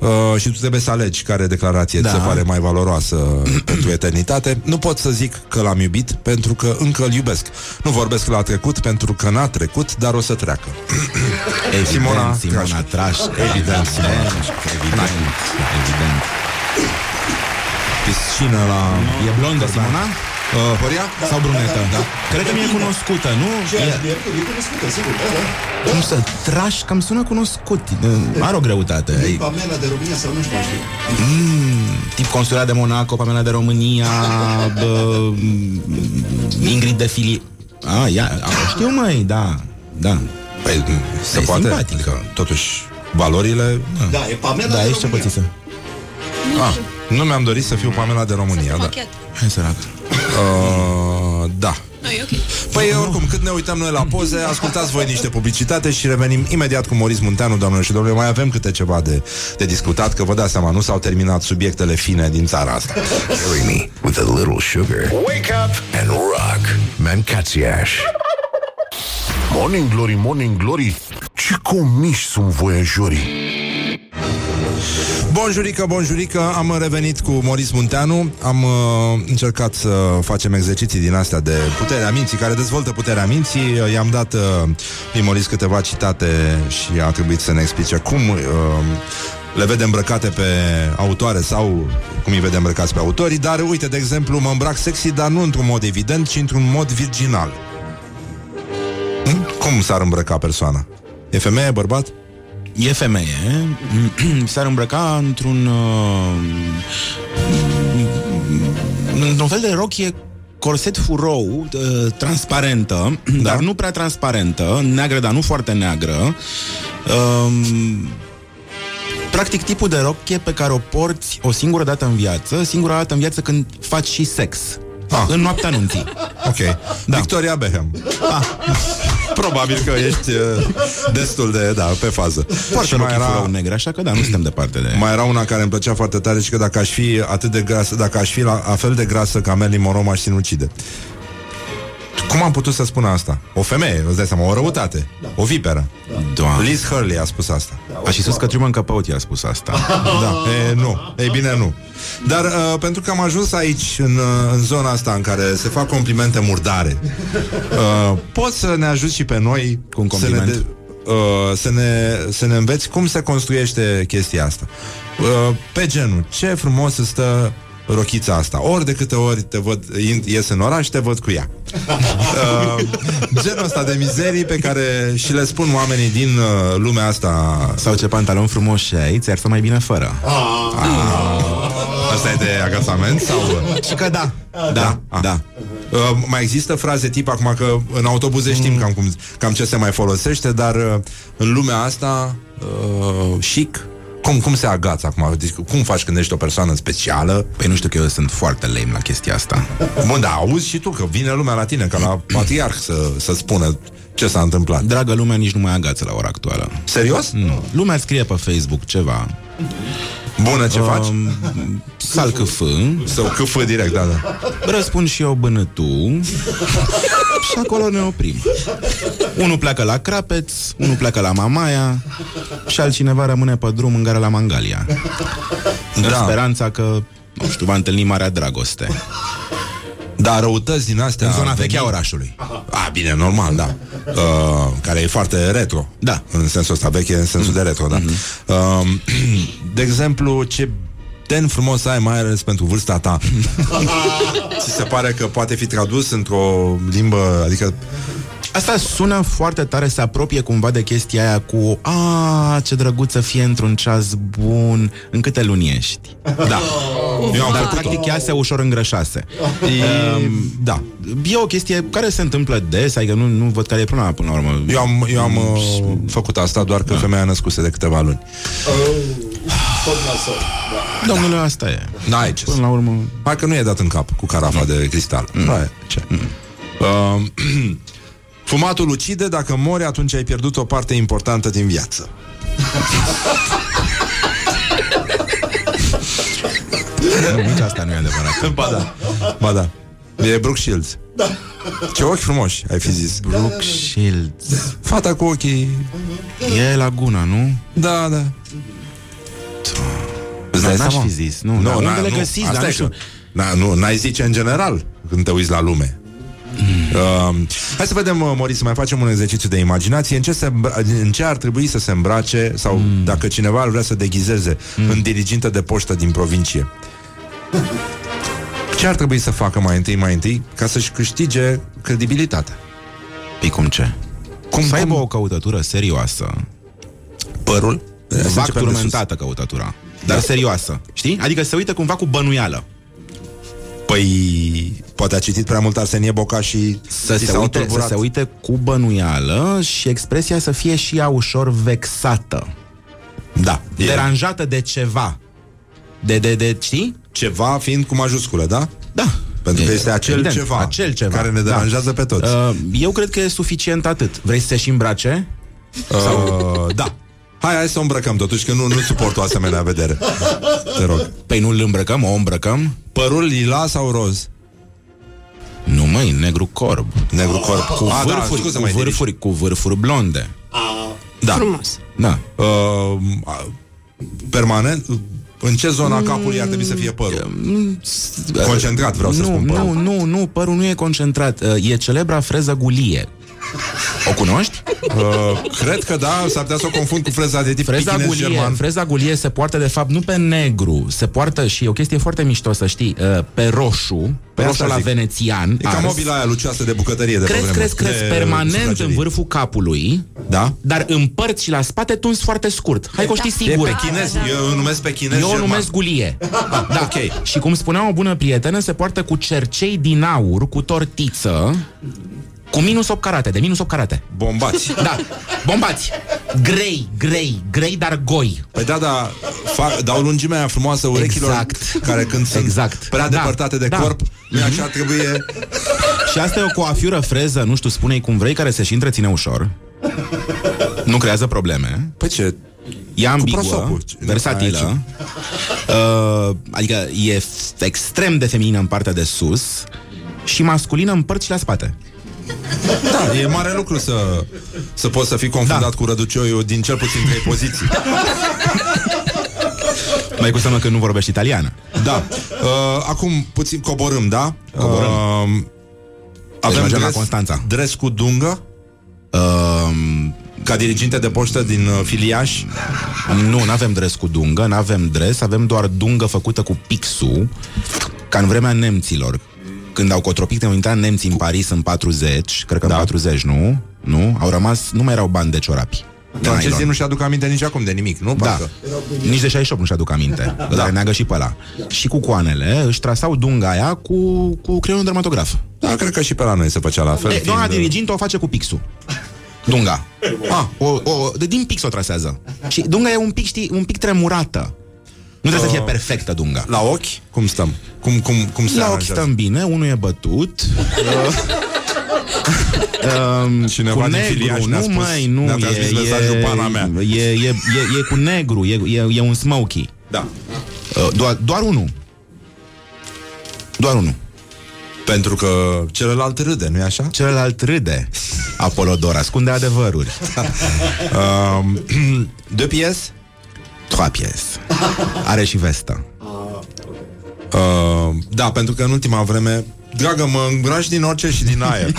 Uh, și tu trebuie să alegi care declarație da. ți se pare mai valoroasă pentru eternitate. Nu pot să zic că l-am iubit pentru că încă îl iubesc. Nu vorbesc la trecut pentru că n-a trecut, dar o să treacă. Evident, Simona Simona, Simona Traș. Traș. Evident, Simona. Evident, evident. Piscină la... E blondă, Simona? Uh, Horia? Sau brunetă? Da. Cred că mi-e cunoscută, nu? Ce E- e, e cunoscută, sigur, da, da. Cum să traș, cam sună cunoscut Are o greutate E Ai- Pamela de România sau nu știu, știu. mm, Tip consulat de Monaco, Pamela de România bă, mm, Ingrid de Fili Ah, ia, a, știu măi, da Da, Păi, se E poate? simpatic. Adică, totuși, valorile... Da, e Pamela da, de ești ce România. pățiță Ah, nu mi-am dorit să fiu Pamela de România, da. Machet. Hai sărac Uh, da. Nu, e ok. Păi, oricum, cât ne uităm noi la poze, ascultați voi niște publicitate și revenim imediat cu Moris Munteanu, doamnelor și domnule. Mai avem câte ceva de, de discutat, că vă dați seama, nu s-au terminat subiectele fine din țara asta. Carry me with a little sugar. Wake up and rock. Mancațiaș. Morning Glory, Morning Glory Ce comiși sunt voiajorii Bonjurică, bonjurică, am revenit cu Moris Munteanu Am uh, încercat să facem exerciții din astea de puterea minții Care dezvoltă puterea minții I-am dat uh, lui Moris câteva citate Și a trebuit să ne explice cum uh, le vede îmbrăcate pe autoare sau cum îi vede îmbrăcați pe autorii, dar uite, de exemplu, mă îmbrac sexy, dar nu într-un mod evident, ci într-un mod virginal. Hm? Cum s-ar îmbrăca persoana? E femeie, bărbat? E femeie S-ar îmbrăca într-un uh, Într-un fel de rochie corset furou, uh, transparentă, da. dar nu prea transparentă, neagră, dar nu foarte neagră. Um, practic tipul de rochie pe care o porți o singură dată în viață, singura dată în viață când faci și sex. Ah. În noaptea anunții. Ok. Da. Victoria Beckham. Ah. Probabil că ești uh, destul de, da, pe fază. Foarte Și mai era... era, negre, așa că da, nu suntem departe de... mai era una care îmi plăcea foarte tare și că dacă aș fi atât de grasă, dacă aș fi la, la fel de grasă ca Marilyn Monroe, m-aș sinucide. Cum am putut să spun asta? O femeie, îți dai seama, o răutate, o viperă. Doamne. Liz Hurley a spus asta. A și sus că Truman Capote a spus asta. Da, e, nu. Ei bine, nu. Dar uh, pentru că am ajuns aici, în, uh, în zona asta în care se fac complimente murdare, uh, poți să ne ajuți și pe noi Cu un să ne, compliment? de, uh, să, ne, să ne înveți cum se construiește chestia asta. Uh, pe genul, ce frumos îți stă rochița asta. Ori de câte ori te văd, in- ies în oraș, te văd cu ea. Uh, genul ăsta de mizerii pe care și le spun oamenii din uh, lumea asta Sau ce pantalon frumos și ai, ți-ar să mai bine fără. Asta e de agațament sau... Și că da. Da, Ah. da. Uh, mai există fraze tip acum că în autobuze știm cam, cum, cam ce se mai folosește, dar uh, în lumea asta uh, chic, cum, cum se agață acum? Deci, cum faci când ești o persoană specială? Păi nu știu că eu sunt foarte lame la chestia asta. Bun, da, auzi și tu că vine lumea la tine, ca la patriarh să, să spună ce s-a întâmplat. Dragă lumea nici nu mai agață la ora actuală. Serios? Nu. Lumea scrie pe Facebook ceva. Bună, ce faci? Um, sal câf, Sau câfă direct, da, da. răspund și eu bână tu și acolo ne oprim. Unul pleacă la Crapeț, unul pleacă la Mamaia și altcineva rămâne pe drum în gara la Mangalia. În Da. speranța că, nu știu, va întâlni Marea Dragoste. Da, răutăți din astea În zona veni- veche a orașului. A, bine, normal, da. Uh, care e foarte retro. Da. În sensul ăsta veche, în sensul de retro, da. Uh, de exemplu, ce ten frumos ai, mai ales pentru vârsta ta. Ți se pare că poate fi tradus într-o limbă, adică Asta sună foarte tare, se apropie cumva de chestia aia cu A, ce drăguț să fie într-un ceas bun În câte luni ești? da. Eu am Dar făcut-o. practic ea se ușor îngrășase E, Um, da. E o chestie care se întâmplă des Adică nu, nu văd care e problema până la urmă Eu am, eu am uh, făcut asta doar că femeia născuse de câteva luni. Tot nasol. Da. Domnule, asta e. N-ai ce Până să... la urmă... Hai că nu e dat în cap cu carafa de cristal. Mm. Nu e. Ce? Mm. Uh, fumatul ucide, dacă mori, atunci ai pierdut o parte importantă din viață. Nu, nici asta nu e adevărat. Ba da. Ba da. E Brooke Shields. Da. Ce ochi frumoși, ai fi zis. Brooke Shields. Fata cu ochii... E laguna, nu? Da, da. Îți dai N-aș seama? fi zis, nu. Dar unde le găsiți, Asta dar e nu știu. că- Na, nu, n-ai zice în general când te uiți la lume. Uh, hai să vedem, uh, Mori, să mai facem un exercițiu de imaginație. În ce, se îmbra- în ce ar trebui să se îmbrace sau Mm. dacă cineva ar vrea să deghizeze în dirigintă de poștă din provincie. Ce ar trebui să facă mai întâi, mai întâi, ca să-și câștige credibilitatea? Păi cum ce? Cum, Să aibă cum o căutătură serioasă. părul? Să Vac începem de sus. turmentată căutătura. Dar Da. serioasă. Știi? Adică se uită cumva cu bănuială. Păi, poate a citit prea mult Arsenie Boca și Să ți se, s-au uite, să tulburat. se uite cu bănuială și expresia să fie și ea ușor vexată. Da, e Deranjată de ceva. De, de, de, știi? ceva fiind cu majusculă, da? Da. Pentru că E, este acel evident, ceva, acel ceva care ne deranjează pe toți. Uh, eu cred că e suficient atât. Vrei să te și îmbrace? Uh, da. Hai, hai să o îmbrăcăm totuși, că nu, nu suport o asemenea vedere. Te rog. Păi nu îl îmbrăcăm, o îmbrăcăm? Părul lila sau roz? Nu, măi, negru corb. Negru corp. Cu Ah, da, vârfuri, scuze, cu, mai vârfuri cu vârfuri blonde. Da. Frumos. Da. Uh, a- permanent? În ce zona capului ar trebui să fie părul? Concentrat, vreau să nu, spun părul. Nu, nu, nu, părul nu e concentrat. Uh, E celebra freză gulie. O cunoști? Uh, cred că da, s-ar putea să o confund cu freza de tip Freza pichinez gulie, german. freza gulie se poartă de fapt nu pe negru, se poartă și e o chestie foarte mișto să știi, uh, pe roșu, pe Păi roșu asta la zic. venețian. E ca ars. mobila aia lucioasă de bucătărie de pe Crezi, vremuri. crezi, crezi, De permanent sufragerii. în vârful capului, Da? dar în părți și la spate tuns foarte scurt. Hai că o știi E sigur. pe chinez, eu o numesc pe chinez Eu o german. numesc gulie. Da, ok. Și cum spunea o bună prietenă, se poartă cu cercei din aur, cu tortiță, cu minus 8 carate, de minus 8 carate. Bombați. Da, bombați. Grei, grei, grei, dar goi. Păi da, da, fac, dau lungimea aia frumoasă urechilor Exact. care când sunt Exact. prea Da, depărtate de da. corp, nu așa trebuie... Și asta e o coafură freză, nu știu, spune-i cum vrei, care se și întreține ușor. Nu creează probleme. Păi ce? E ambiguă, prosopul. versatilă. Uh, adică e f- extrem de feminină în partea de sus și masculină în părți și la spate. Da, e mare lucru să, să poți să fii confundat Da. cu răducioiul din cel puțin trei poziții. Mai cu seamă că nu vorbești italiană. Da. Uh, acum puțin coborâm, da? Coborâm. Uh, avem mergem la dres, Constanța. dres cu dungă Uh, ca diriginte de poștă din uh, filiaș. nu, nu avem dres cu dungă, nu avem dres, avem doar dungă făcută cu pixul, ca în vremea nemților. Când au cotropit, au intrat nemții în Paris în 40, cred că Da. în 40, nu? Nu? Au rămas, nu mai erau bani de ciorapi. De Francezii nylon. nu-și aduc aminte nici acum de nimic, nu? Da. Parcă. Nici de 68 nu-și aduc aminte. Da. neagă și pe ăla. Și cu coanele își trasau dunga aia cu, cu creionul dermatograf. Da, cred că și pe la noi se făcea la fel. E, doamna fiind, uh, dirigintă o face cu pixul. Dunga. Ah, o, o, de, din pix o trasează. Și dunga e un pic, știi, un pic tremurată. Nu trebuie să fie perfectă dunga. La ochi? Cum stăm? Cum, cum, cum se La ochi aranjează? stăm bine, unul e bătut. Um, Cineva cu din negru, filiaș ne-a nu spus- mai, nu, ne-a e, transmis mesajul e, pana mea. e, e, e, e cu negru, e, e, e un smoky. Da. Uh, doar, doar unul. Doar unul. Pentru că celălalt râde, nu-i așa? Celălalt râde. Apolodor ascunde adevăruri. Um, de pies? Trois pies. Are și vestă. Uh, da, pentru că în ultima vreme Dragă, mă îngrași din orice și din aer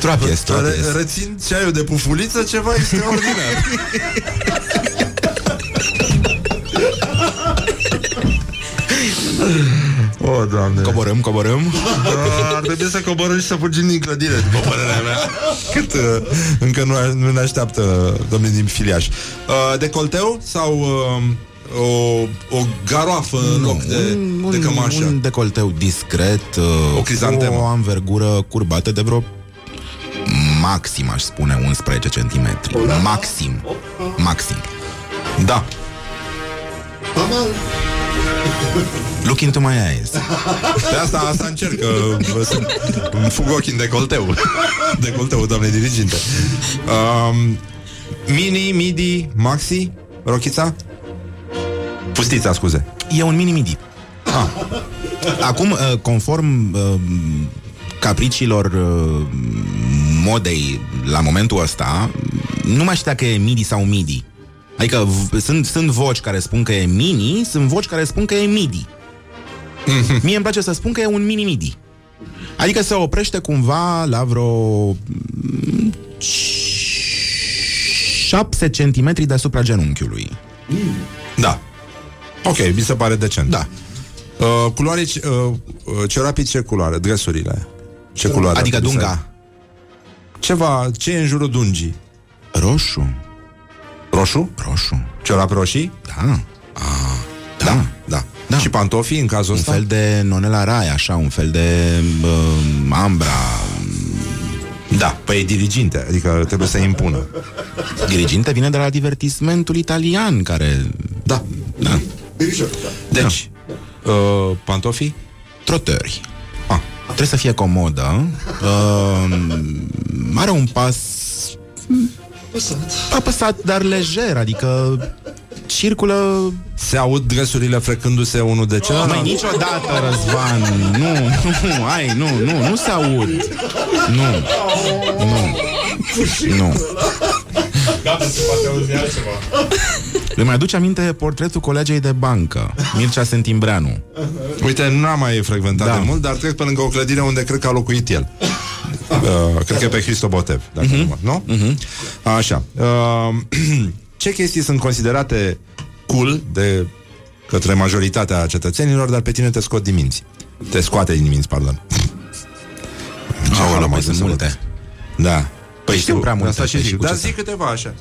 Trois pies, trois Re- pies. Rețin ceaiul de pufuliță Ceva extraordinar O, oh, doamne Coborâm, coborâm. Da, ar trebui să coborâm și să fugim din clădire, după părerea mea. Cât uh, încă nu, nu ne așteaptă domnii din filiaș. Uh, decolteu sau uh, o, o garoafă în loc de, de cămașă? un decolteu discret, uh, O crizantemă. cu o anvergură curbată de vreo maxim aș spune 11 cm. Maxim. Maxim. Da. Amal. Look into my eyes. De asta, asta încerc, că vă sunt, îmi fug ochii în decolteu. Decolteu, doamne diriginte. Um, mini, midi, maxi, rochița? Pustița, scuze. E un mini-midi. Ah. Acum, uh, conform uh, capriciilor uh, modei la momentul ăsta, nu mai știu dacă e midi sau midi. Adică v- sunt, sunt voci care spun că e mini, sunt voci care spun că e midi. Mie îmi place să spun că e un mini-midi. Adică se oprește cumva la vreo mm, 7 cm deasupra genunchiului. Da. Ok, mi se pare decent. Da. Uh, culoare, uh, uh, cerapii ce culoare? Dresurile. Ce culoare? Adică ar trebui să dunga. aibă? Ceva, ce e în jurul dungii? Roșu. Roșu? Roșu. Ciorapi roșii? Da. Da. Da. Da. Și pantofii în cazul Un ăsta? fel de nonela rai, așa, un fel de uh, ambra. Da, păi e diriginte, adică trebuie să impună. Diriginte vine de la divertismentul italian, care... Da. Da. Dirijor, da. Deci, uh, pantofii? Trotări. Ah. Trebuie să fie comodă. Uh, are un pas Păsat. apăsat, dar lejer, adică circulă... Se aud dresurile frecându-se unul de celălalt? Mai niciodată, Răzvan. Nu, nu, ai, nu, nu, nu se aud. Nu, nu, nu. Gata, se poate auzi altceva. Îmi aduce aminte portretul colegei de bancă, Mircea Sentimbreanu. Uite, nu am mai frecventat Da. de mult, dar trec pe lângă o clădire unde cred că a locuit el. Uh, cred că e pe Hristo Botev, dacă Mhm. nu mă, nu? Așa. Uh, ce chestii sunt considerate cool de către majoritatea cetățenilor, dar pe tine te scot din minți. Te scoate din minți, pardon. Aoleu, mai mai să sunt se multe. Da. Păi Știu prea multe, asta și păi și zic. cu Dar ce să- zic câteva așa.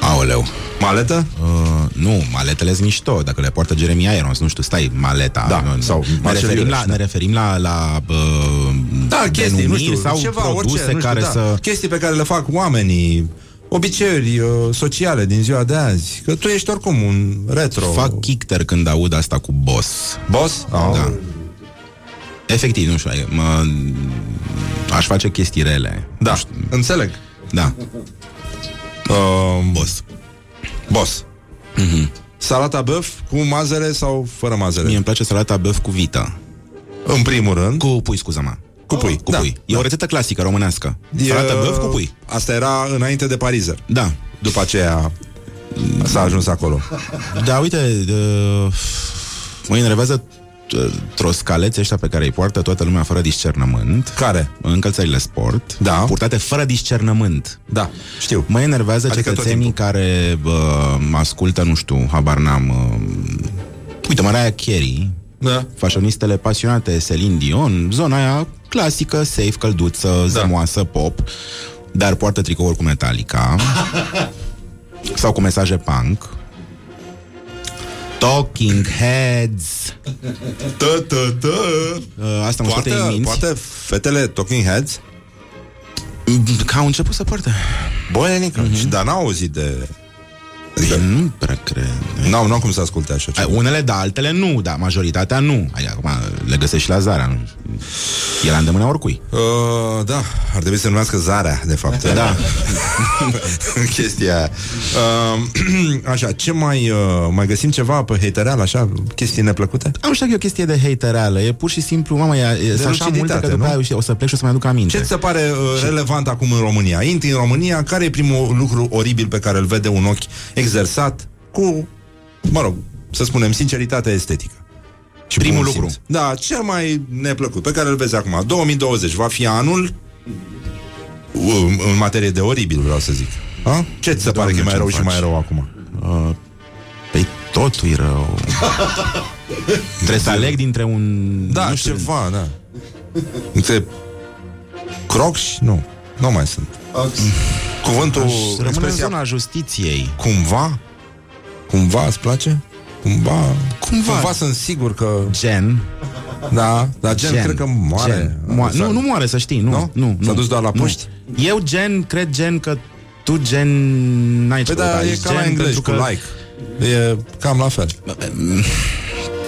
Aoleu. Maletă? Uh, nu, maletele sunt mișto, dacă le poartă Jeremy Irons, nu știu, stai, maleta. Da, nu, sau ne Marcel referim, la, Iureș, da. ne referim la, la uh, Da, chestii, nu denumiri știu, sau ceva, produse orice, nu știu, care da. să... Chestii pe care le fac oamenii, obiceiuri uh, sociale din ziua de azi. Că tu ești oricum un retro. Fac kickter când aud asta cu boss. Boss? Oh. Da. Efectiv, nu știu, mă, aș face chestii rele. Da, Nu știu, înțeleg. Da, Uh, boss. boss. Mhm. Salata băf cu mazăre sau fără mazăre? Mie îmi place salata băf cu vită. În primul rând. Cu pui, scuză-mă. Cu pui, Cu da, pui. E da. o rețetă clasică românească. E, Salata băf cu pui. Asta era înainte de parizer. Da. După aceea s-a ajuns acolo. Da, uite, uh, mă enervează uh, troscaleți ăștia pe care îi poartă toată lumea fără discernământ. Care? Încălțările sport. Da. Purtate fără discernământ. Da, știu. Mă enervează Adică adică tot cetățenii timpul. care uh, ascultă, nu știu, habar n-am... Uh, uite, Mariah Carey, Da. fashionistele pasionate, Celine Dion, zona aia clasică, safe, călduță, zămoasă, pop, dar poartă tricouri cu Metallica sau cu mesaje punk. Talking Heads. Tă, tă, tă. Uh, asta mă scoate din Poartă, minți. poate fetele Talking Heads? Că au început să poarte. Boienică. Mm-hmm. Și dar n-au auzit de... Adică, Nu prea cred. n-au, n-au cum să asculte așa Ai, ceva. Unele da, altele nu, dar majoritatea nu. Adică, acum le găsești și la Zara. Nu? E la îndemâna oricui. Uh, da, ar trebui să numească Zarea, de fapt. Da. Chestia aia. Uh, așa, ce mai, uh, mai găsim ceva pe hatereal, așa, chestii neplăcute? Nu știu dacă e o chestie de hate reală. E pur și simplu, mamă, e, e sunt așa multe luciditate, că după nu? aia o să plec și o să mai aduc aminte. Ce ți se pare uh, relevant acum în România? Intri în România, care e primul lucru oribil pe care îl vede un ochi exersat cu, mă rog, să spunem, sinceritate estetică? Și Primul bun lucru. simț. Da, cel mai neplăcut pe care îl vezi acum. 2020 va fi anul uh, în materie de oribil, vreau să zic. A? Ce ți se pare că e mai ce-mi rău și faci? mai rău acum? Uh, păi totul e rău. Trebuie să aleg dintre un... Da, nu știu, ceva, da. Între crocs, nu. Nu mai sunt. Cuvântul, aș rămâne în expresia zona justiției. cumva, cumva îți place? Cumva, Cumva. cumva sunt sigur că Gen. Da, dar gen, cred că moare. Gen. Moa- nu, nu moare, să știi. Nu, Nu? nu, nu S-a dus doar la nu. puști? Eu gen, cred gen că tu gen n-ai ce Păi da, căuta e aici, ca la gen, englezi, pentru cu like. E cam la fel.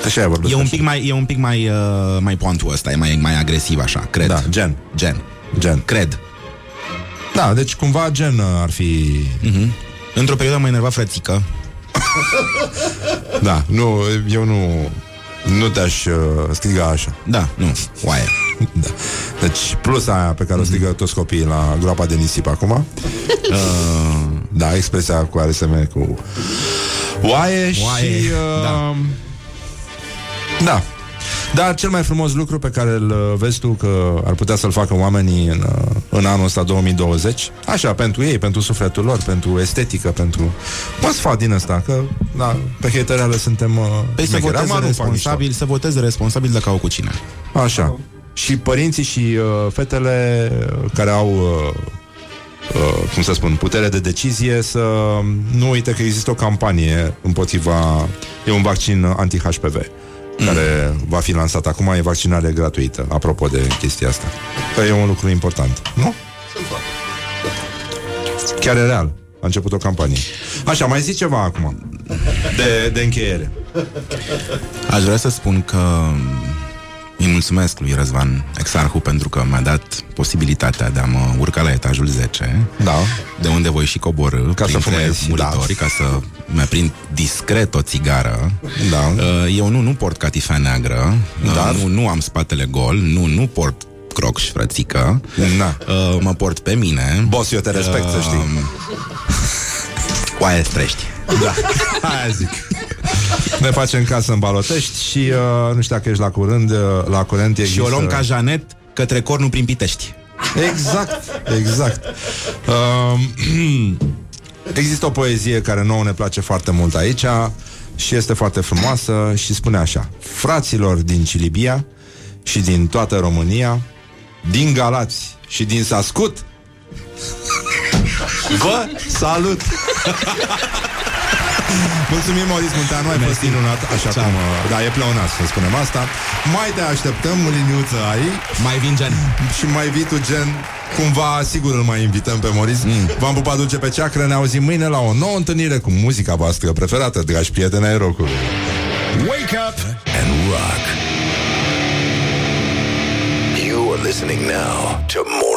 Așa e vorbesc. E un așa. pic mai, e un pic mai, uh, mai pontul ăsta, e mai, mai agresiv așa, cred. Da, gen. Gen. Gen. Cred. Da, deci cumva gen uh, ar fi... Mhm. Într-o perioadă m-a enervat frățică. Da, nu, eu nu... Nu te-aș uh, striga așa. Da, nu, oaie. Da. Deci plus aia pe care o strigă toți copiii la groapa de nisip acum. Uh, da, expresia cu care se merge cu oaie, Oaie, și... Uh, da. da. Dar cel mai frumos lucru pe care îl uh, vezi tu că ar putea să-l facă oamenii în, uh, în anul ăsta 2020, așa, pentru ei, pentru sufletul lor, pentru estetică, pentru... Mă sfat din ăsta, că da, pe hatereale suntem uh, Păi să șmecheri. voteze Acum nu fac responsabil, să voteze responsabil de cau cu cine. Așa. Și părinții și uh, fetele uh, care au, uh, uh, cum să spun, putere de decizie să nu uite că există o campanie împotriva... E un vaccin anti-HPV care va fi lansat acum, e vaccinare gratuită, apropo de chestia asta. Că e un lucru important, nu? Chiar e real. A început o campanie. Așa, mai zic ceva acum. De, de încheiere. Aș vrea să spun că îi mulțumesc lui Răzvan Exarhu pentru că mi-a dat posibilitatea de a mă urca la etajul 10 Da. de unde voi și coborâ Ca să printre fumezi, muritori, ca să mi prind discret o țigară. Da. Uh, Eu nu, nu port catifea neagră, uh, Dar? nu, nu am spatele gol, nu, nu port crocș și frățică, Na. Uh, mă port pe mine. Boss, eu te respect, să știi. Oaie strești. Da, aia zic. Ne facem casă în Balotești și uh, nu știu dacă ești la curând, uh, la curent Și există... o luăm ca Janet către cornul prin Pitești. Exact, exact. Uh, există o poezie care nouă ne place foarte mult aici și este foarte frumoasă și spune așa Fraților din Cilibia și din toată România, din Galați și din Sascut, vă salut! Mulțumim, Moris Munteanu, ai fost minunat, așa Ceau. cum... uh, Da, e pleonat să spunem asta. Mai te așteptăm, liniuță ai. Mai vin gen. Și mai vii tu, gen, cumva, sigur îl mai invităm pe Moris. Mm. V-am pupat dulce pe ceacră, ne auzim mâine la o nouă întâlnire cu muzica voastră preferată, dragi prieteni ai rockului. Wake up and rock. You are listening now to more